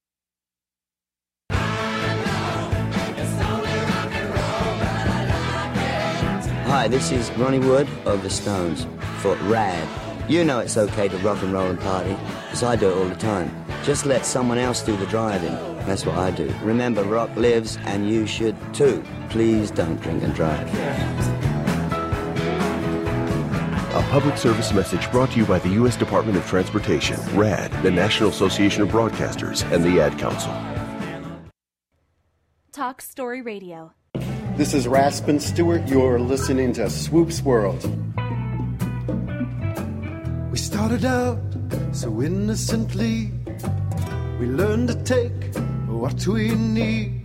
Hi, this is Ronnie Wood of the Stones for Rad. You know it's okay to rock and roll and party, because I do it all the time. Just let someone else do the driving. That's what I do. Remember, rock lives, and you should too. Please don't drink and drive. A public service message brought to you by the U.S. Department of Transportation, RAD, the National Association of Broadcasters, and the Ad Council. Talk Story Radio. This is Raspin Stewart. You're listening to Swoops World. We started out so innocently. We learned to take what we need.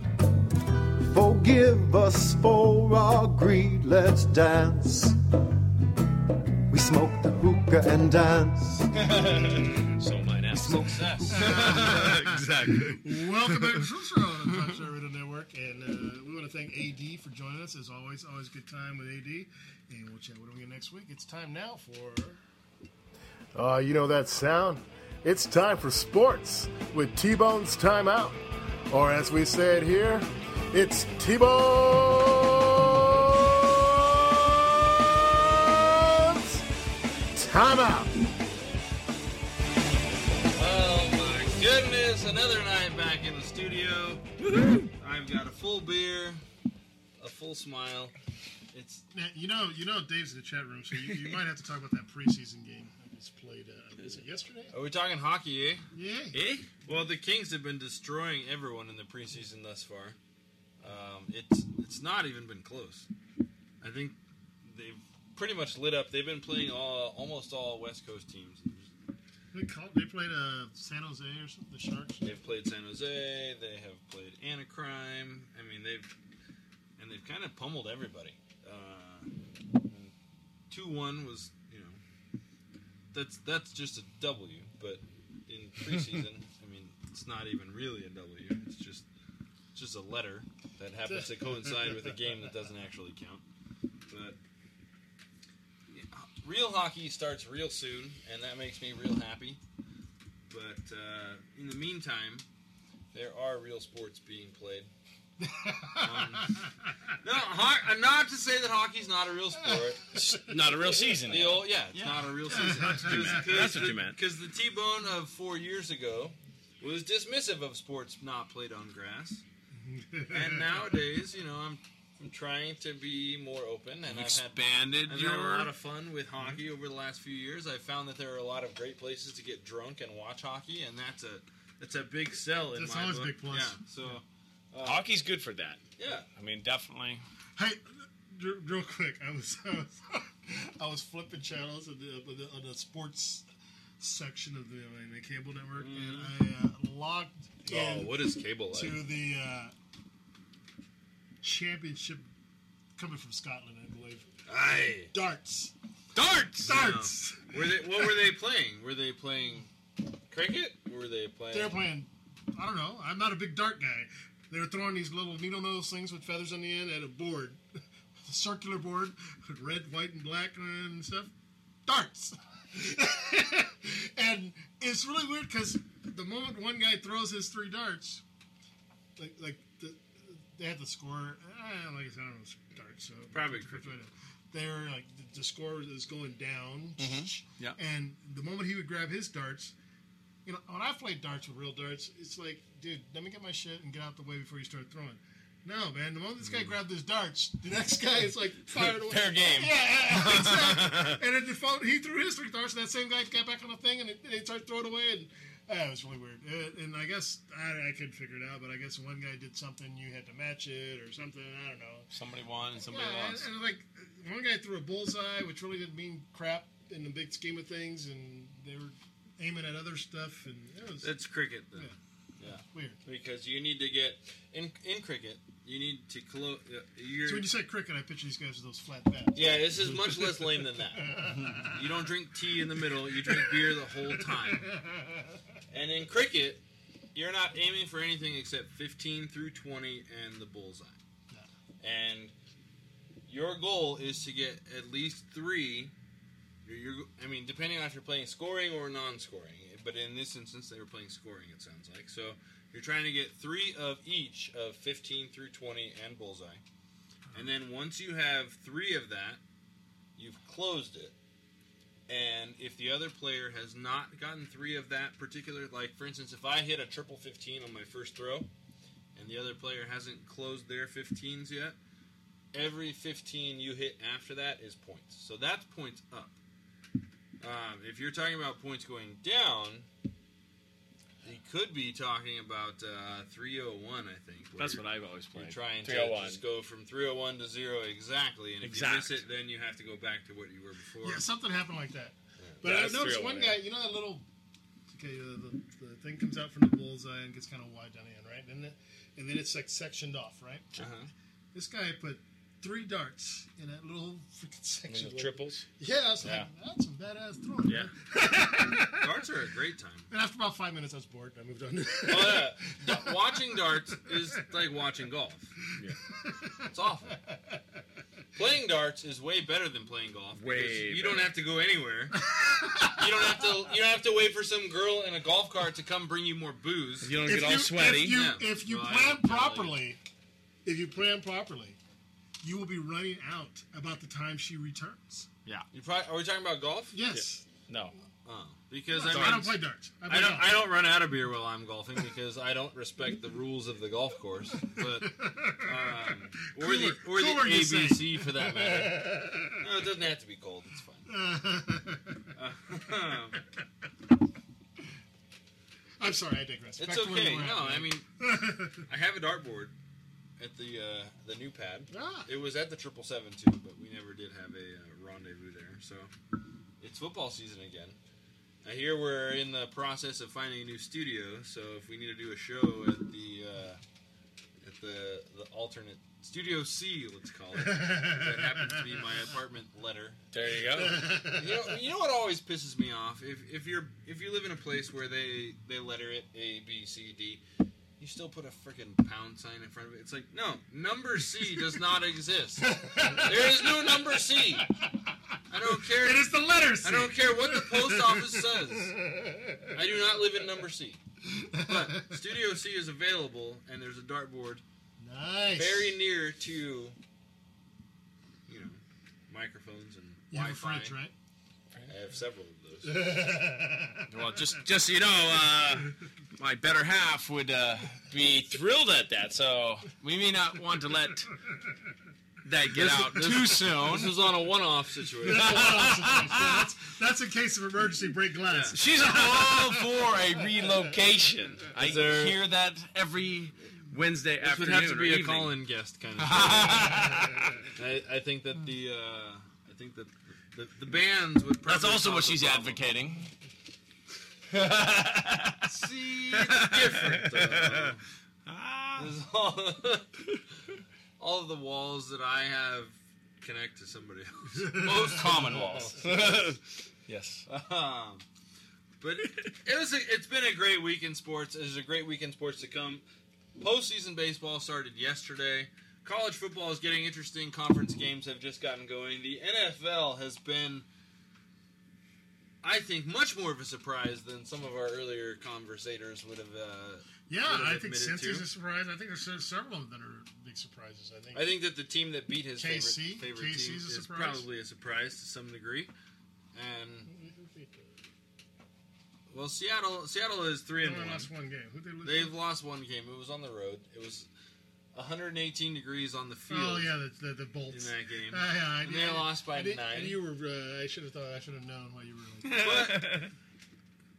Forgive us for our greed. Let's dance. We smoke the hookah and dance. so might have success. exactly. Welcome back to Switch Show on the Touchdown Radio Network, and uh, we want to thank AD for joining us. As always, always a good time with AD, and we'll chat with him again next week. It's time now for Uh, you know that sound? It's time for sports with T Bone's Timeout. Or as we say it here, it's T Bone's Timeout. Oh my goodness! Another night back in the studio. I've got a full beer, a full smile. It's Now, you know, you know, Dave's in the chat room, so you, you might have to talk about that preseason game that was played. Uh, was it yesterday? Are we talking hockey, eh? Yeah. Eh? Well, the Kings have been destroying everyone in the preseason thus far. Um, it's it's not even been close. I think they've pretty much lit up. They've been playing all almost all West Coast teams. They, called, they played uh, San Jose or something. The Sharks. They've played San Jose. They have played Anacrime. I mean, they've and they've kind of pummeled everybody. Uh, Two one was you know that's that's just a W, but in preseason, I mean, it's not even really a W. It's just it's just a letter that happens to coincide with a game that doesn't actually count. But yeah, real hockey starts real soon, and that makes me real happy. But uh, in the meantime, there are real sports being played. Um, no, ho- uh, not to say that hockey's not a real sport. not a real season. The old, yeah, it's Yeah. not a real season. That's what you meant. That's what you meant. Because the T-bone of four years ago was dismissive of sports not played on grass, and nowadays, you know, I'm I'm trying to be more open, and You've I've expanded had, I've had a lot of fun with hockey over the last few years. I've found that there are a lot of great places to get drunk and watch hockey, and that's a that's a big sell in That's my always a book. big plus. Yeah, so. Uh, Hockey's good for that. Yeah. I mean, definitely. Hey, real, real quick, I was I was, I was flipping channels on the, on the, on the sports section of the, the cable network, and I uh, logged Oh, in. what is cable like? To the uh, championship coming from Scotland, I believe. Aye. Darts. Darts. Darts. Were they? What were they playing? Were they playing cricket? Or were they playing? They were playing. I don't know. I'm not a big dart guy. They were throwing these little needle nose things with feathers on the end at a board, a circular board, with red, white, and black and stuff. Darts. and it's really weird because the moment one guy throws his three darts, like like the, they had the score. Eh, like I said, I don't know darts. So Probably They're like the, the score is going down. Mhm. Yeah. And the moment he would grab his darts, you know, when I played darts with real darts, it's like, dude, let me get my shit and get out the way before you start throwing. No, man. The moment this guy grabbed his darts, the next guy is like fired away. Mm. Fair game. Yeah, yeah, exactly. and the phone, he threw his three darts, and that same guy got back on the thing, and they started throwing away, and uh, it was really weird. Uh, and I guess I, I couldn't figure it out, but I guess one guy did something, you had to match it or something. I don't know. Somebody won and somebody Yeah, lost. And, and like one guy threw a bullseye, which really didn't mean crap in the big scheme of things, and they were aiming at other stuff, and it was. It's cricket. Then. Yeah. Yeah. Weird. Because you need to get in in cricket. You need to close. Uh, So when you say cricket, I picture these guys with those flat bats. yeah, this is much less lame than that. You don't drink tea in the middle. You drink beer the whole time. And in cricket, you're not aiming for anything except 15 through 20 and the bullseye. And your goal is to get at least three. You're, you're, I mean, depending on if you're playing scoring or non-scoring, but in this instance, they were playing scoring. It sounds like so. You're trying to get three of each of 15 through 20 and bullseye, and then once you have three of that, you've closed it. And if the other player has not gotten three of that particular, like for instance, if I hit a triple 15 on my first throw, and the other player hasn't closed their 15s yet, every 15 you hit after that is points. So that's points up. Um, if you're talking about points going down, you could be talking about uh, 301, I think. where That's what I've always You're played. trying to 301. just go from 301 to 0 exactly, and if Exact. you miss it, then you have to go back to what you were before. Yeah, something happened like that. But Yeah, I that's noticed 301, one yeah. guy, you know that little, okay, uh, the, the thing comes out from the bullseye and gets kind of wide down the end, right? And then, and then it's like sectioned off, right? Uh-huh. This guy put three darts in that little freaking section. Little triples? Yeah, I was Yeah. like, that's some badass throwing. Yeah. Darts are a great time. And after about five minutes, I was bored. and I moved on. Oh, yeah. Da- watching darts is like watching golf. Yeah. It's awful. Playing darts is way better than playing golf. Way because You don't better. have to go anywhere. you don't have to. You don't have to wait for some girl in a golf cart to come bring you more booze. You don't if get all sweaty. If you, Yeah. if you Well, I plan don't tell properly, if you plan properly, you will be running out about the time she returns. Yeah. You probably, are we talking about golf? Yes. No. Oh, because I I, mean, don't play darts. I, I don't. golf. I don't run out of beer while I'm golfing because I don't respect the rules of the golf course, but um, or the or the Cooler, you say. ABC for that matter. No, it doesn't have to be cold. It's fine. Uh, I'm sorry, I digress. It's to where okay. we were at, No. I mean, I have a dartboard at the uh, the new pad. Ah. It was at the triple seven too, but we never did have a uh, rendezvous there. So it's football season again. I hear we're in the process of finding a new studio. So if we need to do a show at the uh, at the the alternate studio C, let's call it, that happens to be my apartment letter. There you go. You know, you know what always pisses me off? If, if you're if you live in a place where they they letter it A B C D, you still put a freaking pound sign in front of it. It's like no, number C does not exist. there is no number C. I don't care. It is the letter C. I don't care what the post office says. I do not live in number C. But Studio C is available, and there's a dartboard Nice. very near to you know microphones and You have a Wi-Fi. fridge, right? I have several of those. Well, just just so you know, uh, my better half would uh, be thrilled at that. So we may not want to let that get This- out this- too soon. This was on a one-off situation. that's, that's in case of emergency break glass. She's all for a relocation. I there- hear that every Wednesday afternoon. This would have to be a evening. call-in guest kind of. thing. I, I think that the uh, I think that the, the bands would. That's also what she's problem. advocating. See, it's different. Though. There's all, all of the walls that I have connect to somebody else. Most common walls. yes. Um, but it was. A, it's been a great week in sports. There's a great week in sports to come. Postseason baseball started yesterday. College football is getting interesting. Conference games have just gotten going. The NFL has been, I think, much more of a surprise than some of our earlier conversators would have. Uh, Yeah, would have I think Cincy's to. a surprise. I think there's several that are big surprises. I think. I think that the team that beat his KC? favorite, favorite KC's team is surprise? probably a surprise to some degree. And well, Seattle Seattle is three and one. lost one game. Who'd they lose They've to? lost one game. It was on the road. It was 118 degrees on the field. Oh yeah, the the, the Bolts in that game. Uh, yeah, I, And they I- lost by I did- nine. And you were. Uh, I should have thought. I should have known why you were. Like, But,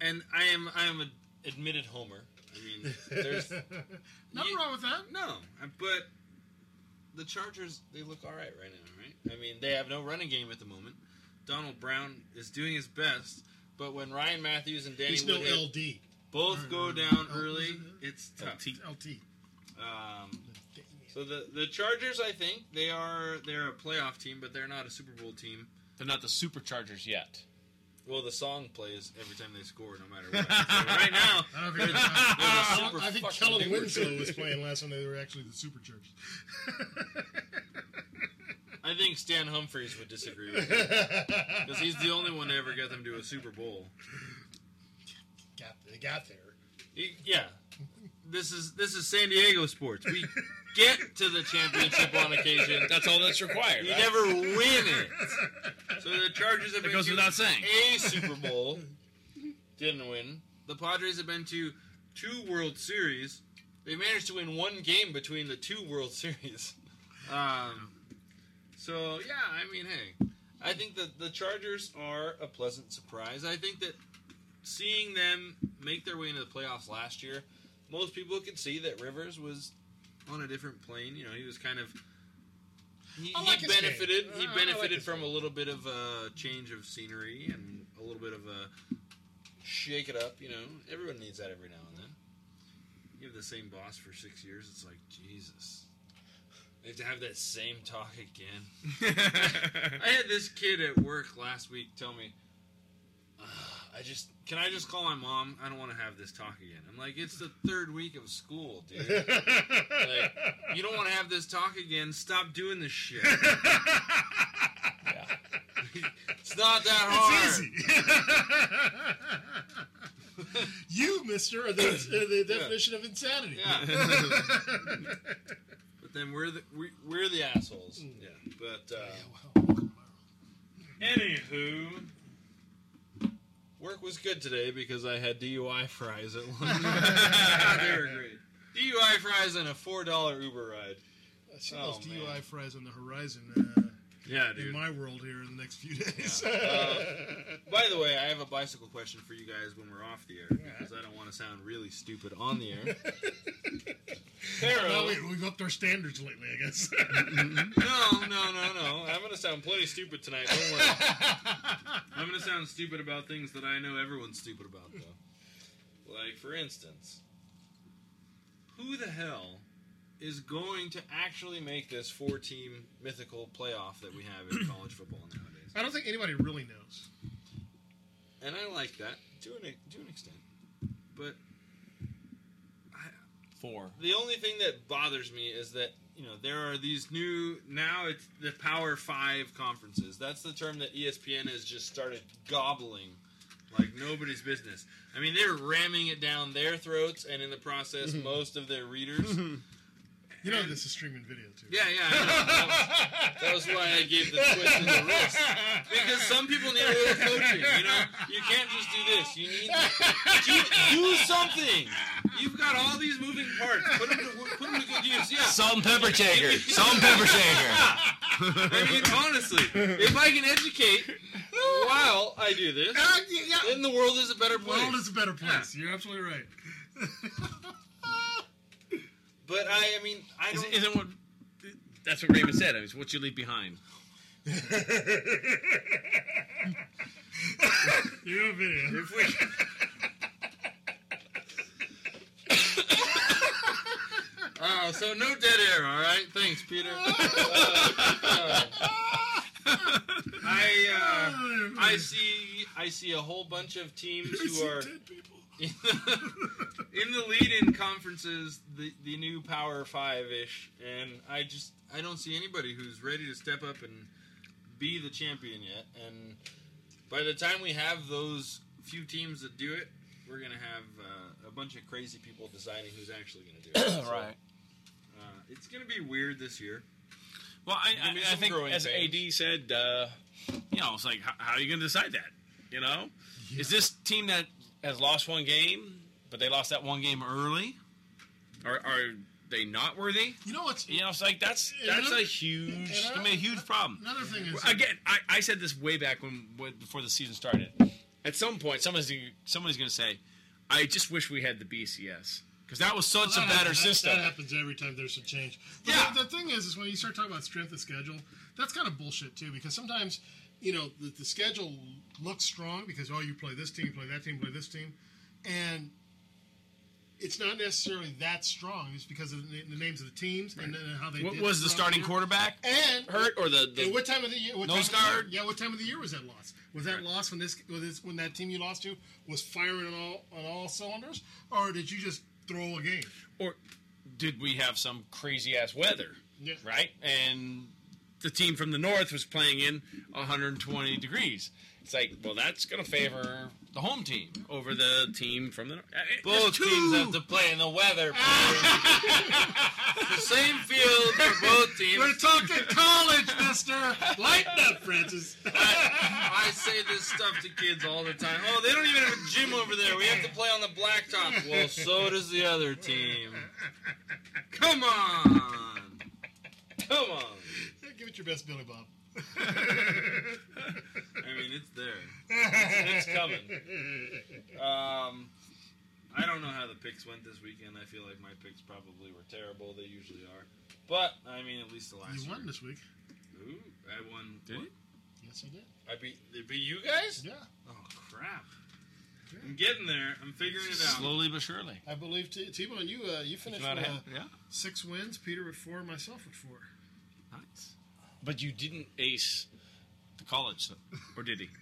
and I am I am an admitted homer. I mean, there's Nothing you- wrong with that. No, but the Chargers they look all right right now, right? I mean, they have no running game at the moment. Donald Brown is doing his best, but when Ryan Mathews and Danny He's no Woodhead LD. both go down early, is it? it's tough. LT. Um, so the the Chargers, I think they are they're a playoff team, but they're not a Super Bowl team. They're not the Superchargers yet. Well, the song plays every time they score, no matter what. So right now, I don't they're, think, the- I, they're the I, super I think Kellen Winslow was playing last when they were actually the Superchargers. I think Stan Humphries would disagree with me because he's the only one to ever get them to a Super Bowl. got they got there. He- yeah, this is this is San Diego sports. We get to the championship on occasion. That's all that's required. You right? never win it. So the Chargers have That been goes to without saying. a Super Bowl, didn't win. The Padres have been to two World Series. They managed to win one game between the two World Series. Um, so yeah, I mean, hey, I think that the Chargers are a pleasant surprise. I think that seeing them make their way into the playoffs last year, most people could see that Rivers was on a different plane. You know, he was kind of he, I he like his game. benefited. He I- I like benefited his from a little bit of a change of scenery and a little bit of a shake it up. You know, everyone needs that every now and then. You have the same boss for six years. It's like Jesus. I have to have that same talk again. I had this kid at work last week tell me, "Ugh, I just can I just call my mom? I don't want to have this talk again. I'm like, it's the third week of school, dude. like, you don't want to have this talk again. Stop doing this shit. It's not that hard. It's easy. you, Mister, are the, are the definition of insanity. Yeah. but then we're the we, we're the assholes. Yeah. But uh, anywho, work was good today because I had DUI fries at lunch. they were great. DUI fries and a four dollar Uber ride. I see Oh, those man. DUI fries on the horizon. Uh, Yeah, In dude. my world here in the next few days. Uh, by the way, I have a bicycle question for you guys when we're off the air because I don't want to sound really stupid on the air. Well, we, we've upped our standards lately, I guess. no, no, no, no. I'm going to sound plenty stupid tonight. Don't worry. I'm going to sound stupid about things that I know everyone's stupid about, though. Like, for instance, who the hell is going to actually make this four team mythical playoff that we have in college football nowadays? I don't think anybody really knows. And I like that to an, to an extent. But Four. The only thing that bothers me is that you know there are these new now it's the Power Five conferences. That's the term that ESPN has just started gobbling like nobody's business. I mean, they're ramming it down their throats, and in the process, mm-hmm. most of their readers. Mm-hmm. You know this is streaming video too. Yeah, yeah. I. That, was, that was why I gave the twist in the wrist because some people need a little coaching. You know, you can't just do this. You need to do something. You've got all these moving parts. Put them to, put them to good use. Yeah. Salt and pepper shaker. Salt and pepper shaker. I mean, honestly, if I can educate while I do this, uh, then the world is a better place. The world is a better place. You're absolutely right. But I, I mean, I don't. Isn't what? That's what Raymond said. It's what you leave behind. You have video. If we. Oh, so no dead air, all right? Thanks, Peter. Uh, uh, I uh, I see I see a whole bunch of teams who are in the lead-in conferences, the the new Power Five ish, and I just I don't see anybody who's ready to step up and be the champion yet. And by the time we have those few teams that do it, we're gonna have uh, a bunch of crazy people deciding who's actually gonna do it. So, Right. Uh, it's gonna be weird this year. Well, I, I, I think as. AD said, uh, you know, it's like how, how are you going to decide that? You know, is this team that has lost one game, but they lost that one game early? Are, are they not worthy? You know what's You know, it's like that's that's another- a huge, I mean, uh, a huge problem. Another thing is Again, I, I said this way back when, when before the season started. At some point, somebody's somebody's going to say, "I just wish we had the BCS because that was such Well, a better happens- system." That happens every time there's a change. But Yeah. The, the thing is, is when you start talking about strength of schedule, that's kind of bullshit too. Because sometimes, you know, the, the schedule looks strong because oh, you play this team, play that team, play this team, and it's not necessarily that strong. It's because of the, the names of the teams and, then how they. What did was the starting year. quarterback And hurt or the, the what time of the year? What nose time of the year- guard? yeah, what time of the year was that loss? Was that loss when this, when this when that team you lost to was firing on all on all cylinders, or did you just throw a game? Or did we have some crazy ass weather? Yeah. Right? And the team from the north was playing in 120 degrees. It's like, well, that's going to favor the home team over the team from the north. Eh, eh, both teams have to play in the weather. the same field for both teams. We're talking college, Mister. Lighten up, Francis. I, I say this stuff to kids all the time. Oh, they don't even have a gym over there. We have to play on the blacktop. Well, so does the other team. Come on. Come on. Give it your best, Billy Bob. I mean, it's there. It's, it's coming. Um, I don't know how the picks went this weekend. I feel like my picks probably were terrible. They usually are. But, I mean, at least the last You year. won this week. Ooh, I won. Did what? you? Yes, I did. I beat, they beat you guys? Yeah. Oh, crap. I'm getting there. I'm figuring it out. Slowly but surely. I believe T- T-Bone, you uh, you finished with uh, yeah. six wins. Peter with four. Myself with four. Nice. But you didn't ace the college, or did he?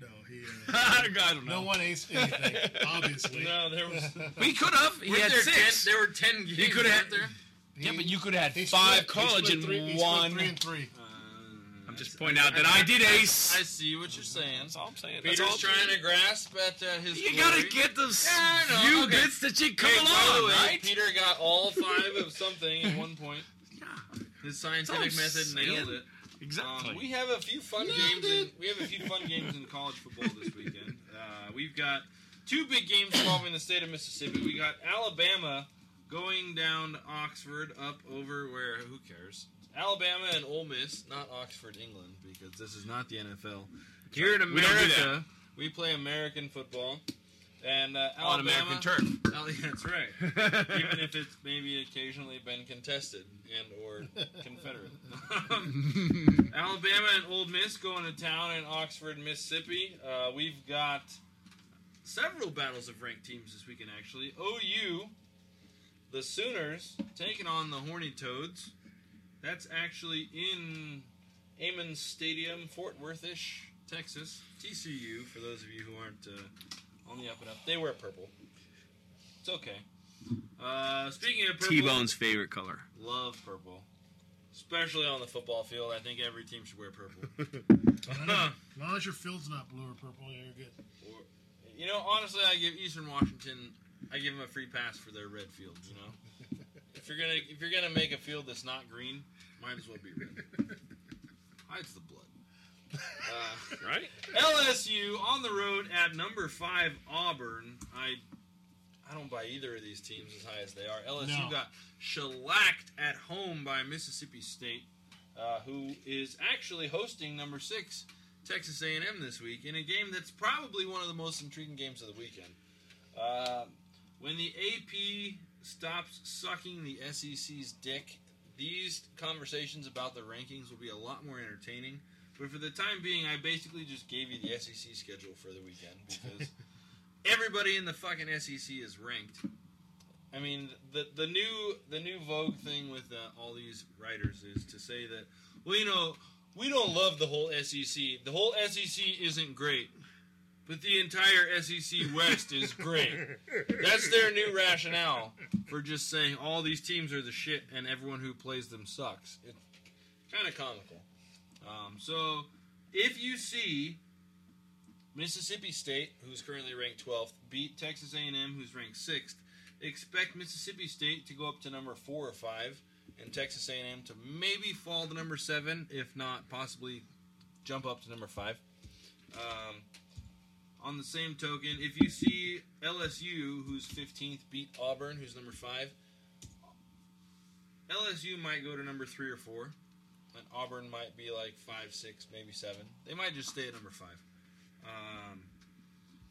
No, he. Uh, I don't know. No one aced anything. obviously. No, there was. He could have. He Weren't had there six. Ten, there were ten games. He could have weren't there. Yeah, but you could have He had five split- he college split and three- he split one. three and three. I'm just pointing out that I did ace. I see what you're saying. That's all I'm saying. That's Peter's all I'm trying saying. to grasp at uh, his. You gotta get those Yeah, I know. few okay. bits that you come Hey, by the along, way, right? Peter got all five of something at one point. His scientific method all I'm nailed it. Exactly. Um, we have a few fun games. In, we have a few fun games in college football this weekend. Uh, we've got two big games involving the state of Mississippi. We got Alabama going down to Oxford, up over where? Who cares? Alabama and Ole Miss, not Oxford, England, because this is not the NFL. Here in We America, we play American football. And uh, On American turf. Oh, yeah, that's right. Even if it's maybe occasionally been contested and or Confederate. Alabama and Ole Miss going to town in Oxford, Mississippi. Uh, we've got several battles of ranked teams this weekend. Actually, OU, the Sooners taking on the Horny Toads. That's actually in Amon Stadium, Fort Worthish, Texas. TCU, for those of you who aren't uh, on the up and up, they wear purple. It's okay. Uh, speaking of purple, T-Bone's favorite color. love purple, especially on the football field. I think every team should wear purple. As long as your field's not blue or purple, you're good. Or- you know, honestly, I give Eastern Washington, I give them a free pass for their red field. You know, if you're gonna if you're gonna make a field that's not green, might as well be red. Hides the blood. Uh, right? LSU on the road at number five Auburn. I I don't buy either of these teams as high as they are. LSU No. got shellacked at home by Mississippi State, uh, who is actually hosting number six Texas A&M this week in a game that's probably one of the most intriguing games of the weekend. Uh, when the AP stops sucking the SEC's dick, these conversations about the rankings will be a lot more entertaining. But for the time being, I basically just gave you the SEC schedule for the weekend because everybody in the fucking SEC is ranked. I mean, the the new the new Vogue thing with uh, all these writers is to say that, well, you know, we don't love the whole SEC. The whole SEC isn't great, but the entire SEC West is great. That's their new rationale for just saying all these teams are the shit and everyone who plays them sucks. It's kind of comical. Um, so if you see Mississippi State, who's currently ranked 12th, beat Texas A&M, who's ranked 6th, expect Mississippi State to go up to number 4 or 5 and Texas A&M to maybe fall to number 7 if not possibly jump up to number 5. Um, on the same token, if you see LSU, who's 15th, beat Auburn, who's number 5, LSU might go to number 3 or 4 and Auburn might be like five, six, maybe seven. They might just stay at number five. Um,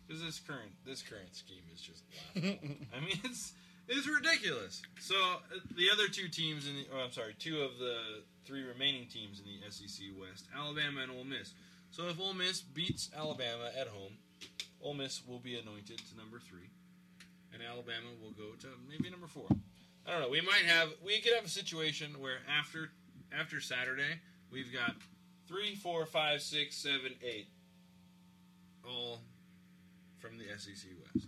Because this current this current scheme is just laughable. I mean, it's it's ridiculous. So uh, the other two teams in the, oh, I'm sorry, two of the three remaining teams in the SEC West, Alabama and Ole Miss. So if Ole Miss beats Alabama at home, Ole Miss will be anointed to number three, and Alabama will go to maybe number four. I don't know. We might have we could have a situation where after after Saturday we've got three, four, five, six, seven, eight, all from the SEC West.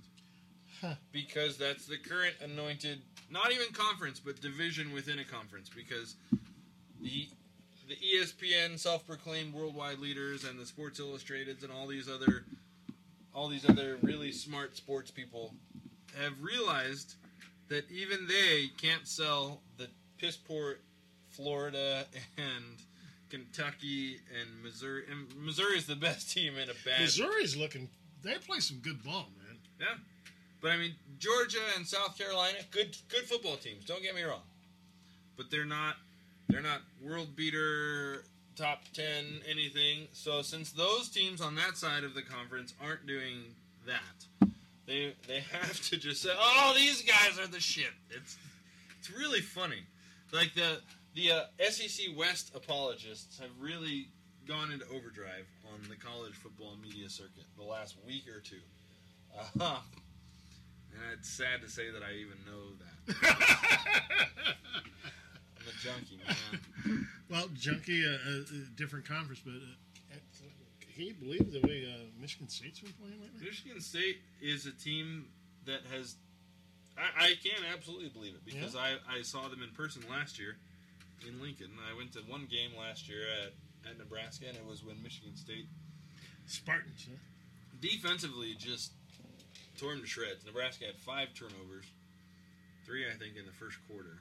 Because that's the current anointed, not even conference, but division within a conference. Because the the ESPN self-proclaimed worldwide leaders and the Sports Illustrateds and all these other all these other really smart sports people have realized that even they can't sell the piss poor Florida and Kentucky and Missouri. And Missouri is the best team in a bad. Missouri's looking. They play some good ball, man. Yeah, but I mean Georgia and South Carolina, good good football teams. Don't get me wrong, but they're not they're not world beater top ten anything. So since those teams on that side of the conference aren't doing that, they they have to just say, oh, these guys are the shit. It's it's really funny. Like the the uh, SEC West apologists have really gone into overdrive on the college football media circuit the last week or two. Uh-huh. And it's sad to say that I even know that. I'm a junkie, man. Well, junkie, uh, uh, different conference, but uh, can you believe the way uh, Michigan State's been playing lately? Michigan State is a team that has. I, I can absolutely believe it because I, I saw them in person last year in Lincoln. I went to one game last year at, at Nebraska, and it was when Michigan State Spartans, huh? defensively just tore them to shreds. Nebraska had five turnovers, three I think in the first quarter,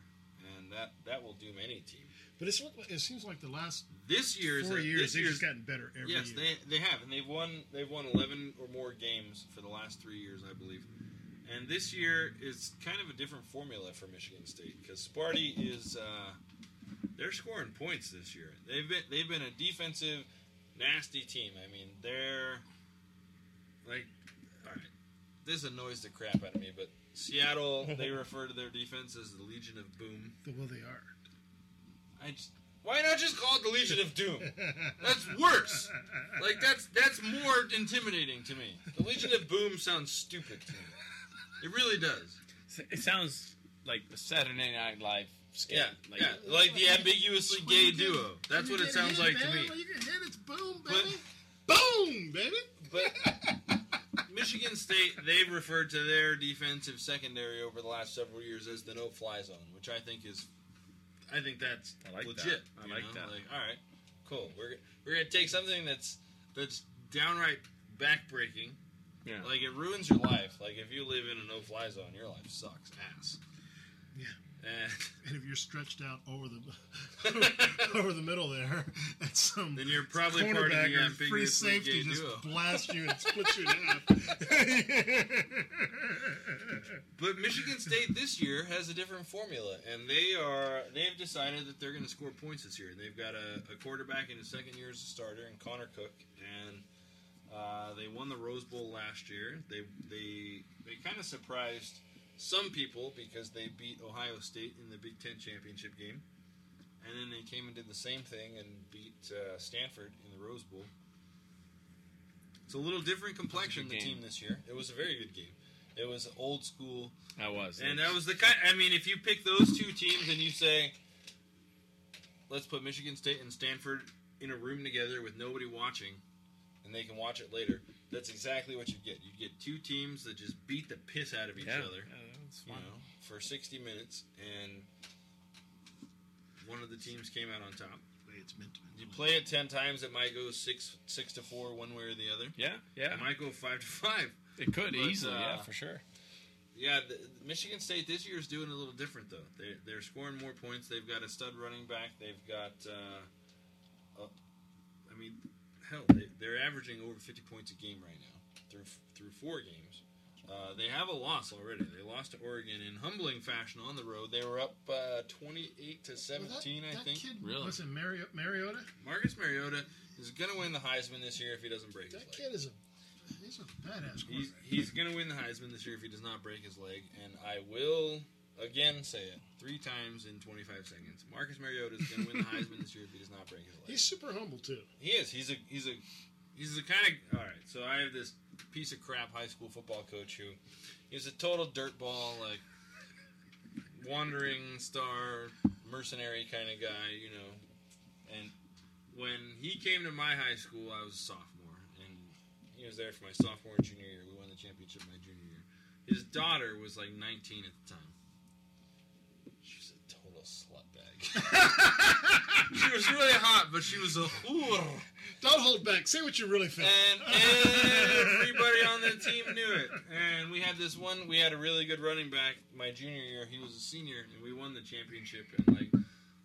and that that will doom any team. But it's it seems like the last This year's four years this they've year's just gotten better every yes, year. Yes, they they have, and they've won they've won eleven or more games for the last three years, I believe. And this year is kind of a different formula for Michigan State because Sparty is uh, they're scoring points this year. They've been they've been a defensive nasty team. I mean, they're like all right. This annoys the crap out of me, but Seattle they refer to their defense as the Legion of Boom. well, they are. I just, why not just call it the Legion of Doom? That's worse. Like that's that's more intimidating to me. The Legion of Boom sounds stupid to me. It really does. It sounds like a Saturday Night Live skit. Yeah, like, yeah, like the ambiguously gay duo. That's what it sounds like to me. You can hit it's boom, baby. boom, baby. But Michigan State, they've referred to their defensive secondary over the last several years as the no-fly zone, which I think is, I think that's I like legit. that. I like know? that. Like, all right, cool. We're we're gonna take something that's that's downright backbreaking. Yeah. Like it ruins your life. Like if you live in a no-fly zone, your life sucks ass. Yeah. And, And if you're stretched out over the over the middle there, that's some Then you're probably part of the cornerback or ambiguously free safety just duo. blast you and split you in half. But Michigan State this year has a different formula, and they are they've decided that they're going to score points this year. They've got a, a quarterback in his second year as a starter, in Connor Cook, and uh, they won the Rose Bowl last year. They they they kind of surprised some people because they beat Ohio State in the Big Ten championship game, and then they came and did the same thing and beat uh, Stanford in the Rose Bowl. It's a little different complexion the game. team this year. It was a very good game. It was old school. That was. And that was the kind. I mean, if you pick those two teams and you say, let's put Michigan State and Stanford in a room together with nobody watching, and they can watch it later, that's exactly what you get. You get two teams that just beat the piss out of each Yeah, other, yeah, that's you fun. know, for 60 minutes, and one of the teams came out on top. It's meant to You play it ten times, it might go six six to four one way or the other. Yeah, yeah. It might go five to five. It could But, easily, yeah, uh, for sure. Yeah, the, Michigan State this year is doing a little different though. They they're scoring more points. They've got a stud running back. They've got, uh, uh, I mean, hell, they, they're averaging over fifty points a game right now through through four games. Uh, they have a loss already. They lost to Oregon in humbling fashion on the road. They were up uh, twenty-eight to seventeen, I that think. kid, Listen, Mari- Mariota. Marcus Mariota is going to win the Heisman this year if he doesn't break his That leg. kid is a he's a badass He's, he's going to win the Heisman this year if he does not break his leg, and I will again say it three times in 25 seconds. Marcus Mariota is going to win the Heisman this year if he does not break his leg. He's super humble too. He is. He's a he's a he's the kind of all right. So I have this piece of crap high school football coach who he's a total dirtball, like wandering star, mercenary kind of guy, you know. And when he came to my high school, I was a sophomore, and he was there for my sophomore and junior year. We won the championship my junior year. His daughter was like 19 at the time. She's a total slut bag. she was really hot, but she was a whore. Don't hold back. Say what you really think. And everybody on the team knew it. And we had this one. We had a really good running back. My junior year, he was a senior, and we won the championship. And like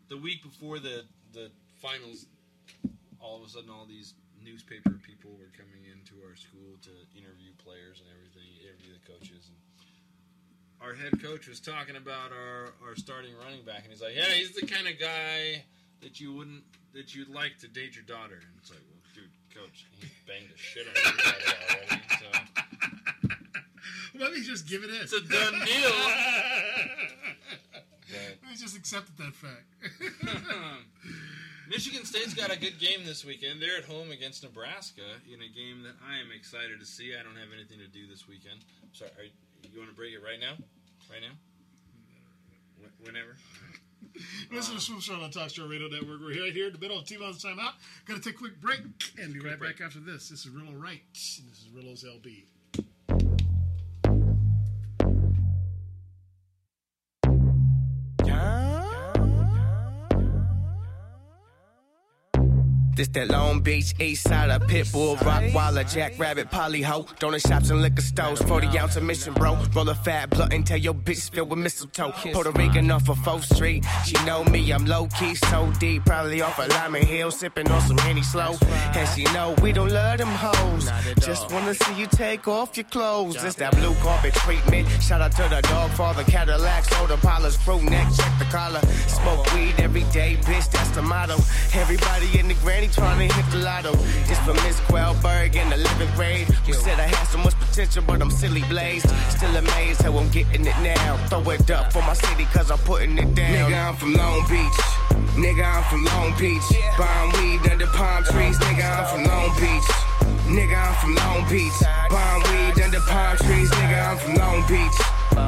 the week before the the finals, all of a sudden, all these newspaper people were coming into our school to interview players and everything, interview the coaches. And our head coach was talking about our our starting running back, and he's like, "Yeah, he's the kind of guy that you wouldn't that you'd like to date your daughter." And it's like, "Well, dude, coach, he banged a shit on your daughter already." So Let me just give it in. It's a done deal. Let me just accepted that fact. Michigan State's got a good game this weekend. They're at home against Nebraska in a game that I am excited to see. I don't have anything to do this weekend. Sorry, are you, you want to break it right now? Right now? Wh- Whenever. Listen to Swoop Show on Talk Story Radio Network. We're right here in the middle of T-Bone's Time Out. Got to take a quick break and be right back after this. This is Rillo Wright, and this is Rillo's LB. This that Long Beach, East Side of Pitbull, Rockwaller, Jackrabbit, Polyho, donut shops and liquor stores, 40 ounce of mission, bro. Roll a fat blunt and tell your bitch filled with mistletoe. Puerto Rican off of 4th Street, she know me, I'm low key, so deep, probably off of Lyman Hill, sipping on some Henny slow. And she know we don't love them hoes, just wanna see you take off your clothes. It's that blue carpet treatment. Shout out to the dog father, Cadillac, soda parlors, fruit neck, check the collar. Smoke weed every day, bitch, that's the motto. Everybody in the granny trying to hit the lotto. This for Miss Quellberg in the 11th grade. Who said I had so much potential, but I'm silly blazed. Still amazed how I'm getting it now. Throw it up for my city, cause I'm putting it down. Nigga, I'm from Long Beach. Nigga, I'm from Long Beach. Buying weed under palm trees. Nigga, I'm from Long Beach. Nigga, I'm from Long Beach. Buying weed under palm trees. Nigga, I'm from Long Beach.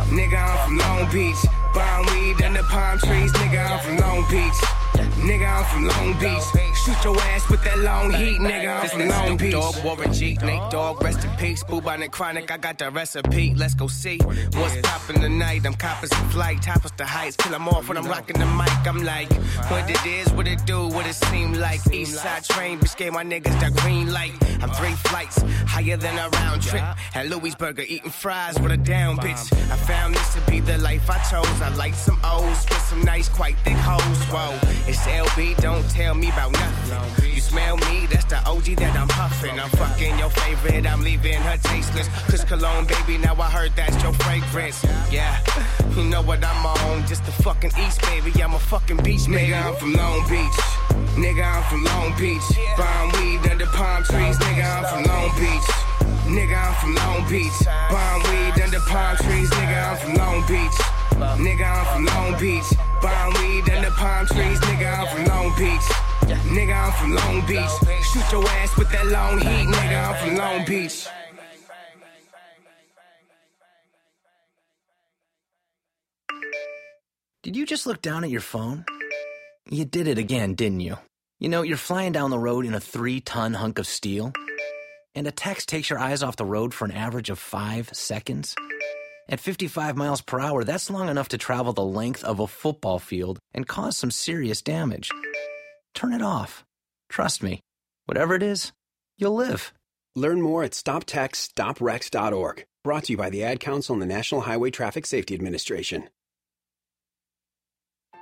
Nigga, I'm from Long Beach. Buying weed under palm trees. Nigga, I'm from Long Beach. Nigga, I'm from Long Beach. Shoot your ass with that long heat, nigga. I'm from Long Beach. Dog, Warren G, Nate Dogg, rest in peace. Booba and Chronic, I got the recipe. Let's go see what's poppin' tonight. I'm coppers in flight, toppers the heights. Till I'm off when I'm rockin' the mic. I'm like, what it is, what it do, what it seem like. East side train, bitch gave my niggas that green light. I'm three flights higher than a round trip. At Louisburger, eating fries with a down bitch. I found this to be the life I chose. I like some O's with some nice, quite thick hoes. Whoa, it's LB, don't tell me about nothing. You smell me, that's the OG that I'm puffin'. I'm fucking your favorite, I'm leaving her tasteless. Cause cologne, baby, now I heard that's your fragrance. Yeah, you know what I'm on, just the fucking East, baby. I'm a fucking beach, baby. Nigga, I'm from Long Beach. Nigga, I'm from Long Beach. Buying weed under palm trees. Nigga, I'm from Long Beach. Nigga, I'm from Long Beach. Buying weed under palm trees. Nigga, I'm from Long Beach. Nigga, I'm from Long Beach. Weed under palm trees. Nigga, I'm from Long Beach. Nigga, I'm from Long Beach. Shoot your ass with that long heat. Nigga, I'm from Long Beach. Did you just look down at your phone? You did it again, didn't you? You know, you're flying down the road in a three ton hunk of steel, and a text takes your eyes off the road for an average of five seconds. At 55 miles per hour, that's long enough to travel the length of a football field and cause some serious damage. Turn it off. Trust me, whatever it is, you'll live. Learn more at stoptextsstopwrecks.org. Brought to you by the Ad Council and the National Highway Traffic Safety Administration.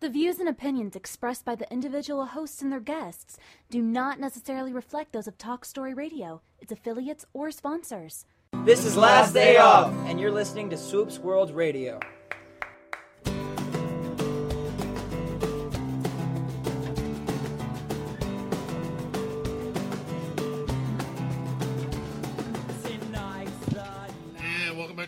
The views and opinions expressed by the individual hosts and their guests do not necessarily reflect those of Talk Story Radio, its affiliates, or sponsors. This is Last Day Off, and you're listening to Swoops World Radio.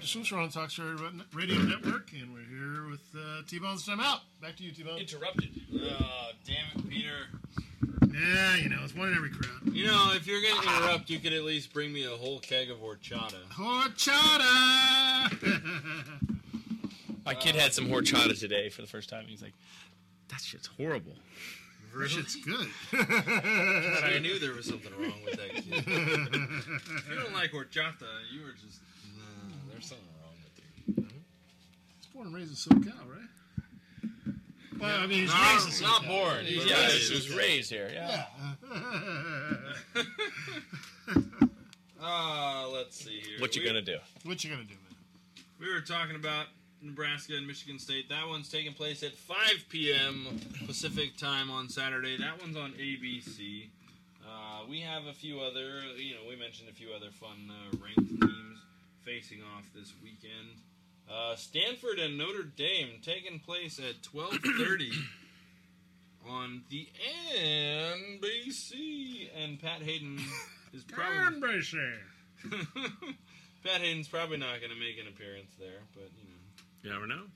To Swoops. We're on Talk Story Radio Network, and we're here with uh, T-Bone's Time Out. Back to you, T-Bone. Interrupted. Oh, damn it, Peter. Yeah, you know, it's one in every crowd. You know, if you're going to interrupt, you could at least bring me a whole keg of horchata. Horchata! My kid had some horchata today for the first time. And he's like, "That shit's horrible." That shit's good. I knew there was something wrong with that kid. if you don't like horchata, you were just. Nah, there's something wrong with you. He's born and raised in SoCal, right? Well, I mean, he's No, raised in not SoCal. born. He's Yeah, raised. he was raised here. Yeah. Uh, let's see here. What you We- gonna do? What you gonna do, man? We were talking about Nebraska and Michigan State. That one's taking place at 5 p.m. Pacific time on Saturday. That one's on ABC. Uh, we have a few other, you know, we mentioned a few other fun uh, ranked teams facing off this weekend. Uh, Stanford and Notre Dame taking place at 12:30 on the NBC, and Pat Haden is probably NBC. Pat Haden's probably not going to make an appearance there, but you know. You never know.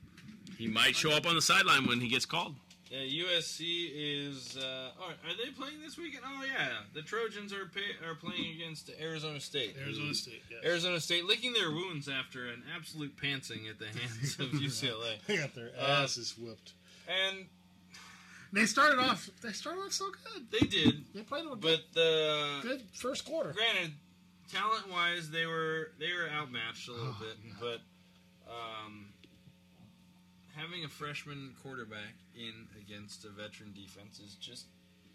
He might show up on the sideline when he gets called. Yeah, USC is. Uh, oh, are they playing this weekend? Oh yeah, the Trojans are pay, are playing against Arizona State. Arizona State, yes. Arizona State licking their wounds after an absolute pantsing at the hands of UCLA. They got their Uh, asses whooped. and They started off. They started off so good. they did, They played a but the good first quarter. granted, talent wise, they were they were outmatched a little Oh, bit, but um, having a freshman quarterback in against a veteran defense is just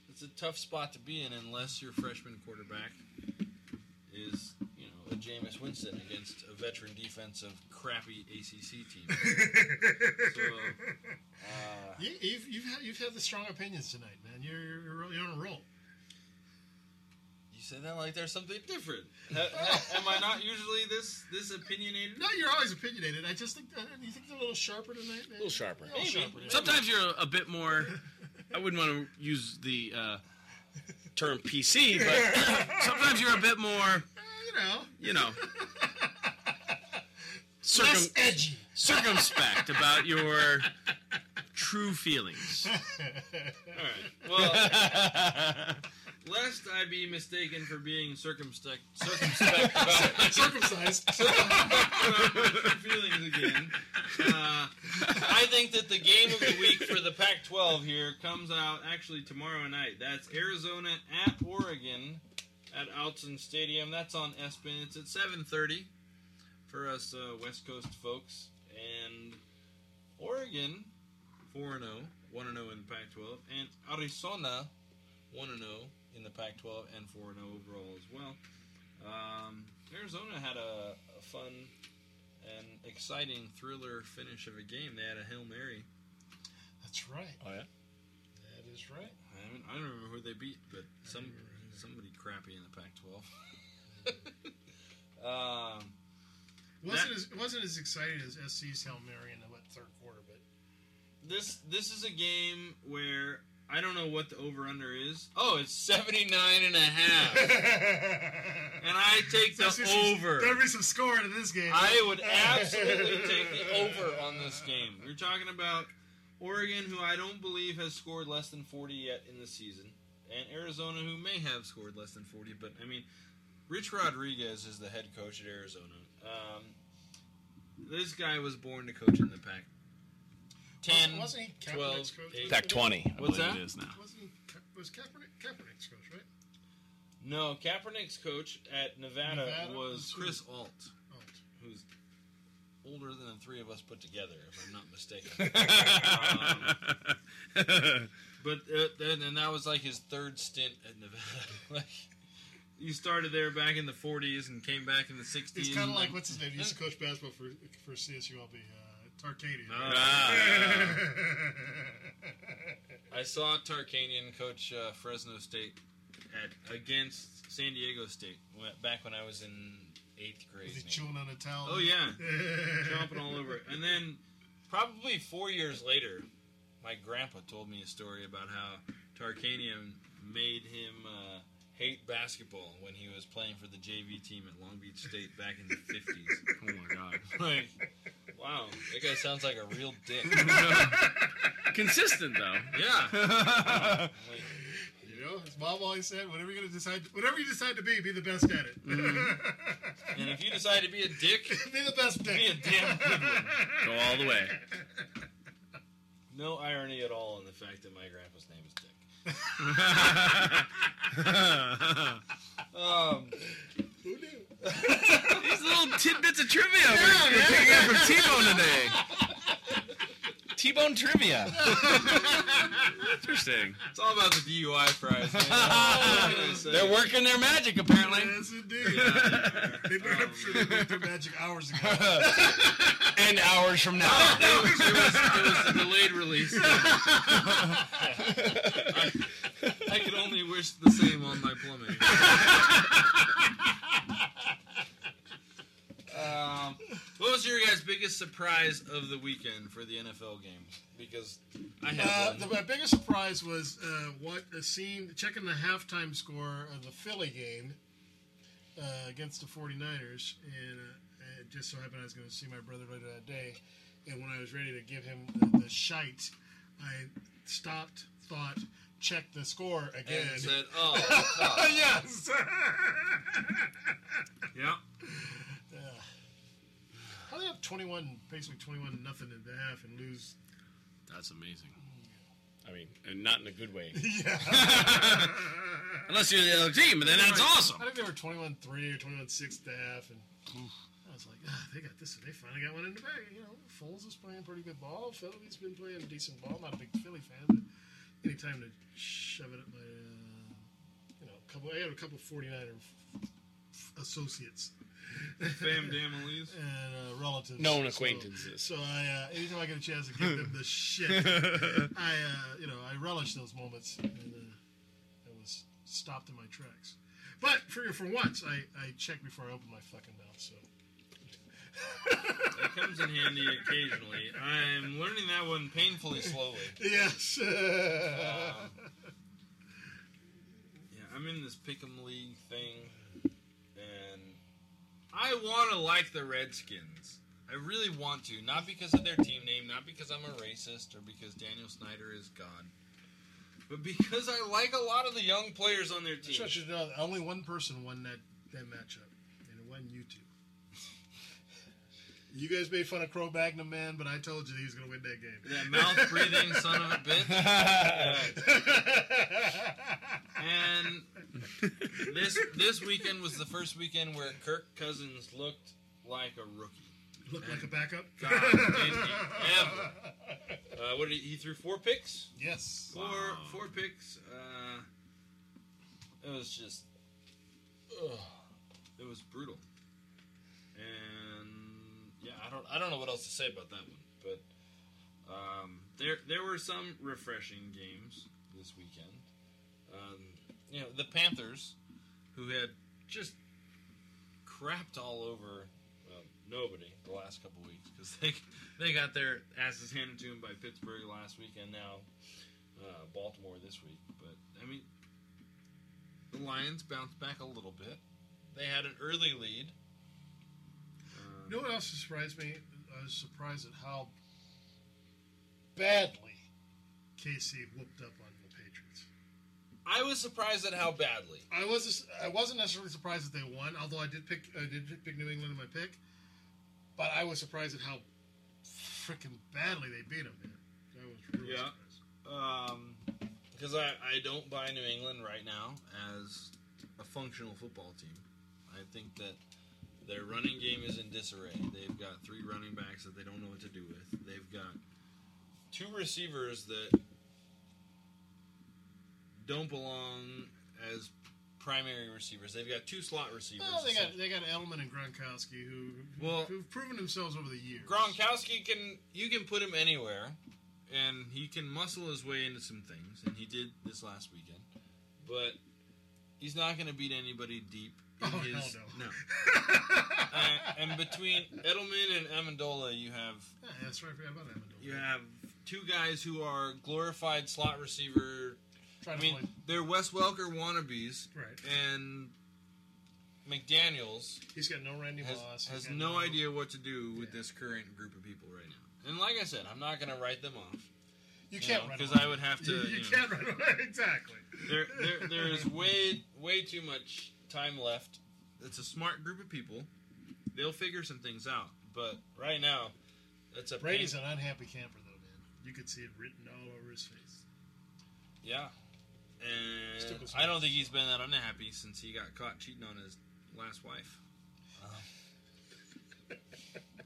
it's a tough spot to be in unless your freshman quarterback is you know a Jameis Winston against a veteran defense of crappy ACC teams. so, uh, You, you've you've had, you've had the strong opinions tonight, man. You're you're, you're on a roll. You say that like there's something different. Ha- ha- am I not usually this this opinionated? No, you're always opinionated. I just think uh, you think they're a little sharper tonight, man. A little sharper. A little sharper. yeah. Sometimes you're a bit more. I wouldn't want to use the uh, term PC, but sometimes you're a bit more. you know, You know, less edgy. circumspect about your true feelings. All right. Well, lest I be mistaken for being circumspect, circumspect Circumcised. feelings again, uh, I think that the game of the week for the Pac-12 here comes out actually tomorrow night. That's Arizona at Oregon at Autzen Stadium. That's on ESPN. It's at 7:30 for us uh, West Coast folks. And Oregon 4 0, 1 0 in the Pac 12, and Arizona 1 0 in the Pac 12 and 4 0 overall as well. Um, Arizona had a, a fun and exciting thriller finish of a game. They had a Hail Mary. That's right. Oh yeah. That is right. I, haven't, I don't remember who they beat, but some somebody crappy in the Pac 12. um, wasn't That- as it wasn't as exciting as SC's Hail Mary in the what, third quarter, but this this is a game where I don't know what the over under is. Oh, it's 79 and a half. and I take the over. There'll be some scoring in this game. I would absolutely take the over on this game. We're talking about Oregon, who I don't believe has scored less than 40 yet in the season, and Arizona, who may have scored less than 40. But I mean, Rich Rodriguez is the head coach at Arizona. Um, this guy was born to coach in the Pac. 10, Wasn't he Kaepernick's 12, coach? 8. Pac 20. What's that? It is now. Wasn't he, Ka- was Kaepernick Kaepernick's coach, right? No, Kaepernick's coach at Nevada, Nevada was was who? Chris Ault, Ault. who's older than the three of us put together, if I'm not mistaken. Um, but uh, then, and that was like his third stint at Nevada. like he started there back in the 40s and came back in the 60s. He's kind of and like then- what's his name? He used to coach basketball for for CSULB, uh, Tarkanian. Ah. I saw Tarkanian coach uh, Fresno State at against San Diego State back when I was in eighth grade. Was he maybe. chewing on a towel? Oh yeah, chomping all over it. And then probably four years later, my grandpa told me a story about how Tarkanian made him uh, hate basketball when he was playing for the JV team at Long Beach State back in the fifties. Oh my god. like, wow, that guy sounds like a real dick. Consistent though. yeah. Like, You know, his mom always said, "Whatever you're gonna decide, whatever you decide to be, be the best at it. and if you decide to be a dick, be the best dick. be a damn good one. Go all the way. No irony at all in the fact that my grandpa's name is Dick. um, Who knew? These little tidbits of trivia we're, we're picking up from T-Bone today. T-Bone trivia. Interesting. it's all about the DUI prize. Man. That's what I'm saying. They're working their magic apparently. Yes, indeed. Yeah. they learned, I'm sure they their magic hours ago. And hours from now. it, was, it, was, it was a delayed release. I, I could only wish the same on my plumbing. um, what was your guys' biggest surprise of the weekend for the NFL games? Because I Uh, have the, my biggest surprise was uh, what a scene checking the halftime score of the Philly game uh, against the 49ers, and uh, it just so happened I was going to see my brother later that day, and when I was ready to give him the, the shite, I stopped, thought, checked the score again, And said, "Oh, fuck." yes." yeah. Yeah. How they have 21, basically 21 nothing in the half and lose? That's amazing. I mean, and not in a good way. Yeah. Unless you're the other team, but then that's Right. awesome. I think they were 21 3 or 21 6 at the half, and I was like, ah, they got this. They finally got one in the bag. You know, Foles is playing pretty good ball. Philly's been playing decent ball. Not a big Philly fan, but anytime to shove it at my, uh, you know, couple. I had a couple 49er f- f- associates. Fam Damalies. and uh, relatives, Known acquaintances. So, I, uh, anytime I get a chance to give them the shit, I, uh, you know, I relish those moments, and uh, I was stopped in my tracks. But for for once, I, I check before I open my fucking mouth. So That comes in handy occasionally. I'm learning that one painfully slowly. yes, Um, yeah, I'm in this pick'em league thing, and I want to like the Redskins. I really want to, not because of their team name, not because I'm a racist or because Daniel Snyder is God, but because I like a lot of the young players on their just team. want you know, only one person won that that matchup, You guys made fun of Cro-Magnon Man, but I told you he was going to win that game. That mouth breathing son of a bitch. and this this weekend was the first weekend where Kirk Cousins looked like a rookie. Looked like a backup. God, did he ever? Uh, what did he, he threw four picks? Yes. Four four picks. Uh, it was just, ugh, it was brutal. Don't I don't know what else to say about that one, but um, there there were some refreshing games this weekend. Um, you know, the Panthers, who had just crapped all over well, nobody the last couple weeks because they they got their asses handed to them by Pittsburgh last week and now uh, Baltimore this week. But I mean, the Lions bounced back a little bit. They had an early lead. You know what else surprised me? I was surprised at how badly KC whooped up on the Patriots. I was surprised at how badly. I was I wasn't necessarily surprised that they won, although I did pick I did pick New England in my pick. But I was surprised at how freaking badly they beat them. Man. I was really Yeah. Um, because I, I don't buy New England right now as a functional football team. I think that their running game is in disarray. They've got three running backs that they don't know what to do with. They've got two receivers that don't belong as primary receivers. They've got two slot receivers. Well, they got they got Edelman and Gronkowski who Well- who've proven themselves over the years. Gronkowski can you can put him anywhere, and he can muscle his way into some things, and he did this last weekend. But he's not going to beat anybody deep. In Oh, his, hell no. Uh, and between Edelman and Amendola, you have Yeah, that's right. I forgot about Amendola. you have two guys who are glorified slot receiver. Trying I to mean, play- they're Wes Welker wannabes, Right. And McDaniel's He's got no Randy has, Moss. Has got no idea what to do with this current group of people right now. And like I said, I'm not going to write them off. You can't because. I would have to. You, you you know, can't run away. exactly. there, there, there is way, way too much time left. It's a smart group of people. They'll figure some things out. But right now, it's a Brady's pain- an unhappy camper, though, man. You could see it written all over his face. Yeah. And I don't think he's been that unhappy since he got caught cheating on his last wife. Uh-huh.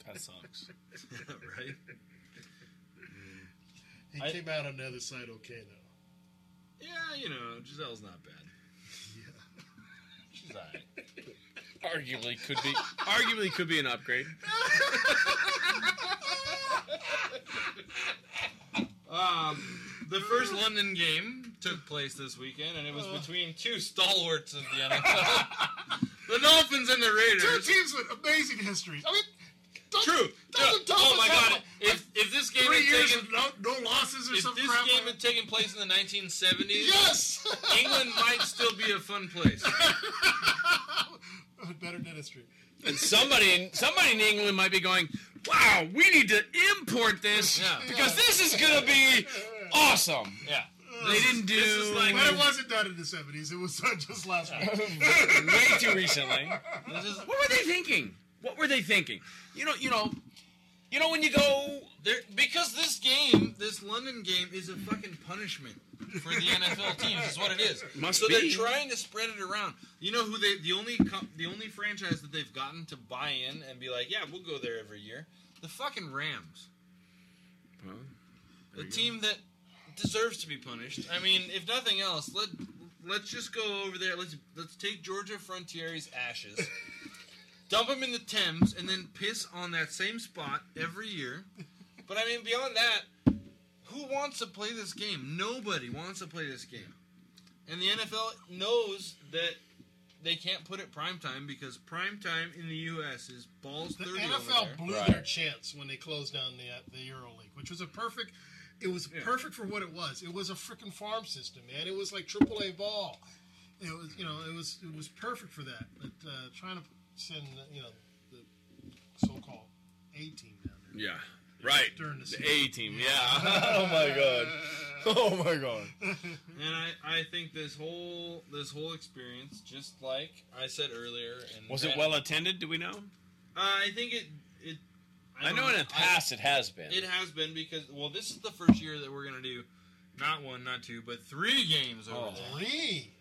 That sucks. right? He I- came out on the other side okay, though. Yeah, you know, Gisele's not bad. Arguably could be arguably could be an upgrade. Um, the first London game took place this weekend, and it was uh. between two stalwarts of the NFL: the Dolphins and the Raiders. Two teams with amazing histories. I mean, don't, True. Don't, True. Oh my God! If if this game three had years taken no, no losses or if some this crap game like had taken place in the 1970s, Yes! England might still be a fun place. that. better dentistry. And somebody in somebody in England might be going, "Wow, we need to import this Yeah. because this is gonna be awesome." Yeah. Uh, they didn't do. This like, but it wasn't done in the seventies. It was done just last week. way too recently. what were they thinking? What were they thinking? You know, you know, you know when you go there because this game, this London game, is a fucking punishment for the NFL teams. Is what it is. Must so be. they're trying to spread it around. You know who they? The only co- the only franchise that they've gotten to buy in and be like, yeah, we'll go there every year. The fucking Rams. the team that deserves to be punished. I mean, if nothing else, let let's just go over there. Let's let's take Georgia Frontiere's ashes, dump them in the Thames, and then piss on that same spot every year. But I mean, beyond that, who wants to play this game? Nobody wants to play this game, and the NFL knows that. They can't put it prime time because prime time in the U.S. is balls The thirty. over NFL there. blew their chance when they closed down the uh, the Euro League, which was a perfect. It was perfect for what it was. It was a freaking farm system, man. It was like AAA ball. It was, you know, it was it was perfect for that. But uh, trying to send, you know, the so-called A team down there. Yeah. Right. During the The. A team. Yeah. oh my god. Oh my god. And I, I think this whole this whole experience, just like I said earlier, and Was it Matt- well attended? Do we know? Uh, I think it it. I know don't in the past it has been. It has been because well, this is the first year that we're gonna do not one, not two, but three games over Oh. there. Three.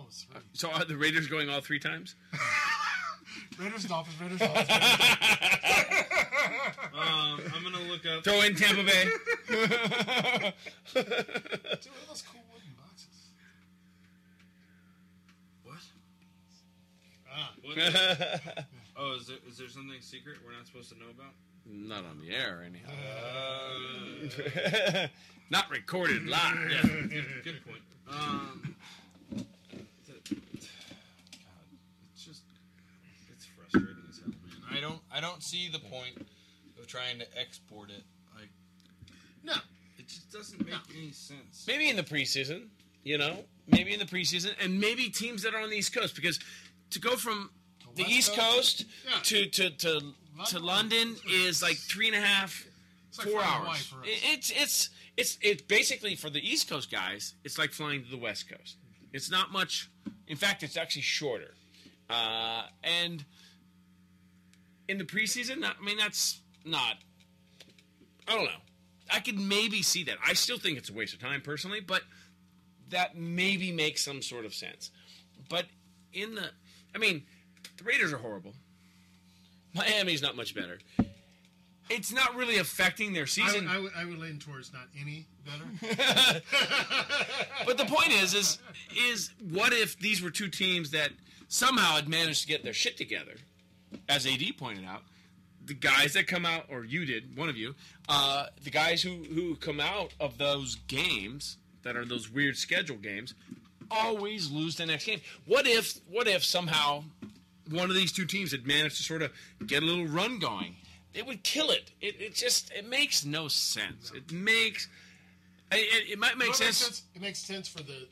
God, I didn't know it was three. So are the Raiders going all three times? Raiders, Dolphins, Raiders, Dolphins. Um, I'm gonna look up. Throw in Tampa Bay. Dude, what are those cool wooden boxes? What? Ah. What? oh, is there is there something secret we're not supposed to know about? Not on the air, anyhow. Uh, Not recorded live. yeah, good, good point. Um, God, it's just it's frustrating as hell, man. I don't see the point of trying to export it. Like, no, it just doesn't make any sense. Maybe in the preseason, you know, maybe in the preseason, and maybe teams that are on the East Coast, because to go from the West East Coast? Coast to to to, to London is like three and a half, like four flying hours. It- It's it's it's it's basically for the East Coast guys. It's like flying to the West Coast. It's not much. In fact, it's actually shorter. Uh, and in the preseason, I mean, that's not. I don't know. I could maybe see that. I still think it's a waste of time personally, but that maybe makes some sort of sense. But in the, I mean, the Raiders are horrible. Miami's not much better. It's not really affecting their I, season. would- I, would, I would lean towards not any better. but the point is, is, is what if these were two teams that somehow had managed to get their shit together, as AD pointed out, the guys that come out, or you did, one of you, uh, the guys who who come out of those games that are those weird schedule games, always lose the next game. What if, what if somehow one of these two teams had managed to sort of get a little run going? It would kill it. It, it just it makes no sense. It makes it, it, might make Well, sense It makes sense for the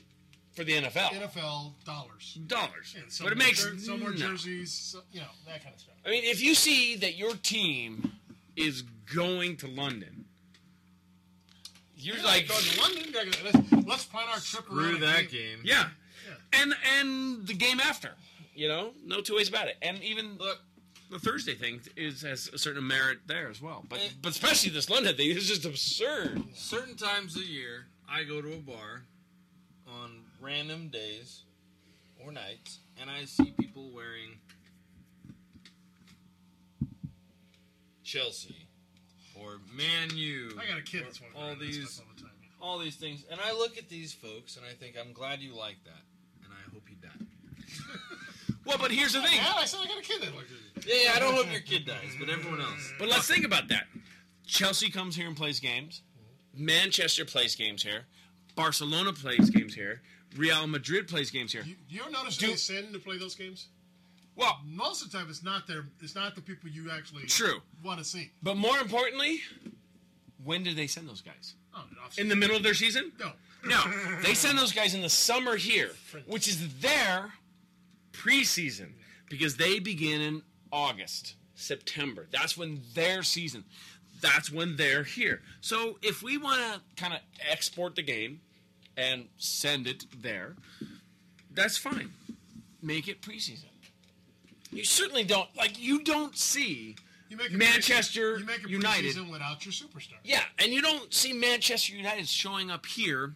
for the NFL. NFL dollars. Dollars. Yeah, some But it makes jer- some more no. jerseys, so, you know that kind of stuff. I mean, if you see that your team is going to London, you're Yeah, like, go to London. Let's, let's plan our trip Screw around. that game. yeah. and and the game after, you know, no two ways about it. And even Look, the Thursday thing is has a certain merit there as well. But eh. but especially this London thing is just absurd. certain times a year, I go to a bar on random days or nights, and I see people wearing Chelsea or Man U. I got a kid that's all these all the time. all these things, and I look at these folks and I think I'm glad you like that, and I hope you die. Well, but here's the thing. Yeah, I said I got a kid that at Yeah, yeah, I don't hope your kid dies, but everyone else. But let's think about that. Chelsea comes here and plays games. Manchester plays games here. Barcelona plays games here. Real Madrid plays games here. You, you ever notice Do- who they send to play those games? Well, most of the time it's not their, it's not the people you actually True. want to see. But more importantly, when do they send those guys? Oh, In the middle of their season? No. No. They send those guys in the summer here, which is their preseason because they begin in August, September. That's when their season. That's when they're here. So if we want to kind of export the game and send it there, that's fine. Make it preseason. You certainly don't like you don't see You make Manchester preseason- you make a United. preseason without your superstar. Yeah, and you don't see Manchester United showing up here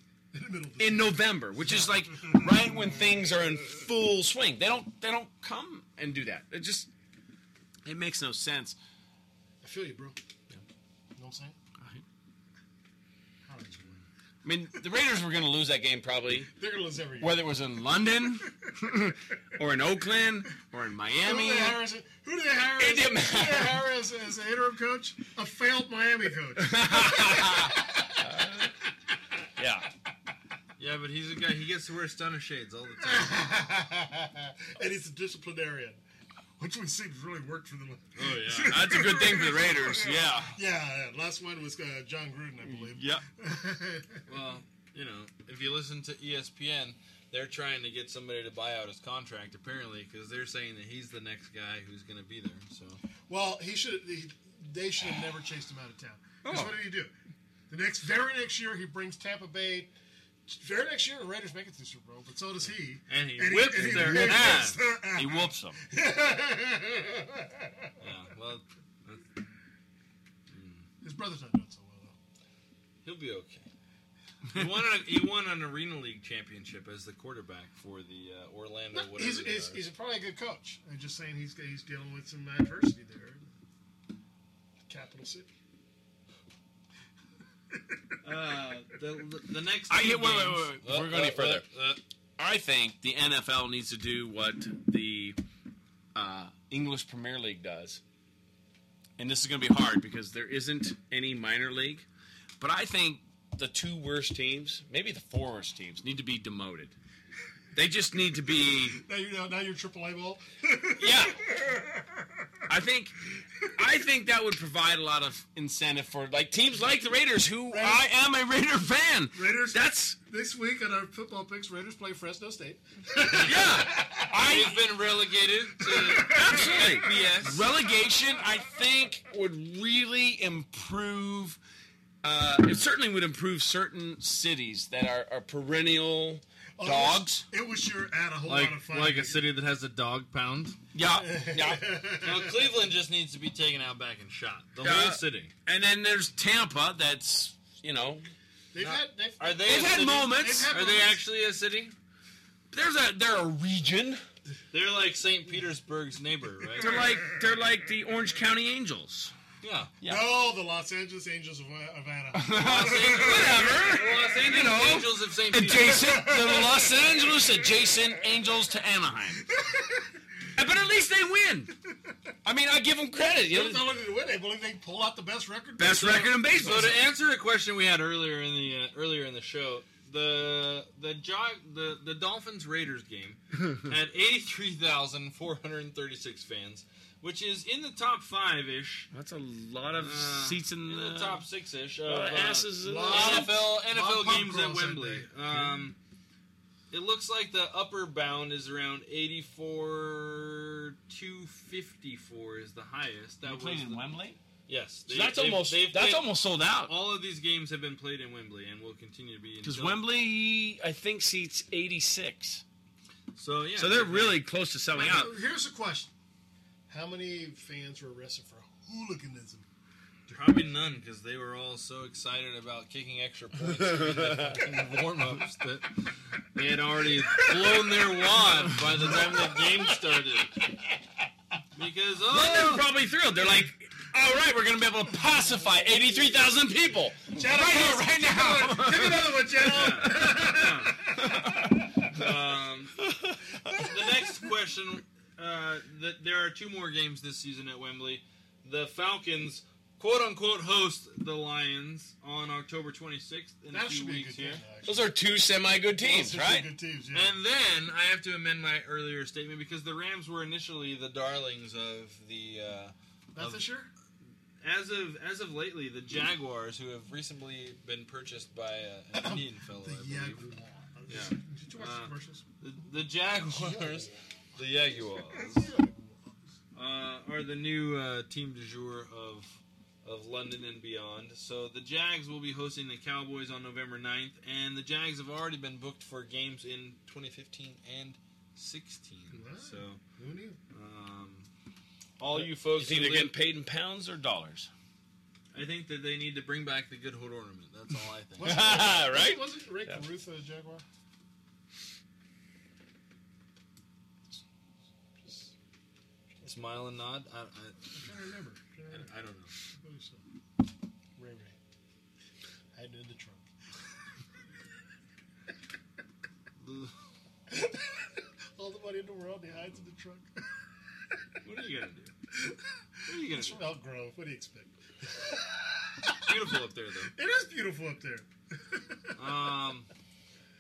in November, which is like right when things are in full swing. They don't they don't come and do that. It just it makes no sense. I feel you, bro. You know what I'm saying? I mean, the Raiders were going to lose that game probably, They're gonna lose every year. whether it was in London or in Oakland or in Miami. Who do they hire as, who do they hire as, didn't who do they hire as, as an interim coach? A failed Miami coach. Yeah. Yeah, but he's a guy. He gets to wear stunner shades all the time. and he's a disciplinarian. Which one seems really worked for them. Oh, yeah. That's a good thing for the Raiders, yeah. Yeah, yeah. last one was uh, Jon Gruden, I believe. Yeah. well, you know, if you listen to ESPN, they're trying to get somebody to buy out his contract apparently because they're saying that he's the next guy who's going to be there. So Well, he should. He, they should have never chased him out of town. 'Cause Oh. what did he do? The next, very next year, he brings Tampa Bay. Very next year, the Raiders make it to the Super Bowl, but so does he. And he whips and he their whips ass. their ass. He whoops them. yeah, well, that's, His brother's not doing so well though. he'll be okay. He won, a, he won an Arena League championship as the quarterback for the uh, Orlando. No, whatever he's, he's, he's probably a good coach. I'm just saying he's he's dealing with some adversity there. Capital City. Uh, the, the next. I, two wait, wait, wait, wait. Before we go Uh, any uh, further, uh, I think the NFL needs to do what the uh, English Premier League does. And this is going to be hard because there isn't any minor league. But I think the two worst teams, maybe the four worst teams, need to be demoted. They just need to be. Now you know now you're triple A ball. Yeah. I think I think that would provide a lot of incentive for like teams like the Raiders, who I am a Raider fan. Raiders. That's this week on our football picks. Raiders play Fresno State. He's been relegated to Absolutely. BS. Relegation, I think, would really improve. Uh, it certainly would improve certain cities that are, are perennial dogs. It was sure add a whole like lot of fun. like a city that has a dog pound. Yeah, yeah. No, Cleveland just needs to be taken out back and shot. The Uh, whole city. And then there's Tampa. That's you know. They've had they've, Are they? They've a had city? moments. Are they actually a city? There's a they're a region. They're like St. Petersburg's neighbor, right? They're like they're like the Orange County Angels. Yeah. Yeah. No, the Los Angeles Angels of Havana. Los Angeles, Whatever. Los Angeles You know, Angels of St. Petersburg. Adjacent the Los Angeles adjacent Angels to Anaheim. But at least they win. I mean, I give them credit. You They know, don't to win, they believe they pull out the best record. best record in baseball. So to answer a question we had earlier in the uh, earlier in the show, the the jog the the Dolphins Raiders game had eighty three thousand four hundred thirty six fans, which is in the top five ish. That's a lot of seats in, in the the top six ish of lot uh, asses in the- NFL NFL games at Wembley. Um, it looks like the upper bound is around eighty four two fifty four is the highest. That They played was in the- Wembley. Yes, So that's almost- that's played- almost sold out. All of these games have been played in Wembley and will continue to be Because Wembley, I think, seats 86. So yeah, So they're really close to selling out. Here's a question: How many fans were arrested for hooliganism? Probably none because they were all so excited about kicking extra points in the warm-ups that they had already blown their wad by the time the game started. Because Well, they're oh, probably thrilled. They're like, all right, we're going to be able to pacify 83,000 people. Chad, right here, right now. Give another one, Chad. um, the next question: uh, the, There are two more games this season at Wembley. The Falcons quote unquote host the Lions on October 26th in a That few should be a weeks good here. game, Those are two semi-good teams, right? Good teams, yeah. And then I have to amend my earlier statement because the Rams were initially the darlings of the. Uh, Not of- this year. As of as of lately, the Jaguars, who have recently been purchased by uh, an Indian fellow, I believe. Jaguar. Yeah. Did you watch Uh, the commercials? The, the Jaguars, the Jaguars, uh, are the new uh, team du jour of of London and beyond. So the Jags will be hosting the Cowboys on November 9th, and the Jags have already been booked for games in 2015 and 16. So Who knew? um, all you folks, You think who getting paid in pounds or dollars? I think that they need to bring back the good hood ornament. That's all I think. Wasn't- right? Wasn't Rae Yeah. Carruth a Jaguar? Smile and nod. I, I, I'm trying to remember. Trying to remember. I, I don't know. I believe so. Ray Ray. Hiding in the trunk. All the money in the world, he hides in the trunk. What are you gonna do? What are you gonna It's do? from Elk Grove. What do you expect? Beautiful up there, though. It is beautiful up there. Um,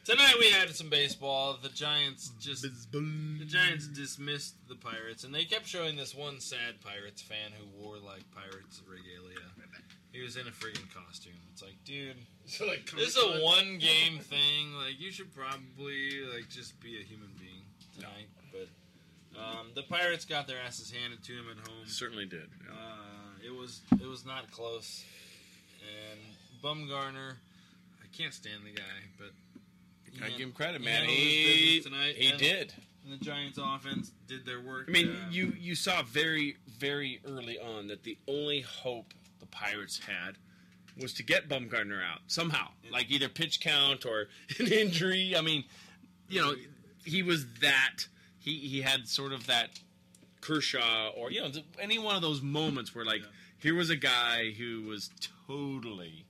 tonight we had some baseball. The Giants just the Giants dismissed the Pirates, and they kept showing this one sad Pirates fan who wore like Pirates regalia. He was in a freaking costume. It's like, dude, So, like, this is a one game thing. Like, you should probably like just be a human being tonight. But um, the Pirates got their asses handed to them at home. Certainly did. yeah. Uh, it was it was not close, and Bumgarner, I can't stand the guy, but Gotta give him credit, man. He tonight, he did. And the Giants' offense did their work. I mean, uh, you you saw very very early on that the only hope the Pirates had was to get Bumgarner out somehow, like either pitch count or an injury. I mean, you know, he was that. He he had sort of that Kershaw or you know any one of those moments where like here was a guy who was totally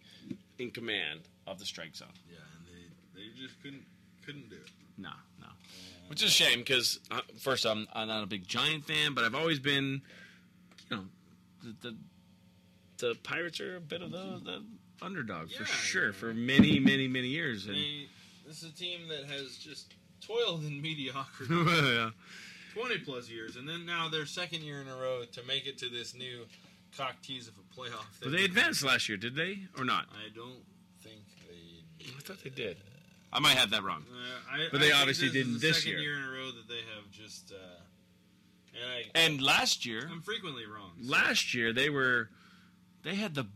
in command of the strike zone. yeah, they they just couldn't couldn't do it. No, no. Which is a shame because uh, first I'm, I'm not a big Giant fan, but I've always been, you know, the the, the Pirates are a bit of the, the underdog for Yeah, sure for many many many years. And They, this is a team that has just toiled in mediocrity. yeah. 20 plus years, and then now their second year in a row to make it to this new cock tease of a playoff. But they advanced last year, did they or not? I don't think they. I thought they did. I might have that wrong. Uh, I, But I they think obviously this is didn't the this second year. year in a row that they have just. Uh, and I, And last year, I'm frequently wrong. last year they were, they had the,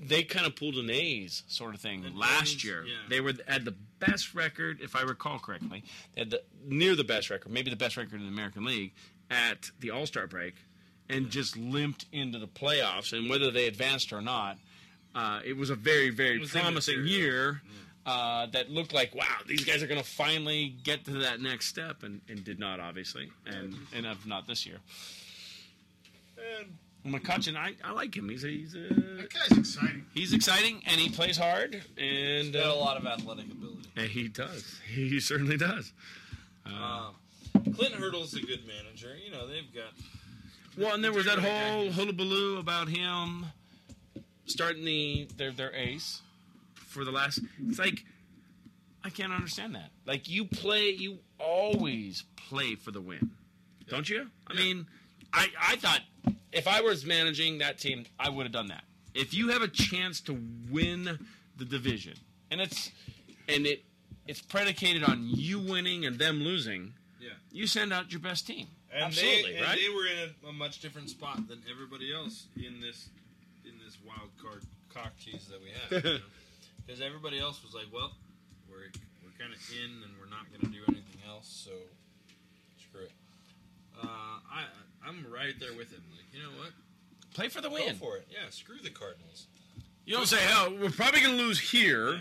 they kind of pulled an A's sort of thing An last A's, year. yeah. They were had the best record, if I recall correctly. They had the near the best record, maybe the best record in the American League at the All Star break, and just limped into the playoffs. And whether they advanced or not, uh, it was a very very was promising immaterial. year. Uh, that looked like wow, these guys are going to finally get to that next step, and, and did not obviously, and and have not this year. And McCutchen, I, I like him. He's a, he's a, That guy's exciting. he's exciting and he plays hard and he's got uh, a lot of athletic ability. and he does. He certainly does. Um, Clint Hurdle's a good manager. You know they've got. Well, and there was that They're whole guys. hullabaloo about him starting the their their ace for the last. It's like I can't understand that. Like you play, you always play for the win, don't you? I mean, I I thought if I was managing that team, I would have done that. If you have a chance to win the division, and it's and it it's predicated on you winning and them losing, Yeah. you send out your best team. And Absolutely, they, and right? they were in a, a much different spot than everybody else in this in this wild card cock tease that we have. Because everybody else was like, "Well, we're we're kind of in, and we're not going to do anything else, so screw it." Uh, I I'm right there with him. Like, you know what? Play for the Go win. for it. Yeah, screw the Cardinals. You don't say, "Oh, we're probably going to lose here,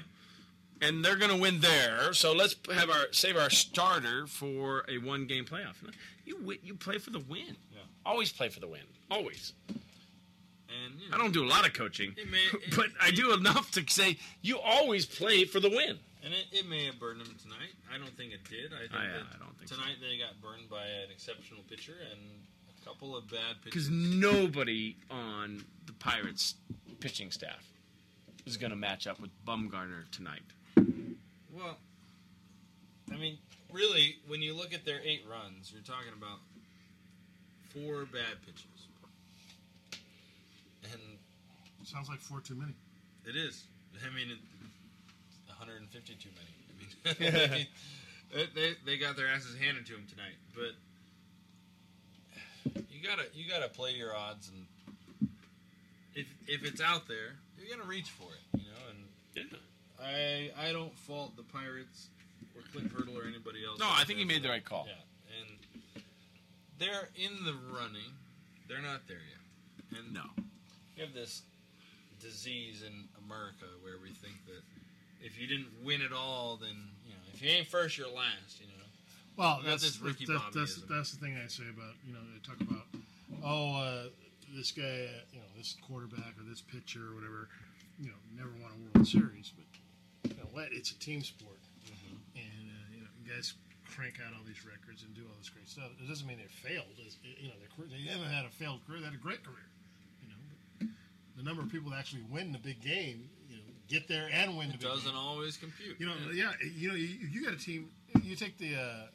and they're going to win there." So let's have our save our starter for a one-game playoff. You you play for the win. Yeah. Always play for the win. Always. And you I don't do a lot of coaching, It may- it- but I do enough to say you always play for the win. And it, it may have burned them tonight. I don't think it did. I think I- I don't think so. tonight they got burned by an exceptional pitcher and a couple of bad pitchers. because nobody on the Pirates pitching staff is going to match up with Bumgarner tonight. Well, I mean, really, when you look at their eight runs, you're talking about four bad pitches, and Sounds like four too many. it is. I mean, it, 150 too many. I mean, I mean, they, they they got their asses handed to them tonight, but you gotta you gotta play your odds, and if if it's out there, you're gonna reach for it, you know. And I I don't fault the Pirates or Clint Hurdle or anybody else. No, I think he made the right call. Yeah, and they're in the running. They're not there yet. And no, we have this disease in America where we think that if you didn't win it all, then you know if you ain't first, you're last. You know. Well, that's this Ricky that, that's, that's the thing I say about you know they talk about oh uh, this guy uh, you know this quarterback or this pitcher or whatever you know never won a World Series, but you know what? It's a team sport, Mm-hmm. and uh, you know you guys crank out all these records and do all this great stuff. It doesn't mean they failed. It's, you know they haven't had a failed career. They had a great career. You know, but the number of people that actually win the big game, you know, get there and win the It big doesn't game. always compute. You know, yeah, you know, you, you got a team. You take the uh,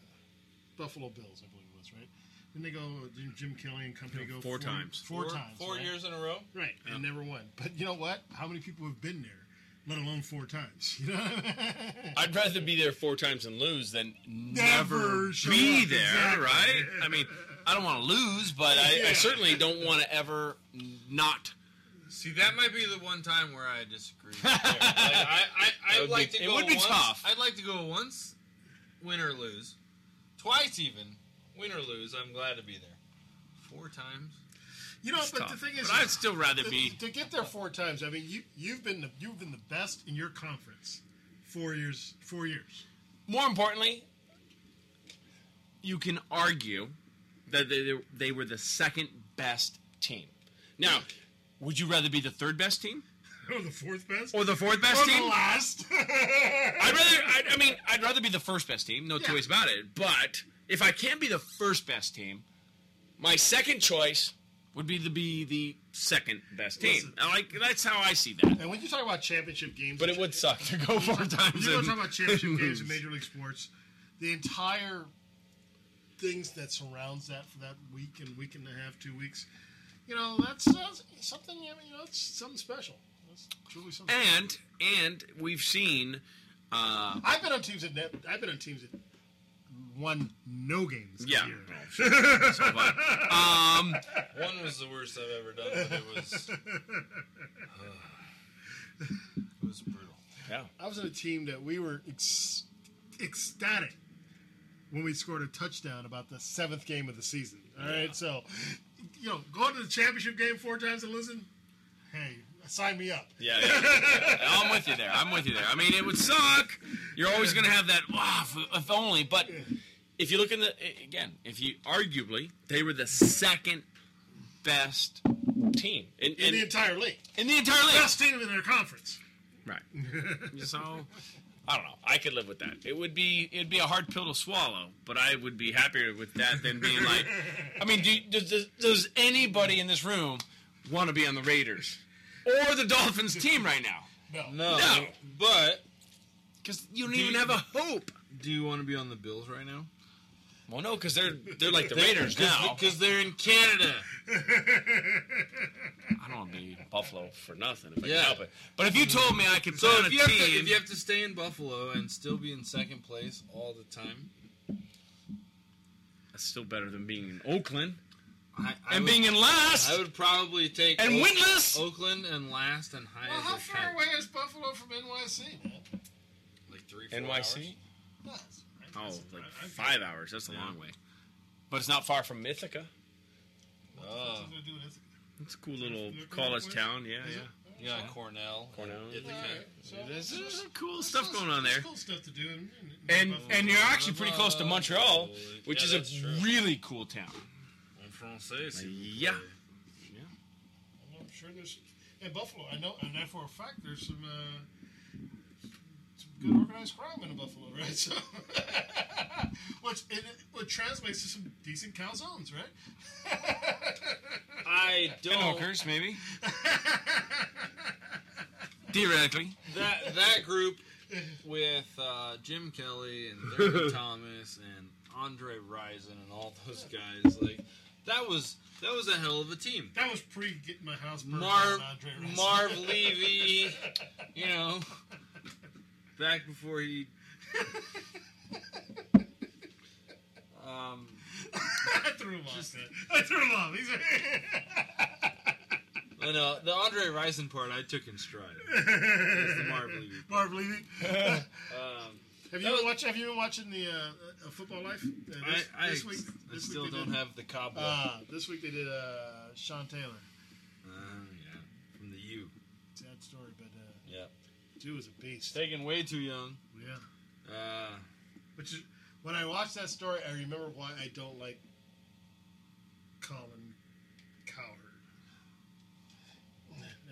Buffalo Bills, I believe it was right. Then they go Jim, Jim Kelly and company Yeah, go four times. four, Four- times, four right? years in a row? right? And never won. But you know what? How many people have been there, let alone four times? You know, I'd rather be there four times and lose than Never never, be up, there, exactly. right? I mean, I don't want to lose, but I, Yeah. I certainly don't want to ever not. See, that might be the one time where I disagree. There. Like, I, I, I'd would like be- to it go would be once. tough. I'd like to go once, win or lose, twice even, win or lose. I'm glad to be there. Four times. You know, It's but tough. the thing is, But I'd still rather to, be- to get there four times. I mean, you you've been the, you've been the best in your conference four years. Four years. More importantly, you can argue that they, they were the second best team. Now, would you rather be the third best team? Or the fourth best? Or the fourth best Or team? the last? I'd rather. I, I mean, I'd rather be the first best team. No two ways about it. But if I can't be the first best team, my second choice would be to be the second best team. Listen. Like that's how I see that. And when you talk about championship games, But it would suck to go four When times. you and- talk about championship games in Major League Sports, the entire things that surrounds that for that week and week and a half, two weeks, you know, that's, that's something. I mean, you know, it's something special. That's truly something. And and we've seen. Uh, I've been on teams that ne- I've been on teams that won no games. Yeah. year. Oh, so Um, One was the worst I've ever done, but it was. it was brutal. Yeah. I was on a team that we were ec- ecstatic when we scored a touchdown about the seventh game of the season. All right, so you know, going to the championship game four times and losing, hey, sign me up. Yeah, yeah, yeah. I'm with you there. I'm with you there. I mean, it would suck. You're always going to have that. Wow, if, if only. But if you look in the again, if you arguably they were the second best team in, in the entire league. In the entire league, best team in their conference. Right. so I don't know. I could live with that. It would be it'd be a hard pill to swallow, but I would be happier with that than being like. I mean, do, does, does, does anybody in this room want to be on the Raiders or the Dolphins team right now? No. No. No. But. Because you don't Do even you- have a hope. Do you want to be on the Bills right now? Well, no, because they're they're like the Raiders now. Because they're in Canada. I don't want to be Buffalo for nothing if I Yeah. can help it. But if you told me I could So play on if a you, have to, if you have to stay in Buffalo and still be in second place all the time, that's still better than being in Oakland I, I and would- being in last. I would probably take And Oak- winless? Oakland and last and highest. Well, how far can. away is Buffalo from NYC, man? Like three, four NYC? hours. Oh, like five hours. That's a long way. But it's not far from Ithaca. Oh. It's a cool little college town. Yeah, yeah. Yeah, Cornell. Cornell. Ithaca. So There's, there's there's cool stuff going on there. Cool stuff to do. In, in, And Buffalo. and you're actually pretty close to Montreal, which Yeah, is a true. really cool town. En français, s'il vous Yeah. I'm sure there's in Buffalo. I know, and for a fact, there's some uh, some good organized crime in Buffalo, right? So, which it, it translates to some decent calzones, right? I don't. And hookers, maybe. Theoretically. that that group with uh, Jim Kelly and Thurman Thomas and Andre Rison and all those guys, like that was that was a hell of a team. That was pre getting my house burned Marv Andre Rison. Marv Levy, you know, back before he. Um, I threw him off. I threw him off. He's no, no, the Andre Rison part I took in stride. It's the Marv Levy. Marv Levy. Um, have you been watching? Have you been watching the uh, uh, Football Life? Uh, this, I, I, this week, I this still week don't did- have the cobweb. Ah, this week they did uh, Sean Taylor. Uh, yeah, from the U. Sad story, but uh, Yeah. Dude was a beast. Taken way too young. Yeah. Uh, Which is when I watched that story, I remember why I don't like Colin Cowherd.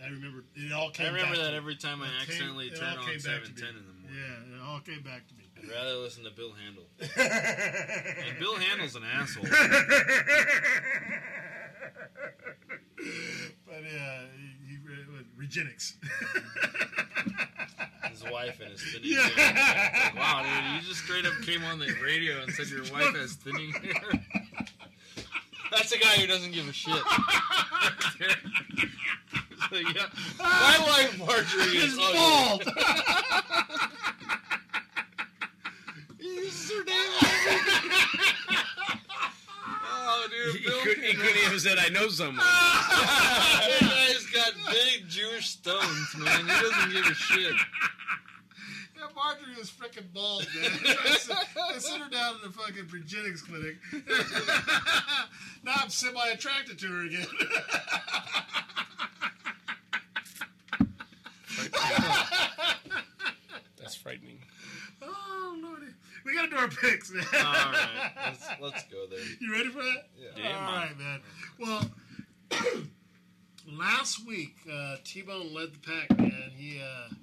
I remember it all came. I remember back that me. every time I It came- accidentally it turn on came back to 710 in the morning. Yeah, it all came back to me. I'd rather listen to Bill Handel. and Bill Handel's an asshole. but uh, he, he. His wife and his thinning Yeah. hair. Like, wow, dude, you just straight up came on the radio and said your wife has thinning hair. That's a guy who doesn't give a shit. So, yeah, my wife Marjorie is Is ugly. bald. he uses her name. oh, dude, He, could, he couldn't even said, I know someone. That guy's got big Jewish stones, man. He doesn't give a shit. Yeah, Marjorie was freaking bald, man. I sit, her down in the fucking Regenix clinic. now I'm semi-attracted to her again. That's frightening. oh, lordy. We gotta do our picks, man. All right, let's, let's go there. You ready for that? Yeah. All right, man. Well, last week, uh, T-Bone led the pack, man. He, uh,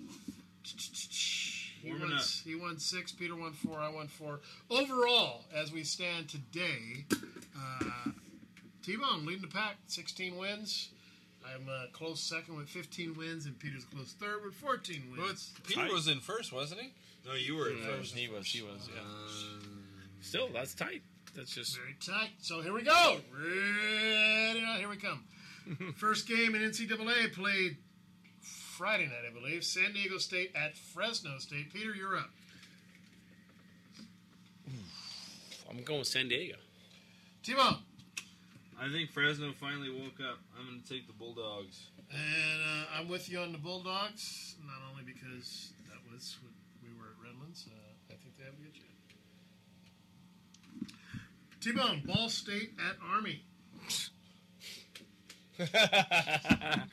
he won, he won six, Peter won four, I won four. Overall, as we stand today, uh, T-Bone leading the pack, 16 wins. I'm uh, close second with 15 wins, and Peter's close third with 14 Well, wins. Peter was in first, wasn't he? No, you were in Yeah, first. he was, he was, yeah. Um, Still, that's tight. That's just. Very tight. So here we go. Ready? Here we come. First game in NCAA played Friday night, I believe. San Diego State at Fresno State. Peter, you're up. I'm going with San Diego. T-Bone. I think Fresno finally woke up. I'm going to take the Bulldogs. And uh, I'm with you on the Bulldogs, not only because that was when we were at Redlands. Uh, I think they have a good chance. T-Bone, Ball State at Army.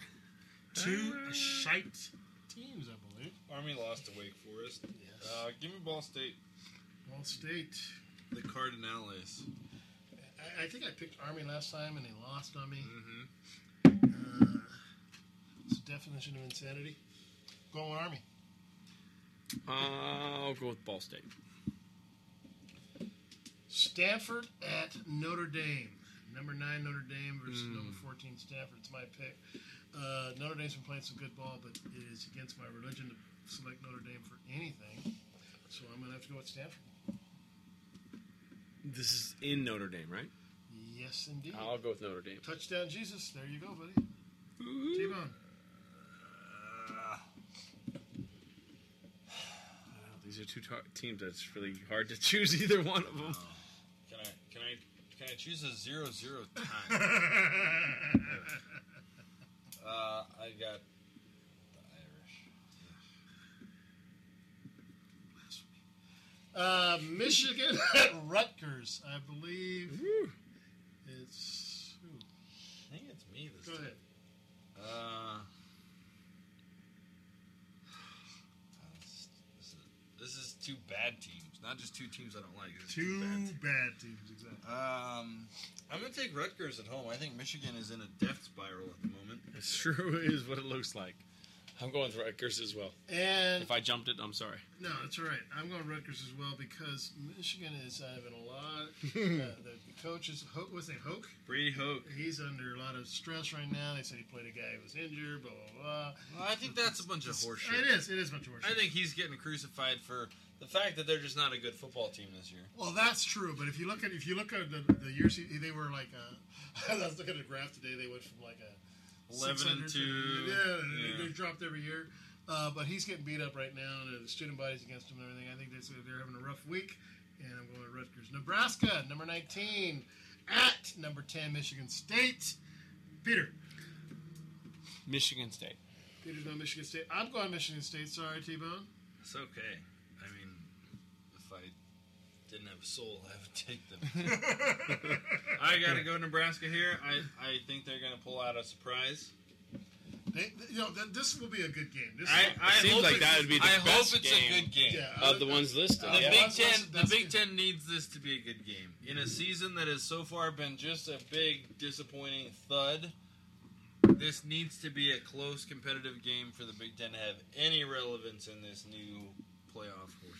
Two shite teams, I believe. Army lost to Wake Forest. Yes. Uh, give me Ball State. Ball State. The Cardinals. I, I think I picked Army last time and they lost on me. Mm-hmm. Uh, it's the definition of insanity. Going with Army. Uh, I'll go with Ball State. Stanford at Notre Dame. Number nine Notre Dame versus Mm. number fourteen Stanford. It's my pick. Uh, Notre Dame's been playing some good ball, but it is against my religion to select Notre Dame for anything. So I'm gonna have to go with Stanford. This is in Notre Dame, right? Yes, indeed. I'll go with Notre Dame. Touchdown, Jesus. There you go, buddy. T-Bone. These are two ta- teams that's really hard to choose either one of them. Can I can I can I choose a zero zero time? uh, I got the Irish. Uh, Michigan at Rutgers. I believe it's. Who? I think it's me this Go time. ahead. Uh, this, this is, this is two bad teams, not just two teams I don't like. This Two bad teams. bad teams, exactly. Um, I'm gonna take Rutgers at home. I think Michigan is in a death spiral at the moment. It sure is what it looks like. I'm going with Rutgers as well. And If I jumped it, I'm sorry. No, that's all right. I'm going Rutgers as well because Michigan is having a lot. uh, the, the coach is Ho- what's his name? Hoke. Brady Hoke. He's under a lot of stress right now. They said he played a guy who was injured. Blah blah blah. Well, I think that's a bunch of horseshit. It is. It is a bunch of horseshit. I think he's getting crucified for the fact that they're just not a good football team this year. Well, that's true. But if you look at if you look at the, the years they were like, uh, I was looking at a graph today. They went from like a 11 and 600 two. Yeah, they- Yeah. they dropped every year. Uh, but he's getting beat up right now, and the student body's against him and everything. I think they're, they're having a rough week, and I'm going to Rutgers. Nebraska, number 19, at number 10, Michigan State. Peter. Michigan State. Peter's going Michigan State. I'm going Michigan State. Sorry, T Bone. It's okay. I mean, if I didn't have a soul, I would take them. I got to go Nebraska here. I, I think they're going to pull out a surprise. They, you know, th- this will be a good game. This I, is- I Seems hope like it's- that would be the I best hope it's game a good game. Yeah, of the ones listed. The yeah. Big that's- Ten, that's- the Big. Ten needs this to be a good game in a season that has so far been just a big disappointing thud. This needs to be a close competitive game for the Big Ten to have any relevance in this new playoff horse crap.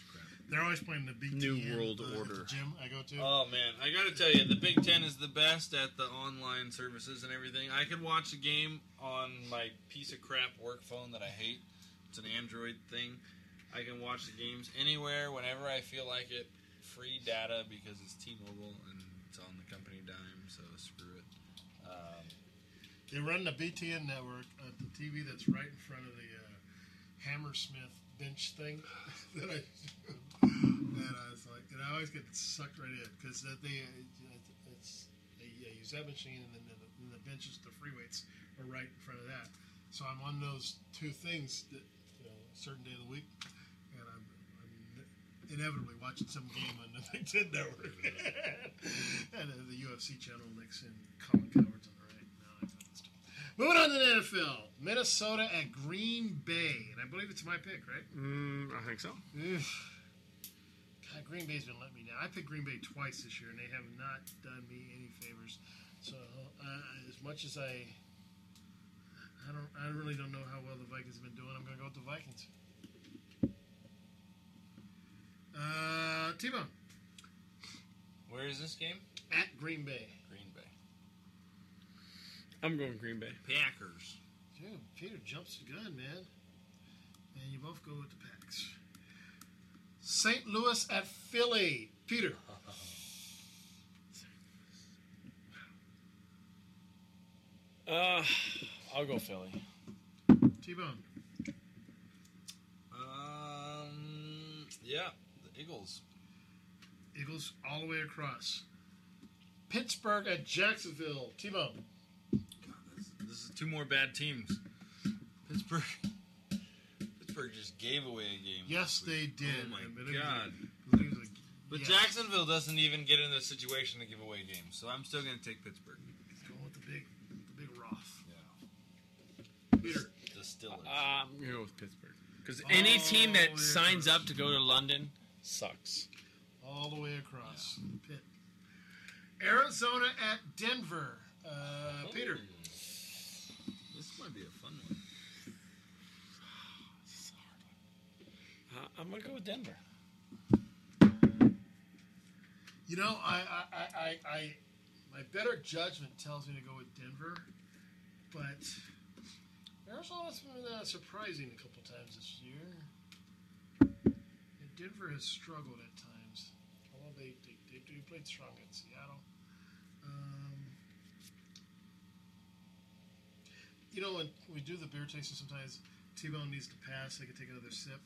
They're always playing the Big New Ten, World uh, at Order. the gym I go to. Oh man, I got to tell you, the Big Ten is the best at the online services and everything. I could watch a game on my piece of crap work phone that I hate. It's an Android thing. I can watch the games anywhere, whenever I feel like it. Free data because it's T-Mobile and it's on the company dime, so screw it. Um, They run the BTN network at the TV that's right in front of the uh, Hammer Strength bench thing that I and I was like, and I always get sucked right in because that they uh, it's they use that machine and then the, and the benches, the free weights are right in front of that. So I'm on those two things that you know, a certain day of the week, and I'm, I'm inevitably watching some game on the Big Ten network and the UFC channel next in Colin Cowherd's on the right. No, I found this stuff. Moving on to the NFL, Minnesota at Green Bay, and I believe it's my pick, right? Mm, I think so. Ugh. God, Green Bay's been letting me down. I picked Green Bay twice this year, and they have not done me any favors. So, uh, as much as I, I don't, I really don't know how well the Vikings have been doing. I'm going to go with the Vikings. Uh, T-Bone where is this game? at Green Bay. Green Bay. I'm going Green Bay. Packers. Dude, Peter jumps the gun, man. And you both go with the Packs. St. Louis at Philly. Peter. Uh, I'll go Philly. T-Bone. Um, yeah, the Eagles. Eagles all the way across. Pittsburgh at Jacksonville. T-Bone. This is two more bad teams. Pittsburgh. Pittsburgh just gave away a game. Yes, they did. Oh my I mean, it was god. a- it was a- But yes. Jacksonville doesn't even get in the situation to give away games, so I'm still going to take Pittsburgh. Going with the big, the big Roth. Yeah. Peter. The Steelers. Uh, I'm gonna go with Pittsburgh because any team that Oh, yeah. signs up to go to London sucks. All the way across. Pitt. Arizona at Denver. Uh, Peter. This might be a fun one. Uh, I'm gonna go with Denver. You know, I, I, I, I, my better judgment tells me to go with Denver, but Arizona's been uh, surprising a couple times this year. And Denver has struggled at times, although they they, they, they played strong in Seattle. Um, you know, when we do the beer tasting, sometimes T-Bone needs to pass. They can take another sip.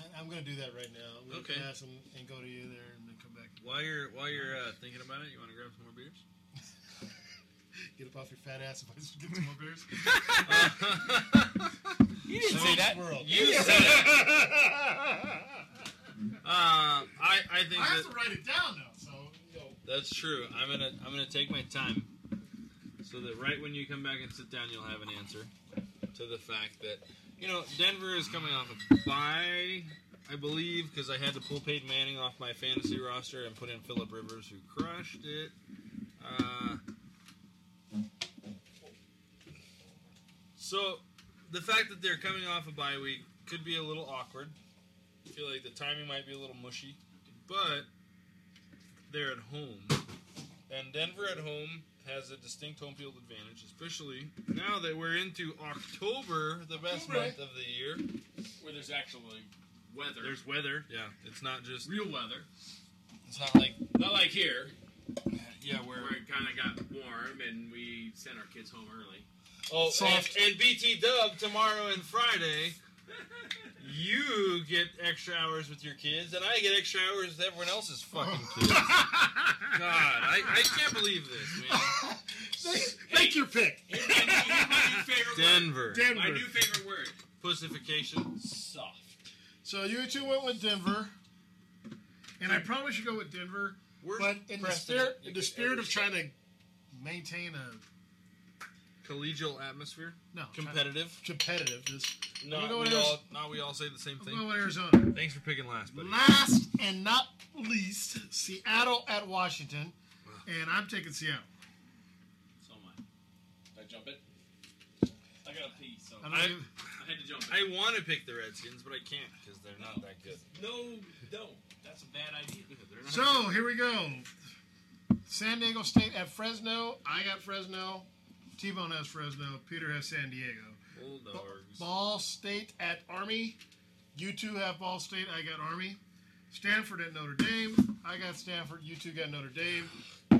I, I'm going to do that right now. I'm going to Okay. pass and, and go to you there, and then come back. While you're while you're uh, thinking about it, you want to grab some more beers? Get up off your fat ass if I just get some more beers. You didn't say that. World. You said it. Uh, I I think I have that to write it down though, so you know. that's true. I'm gonna I'm gonna take my time, so that right when you come back and sit down, you'll have an answer to the fact that you know Denver is coming off a bye, I believe, because I had to pull Peyton Manning off my fantasy roster and put in Philip Rivers, who crushed it. Uh, so the fact that they're coming off a bye week could be a little awkward. I feel like the timing might be a little mushy, but they're at home, and Denver at home has a distinct home field advantage, especially now that we're into October, the best October. month of the year. Where there's actually weather. There's weather. Yeah, it's not just real weather. It's not like Not like here. Yeah, where, it kind of got warm and we sent our kids home early. Oh, and, Soft. and BT Dub tomorrow and Friday. You get extra hours with your kids, and I get extra hours with everyone else's fucking kids. God, I, I can't believe this, man. Make your pick. Denver. Denver. My new favorite word. Pussification. Soft. So you two went with Denver, and I hmm. probably should go with Denver. but in the Preston spirit, in the spirit of trying to maintain a Collegial atmosphere. no Competitive. competitiveness, I'm Not gonna go we Arizona. all. Not we all say the same I'm thing. going with Arizona. Thanks for picking last, buddy. Last and not least, Seattle at Washington, and I'm taking Seattle. So am I. Did I jump it? I got a pee, so I I, I had to jump. I want to pick the Redskins, but I can't because they're not that good. No, don't. That's a bad idea. So here we go. San Diego State at Fresno. I got Fresno. T-Bone has Fresno. Peter has San Diego. Bulldogs. Ball State at Army. You two have Ball State. I got Army. Stanford at Notre Dame. I got Stanford. You two got Notre Dame.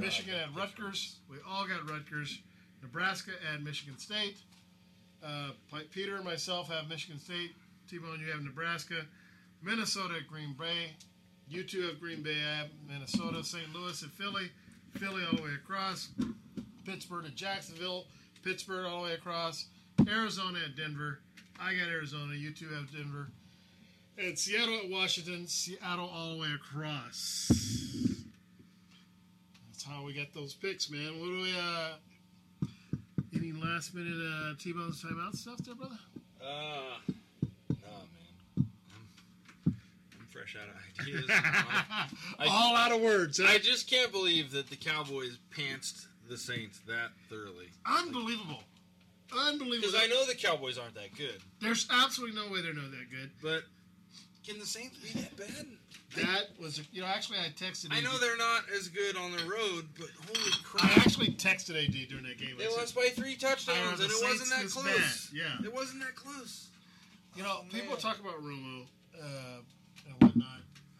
Michigan at Rutgers. We all got Rutgers. Nebraska at Michigan State. Uh, Peter and myself have Michigan State. T-Bone, you have Nebraska. Minnesota at Green Bay. You two have Green Bay at Minnesota. St. Louis at Philly. Philly all the way across. Pittsburgh at Jacksonville. Pittsburgh all the way across. Arizona at Denver. I got Arizona. You two have Denver. And Seattle at Washington. Seattle all the way across. That's how we got those picks, man. What do we, uh, any last minute, uh, T-Bone's timeout stuff there, brother? Uh, no, man. I'm, I'm fresh out of ideas. I- All out of words, huh? I just can't believe that the Cowboys pantsed the Saints that thoroughly. Unbelievable. Unbelievable. Because I know the Cowboys aren't that good, There's absolutely no way they're not that good. but can the Saints be that bad? That was, you know, actually I texted I know they're not as good on the road, but holy crap! I actually texted AD during that game. I They said, lost by three touchdowns, and it Saints wasn't that close. bad, yeah. it wasn't that close. You know, people man. talk about Romo uh, and whatnot.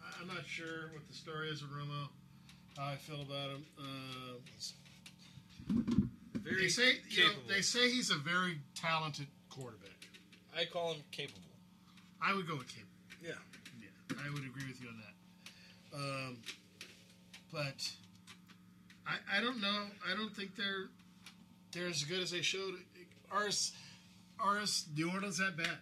I- I'm not sure what the story is with Romo, how I feel about him. Uh, Very they say, you know, they say he's a very talented quarterback. I call him capable. I would go with capable. Yeah. Yeah, I would agree with you on that. Um, but I, I don't know. I don't think they're they're as good as they showed. Ours, ours, New Orleans that bad.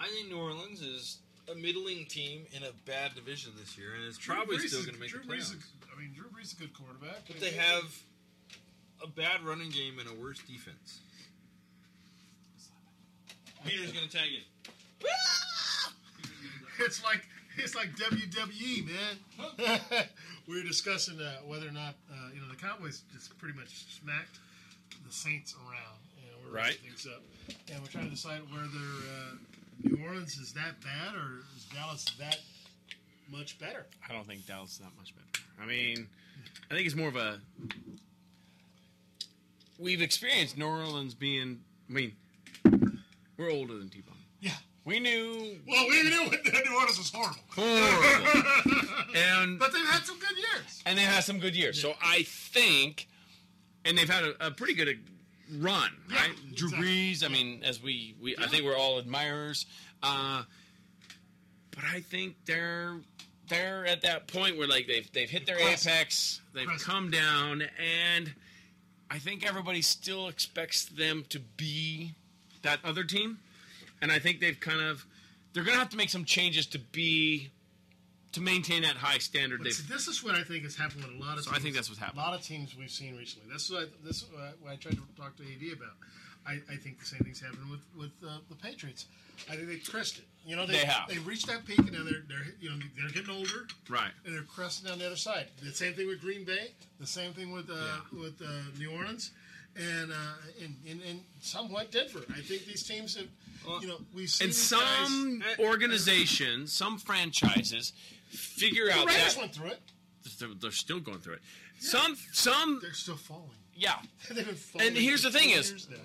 I think New Orleans is a middling team in a bad division this year, and it's probably still going to make Drew the Brees playoffs. is- I mean, Drew Brees is a good quarterback, But they have a bad running game and a worse defense. Peter's going to tag it. It's like it's like WWE, man. we were discussing uh, whether or not uh, you know the Cowboys just pretty much smacked the Saints around, and we're Right. things up, and we're trying to decide whether uh, New Orleans is that bad or is Dallas that much better. I don't think Dallas is that much better. I mean, I think it's more of a. We've experienced New Orleans being. I mean, we're older than T-Bone. Yeah. We knew. Well, we knew what New Orleans was horrible. Horrible. and but they've had some good years. and they've had some good years. So I think, and they've had a, a pretty good uh, run, right? Drew Brees. I mean, as we, we I think we're all admirers. Uh, but I think they're they're at that point where like they've they've hit their Classic. apex, they've Classic. come down, and I think everybody still expects them to be that other team, and I think they've kind of they're gonna have to make some changes to be to maintain that high standard. But see, this is what I think is happening with a lot of. So teams. I think that's what's happening. A lot of teams we've seen recently. That's what I, this is what I tried to talk to AD about. I, I think the same thing's happening with with uh, the Patriots. I think they crested. You know, they, They have. They reached that peak, and now they're they're you know they're getting older, right. and they're cresting down the other side. The same thing with Green Bay. The same thing with uh, with uh, New Orleans. and uh, and, and and somewhat Denver. I think these teams have, you know, we've seen And these some guys, organizations, some franchises figure The out Raiders that went through it. they're, they're still going through it. Some some They're still falling. Yeah. They've been falling And here's for the thing is, years now.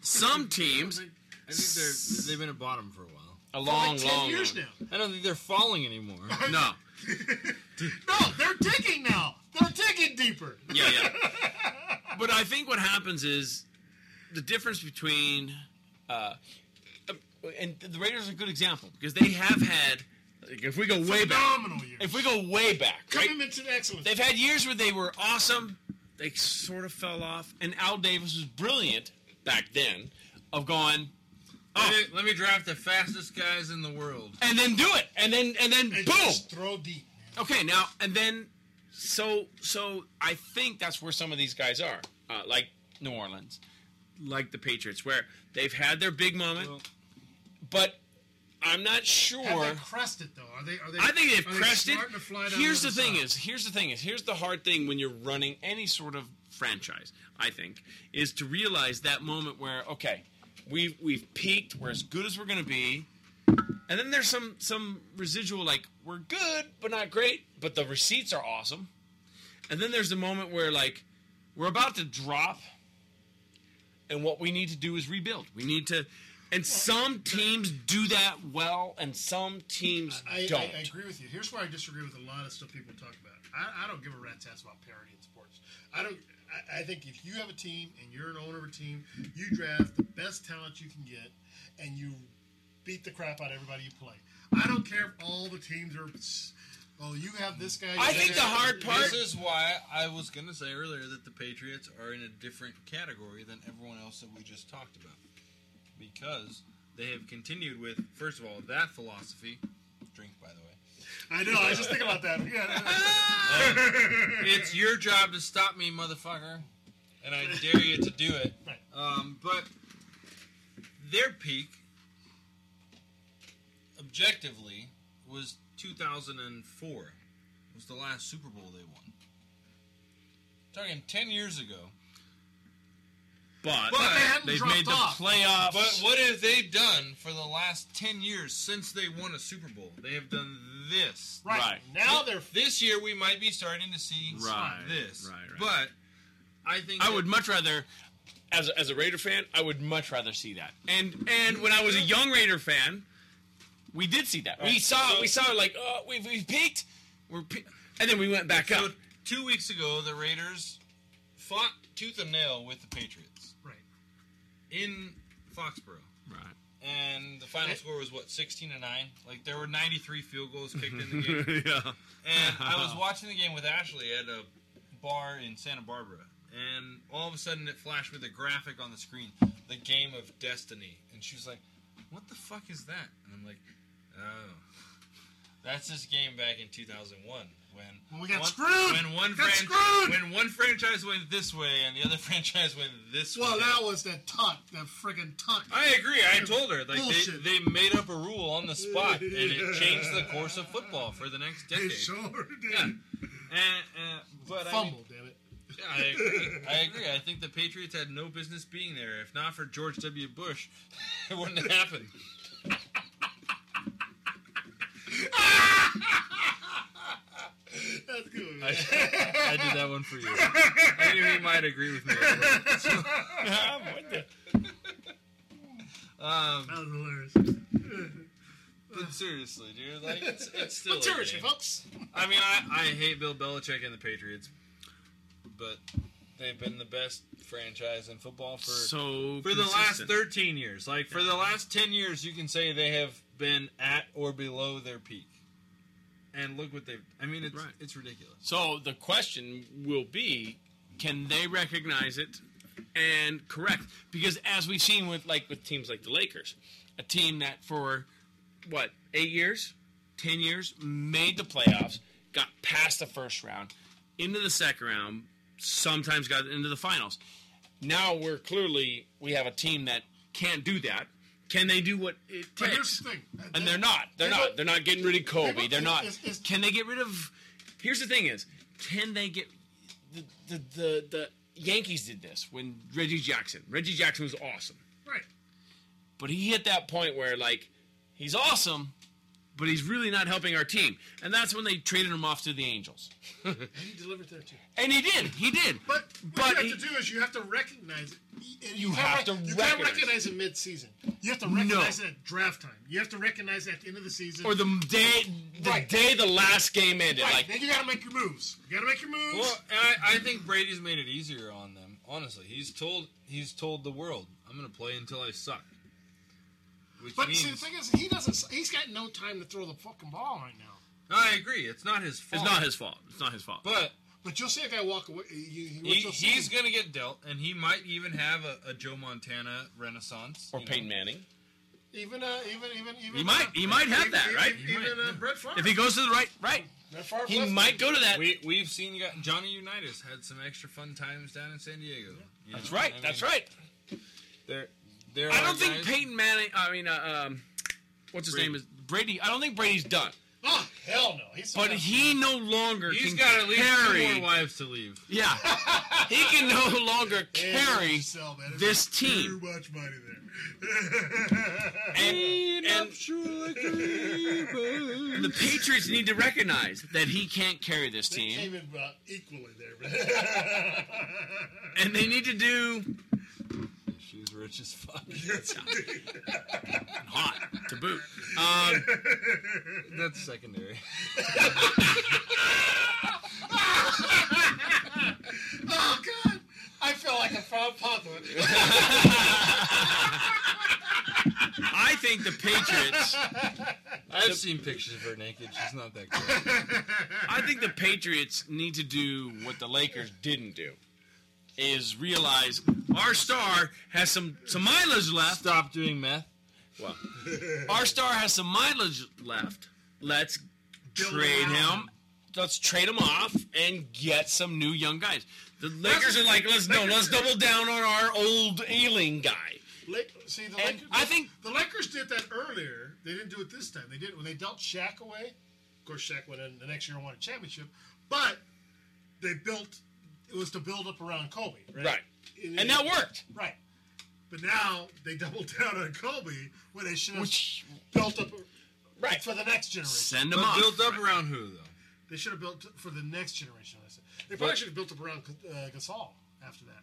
some teams I think they're they've been at bottom for a while. a long, like 10 long years long- now. I don't think they're falling anymore. No, No, they're digging now. They're digging deeper. yeah, yeah. But I think what happens is the difference between, uh, and the Raiders are a good example because they have had. Like if we go way back, Phenomenal years. if we go way back, right? Commitment to excellence. They've had years where they were awesome. They sort of fell off, and Al Davis was brilliant back then, of going, Let, me, let me draft the fastest guys in the world. and then do it, and then and then And boom. just throw deep. Okay, now and then, so so I think that's where some of these guys are, uh, like New Orleans, like the Patriots, where they've had their big moment, but I'm not sure. Have they crested though? Are they? Are they? I think they've they crested. down Here's the the thing: side? is here's the thing is here's the hard thing when you're running any sort of franchise. I think is to realize that moment where okay, we've we've peaked. We're as good as we're going to be, and then there's some some residual like we're good but not great, but the receipts are awesome. And then there's the moment where like we're about to drop, and what we need to do is rebuild. We need to. And some teams do that well, and some teams I, don't. I, I agree with you. Here's where I disagree with a lot of stuff people talk about. I, I don't give a rat's ass about parity in sports. I don't. I, I think if you have a team and you're an owner of a team, you draft the best talent you can get, and you beat the crap out of everybody you play. I don't care if all the teams are. Oh, you have this guy. I you think have the that- hard part- This is why I was going to say earlier that the Patriots are in a different category than everyone else that we just talked about. Because they have continued with, first of all, that philosophy. Drink, by the way. I know. I was just thinking about that. Yeah. it's your job to stop me, motherfucker, and I dare you to do it. Um, but their peak, objectively, was 2004. Was the last Super Bowl they won. Talking ten years ago. But, But they they've dropped made the playoffs. But what have they done for the last 10 years since they won a Super Bowl? They have done this. Right. Right. Now they're. This year we might be starting to see Right, this. right, right. But I think I would much rather, as a, as a Raider fan, I would much rather see that. And and when I was a young Raider fan, we did see that. We saw So- we saw like oh we've we've peaked, we're pe-, and then we went back so up. two weeks ago the Raiders fought tooth and nail with the Patriots Right. In Foxborough. Right. And the final score was what, sixteen to nine? Like there were ninety three field goals kicked in the game. yeah. And I was watching the game with Ashley at a bar in Santa Barbara, and all of a sudden it flashed with a graphic on the screen, the game of destiny, and she was like, "What the fuck is that?" And I'm like, "Oh, that's this game back in 2001 when When we got one, screwed! When one Got fran- screwed! when one franchise went this way and the other franchise went this Well, way." Well, that was that tuck, that friggin' tuck. I agree. I told her like they, Bullshit. they made up a rule on the spot, and it changed the course of football for the next They decade. sure did. Yeah. And, uh, but I mean, Fumble, damn it. yeah, I agree. I agree. I think the Patriots had no business being there. If not for George W. Bush, it wouldn't have happened. That's good. I, I did that one for you. I knew he might agree with me. So, um, That was hilarious. but seriously, dude, like it's, it's still. But seriously, game. folks. I mean, I, I hate Bill Belichick and the Patriots, but they've been the best franchise in football for So for the last 13 years. Like for the last 10 years, you can say they have been at or below their peak. And look what they've. I mean, it's Right. it's ridiculous. So the question will be, can they recognize it and correct? Because as we've seen with like with teams like the Lakers, a team that for what eight years, ten years made the playoffs, got past the first round, into the second round, sometimes got into the finals. Now we're clearly we have a team that can't do that. Can they do what it But here's takes? the thing. And they're not. They're They not. They're not getting rid of Kobe. They're not. Can they get rid of? Here's the thing: is can they get the the the, the Yankees did this when Reggie Jackson. Reggie Jackson was awesome. Right. But he hit that point where like he's awesome, but he's really not helping our team. And that's when they traded him off to the Angels. And he delivered there too. And he did. He did. But what But you he- have to do is you have to recognize it. And You can't have to You can't recognize recognize it mid-season. You have to recognize it at draft time. You have to recognize it at the end of the season. or the day the Right. day the last game ended. Right. Like then you got to make your moves. You got to make your moves. Well, and I, I think Brady's made it easier on them. Honestly, he's told he's told the world, "I'm going to play until I suck." Which but means see, the thing is, he doesn't. He's got no time to throw the fucking ball right now. I agree. It's not his fault. It's not his fault. It's not his fault. But But you'll see a guy walk away. You, you, he, what you'll see- he's going to get dealt, and he might even have a, a Joe Montana renaissance. or you know. Peyton Manning. even, uh, even, even, even. He might- he might have that, right? Even, even uh, Brett Favre. If he goes to the right right. He left- might go to that. We we've seen you got Johnny Unitas had some extra fun times down in San Diego. you That's right. I That's mean, right. There, there. I don't think guys- Peyton Manning. I mean, uh, um, what's his Brady. name is Brady. I don't think Brady's done. Oh hell no! He's But he no longer He's can got at least carry. two more wives to leave. Yeah, he can no longer carry sell, man. There's this team. Too much money there. And, and, and the Patriots need to recognize that he can't carry this They team, came in about equally there, but and they need to do She's rich as fuck. hot to boot. Um, That's secondary. oh god, I feel like a proud papa. I think the Patriots. I've seen pictures of her naked. She's not that good. I think the Patriots need to do what the Lakers didn't do. Is realize our star has some some mileage left. Stop doing meth. Well, our star has some mileage left. Let's Build trade around him. him. Let's trade him off and get some new young guys. The Lakers are like, let's no, let's double down on our old ailing guy. Lake, see, the And Lakers, I think- the Lakers did that earlier. They didn't do it this time. They did when they dealt Shaq away. Of course, Shaq went in the next year and won a championship. But they built. It was to build up around Kobe, right? Right. And that worked. Right. But now they doubled down on Kobe when they should have Which built up right for the next generation. send him But off. built up around who though? They should have built for the next generation. I said. They probably But- should have built up around uh, Gasol after that.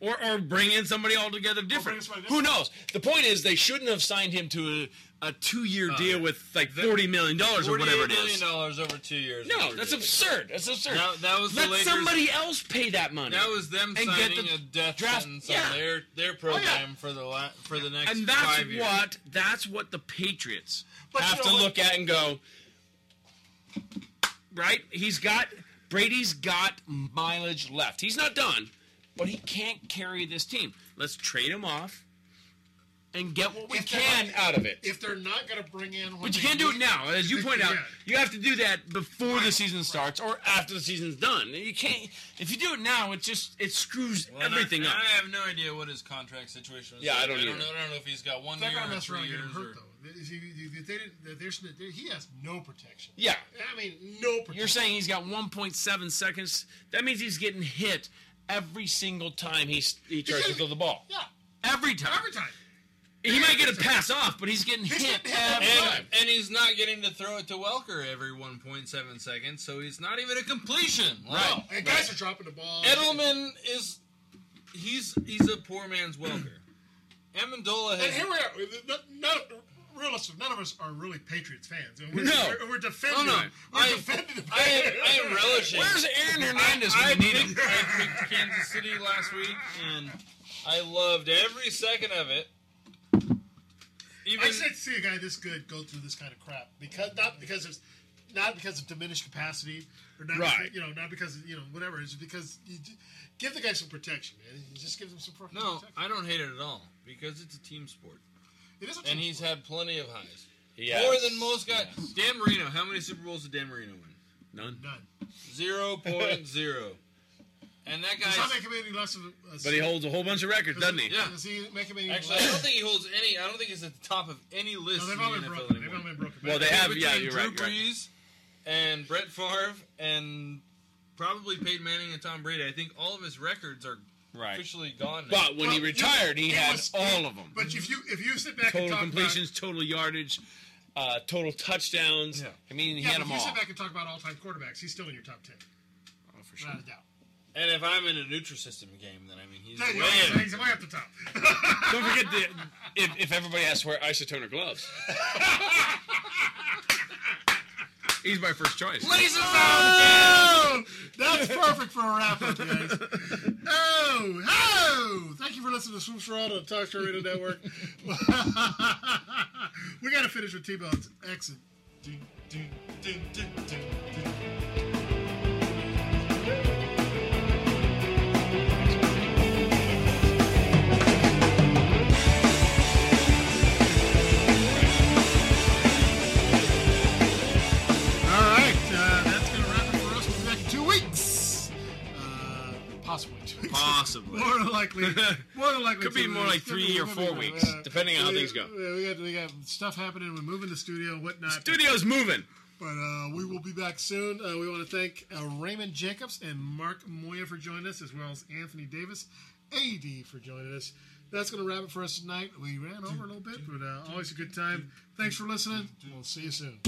or or bring in somebody altogether different. in somebody Who knows? The point is, they shouldn't have signed him to a, a two year oh, deal with like forty million dollars or whatever it $48 million over two years. No, that's ridiculous. absurd. That's absurd. That, that was Let Lakers. somebody else pay that money. That was them and get signing the a death draft- sentence yeah. on their their oh, program for the la- for the next and that's five years. what that's what the Patriots But you have know to look at and go. Right? He's got Brady's got mileage left. He's not done, but he can't carry this team. Let's trade him off and get what we If can not- out of it. If they're not going to bring in, when But you can't do it now, as you point out. yeah. You have to do that before the season starts or after the season's done. You can't. If you do it now, it just it screws Well, everything I, up. I have no idea what his contract situation is. Yeah, I don't I don't either. know. I don't know if he's got one They're year or three and years. him Or, hurt, though. They, didn't, there's, he has no protection. Yeah. I mean, no protection. You're saying he's got 1.7 seconds. That means he's getting hit every single time he's, he tries to throw the ball. Yeah. Every time. Every time. He might get a pass off, but he's getting He's hit getting hit every every time. and, and he's not getting to throw it to Welker every 1.7 seconds, so he's not even a completion. Like, Right. And guys are dropping the ball. Edelman is he's he's a poor man's Welker. Amendola And has here we are. None, none, realistic, none of us are really Patriots fans. And we're, No. We're, we're defending Oh, no. We're I- defending them. I am, I am relishing. Where's Aaron Hernandez I, when I you need him? I picked Kansas City last week, and I loved every second of it. Even I said to see a guy this good go through this kind of crap because not because it's not because of diminished capacity or not Right. because, you know not because of, you know whatever it's because you d- give the guy some protection man you just give him some fucking no, protection. I don't hate it at all because it's a team sport, it is a and team he's had plenty of highs. Yes. More than most guys. Dan Marino, how many Super Bowls did Dan Marino win? None. none. Zero point zero. And that Does not guy's make him any less of a, a But he holds a whole bunch of records, doesn't he? Yeah. Does he make him any actually. I don't think he holds any. I don't think he's at the top of any list no, they've in all the been NFL broken. They've anymore. all been broken. Well, they have- yeah, Between you're Drew right, you're right. Brees and Brett Favre and probably Peyton Manning and Tom Brady. I think all of his records are Right. officially gone. now. But when he Well, retired, he it had was- all of them. But if you if you sit back and Total talk completions, total yardage, uh, total touchdowns. Yeah. I mean, he about, yeah, had but them if you all. sit back and talk about all time quarterbacks, he's still in your top ten. Oh, for Without a doubt. And if I'm in a Nutrisystem game, then I mean he's There you way go. in. He's way up the top. Don't forget the, if, if everybody has to wear isotoner gloves. He's my first choice. Laces oh, That's perfect for a wrap up, guys. Oh, oh! Thank you for listening to Swoops World on the Talk Story Radio Network. we got to finish with T-Bone's exit. Ding, ding, ding, ding, ding, ding. Possibly two weeks. Possibly. more than likely. More than likely. Could be more like three or four weeks, depending on how things go. yeah, We got, we got stuff happening. We're moving the studio and whatnot. Studio's moving. But uh, we will be back soon. Uh, we want to thank uh, Raymond Jacobs and Mark Moya for joining us, as well as Anthony Davis, AD, for joining us. That's going to wrap it for us tonight. We ran over a little bit, but uh, always a good time. Thanks for listening. We'll see you soon.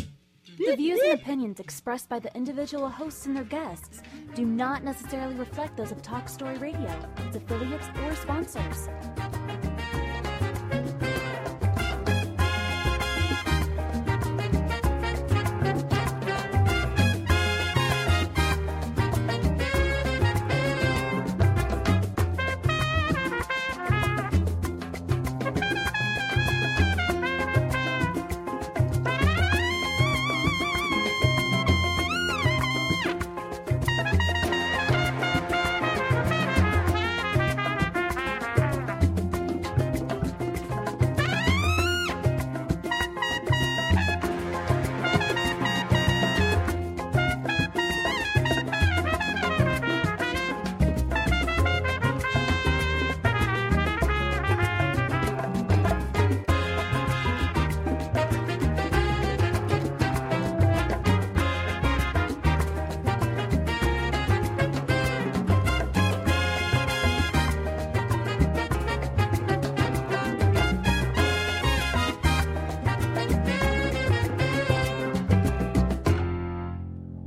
The views and opinions expressed by the individual hosts and their guests do not necessarily reflect those of Talk Story Radio, its affiliates, or sponsors.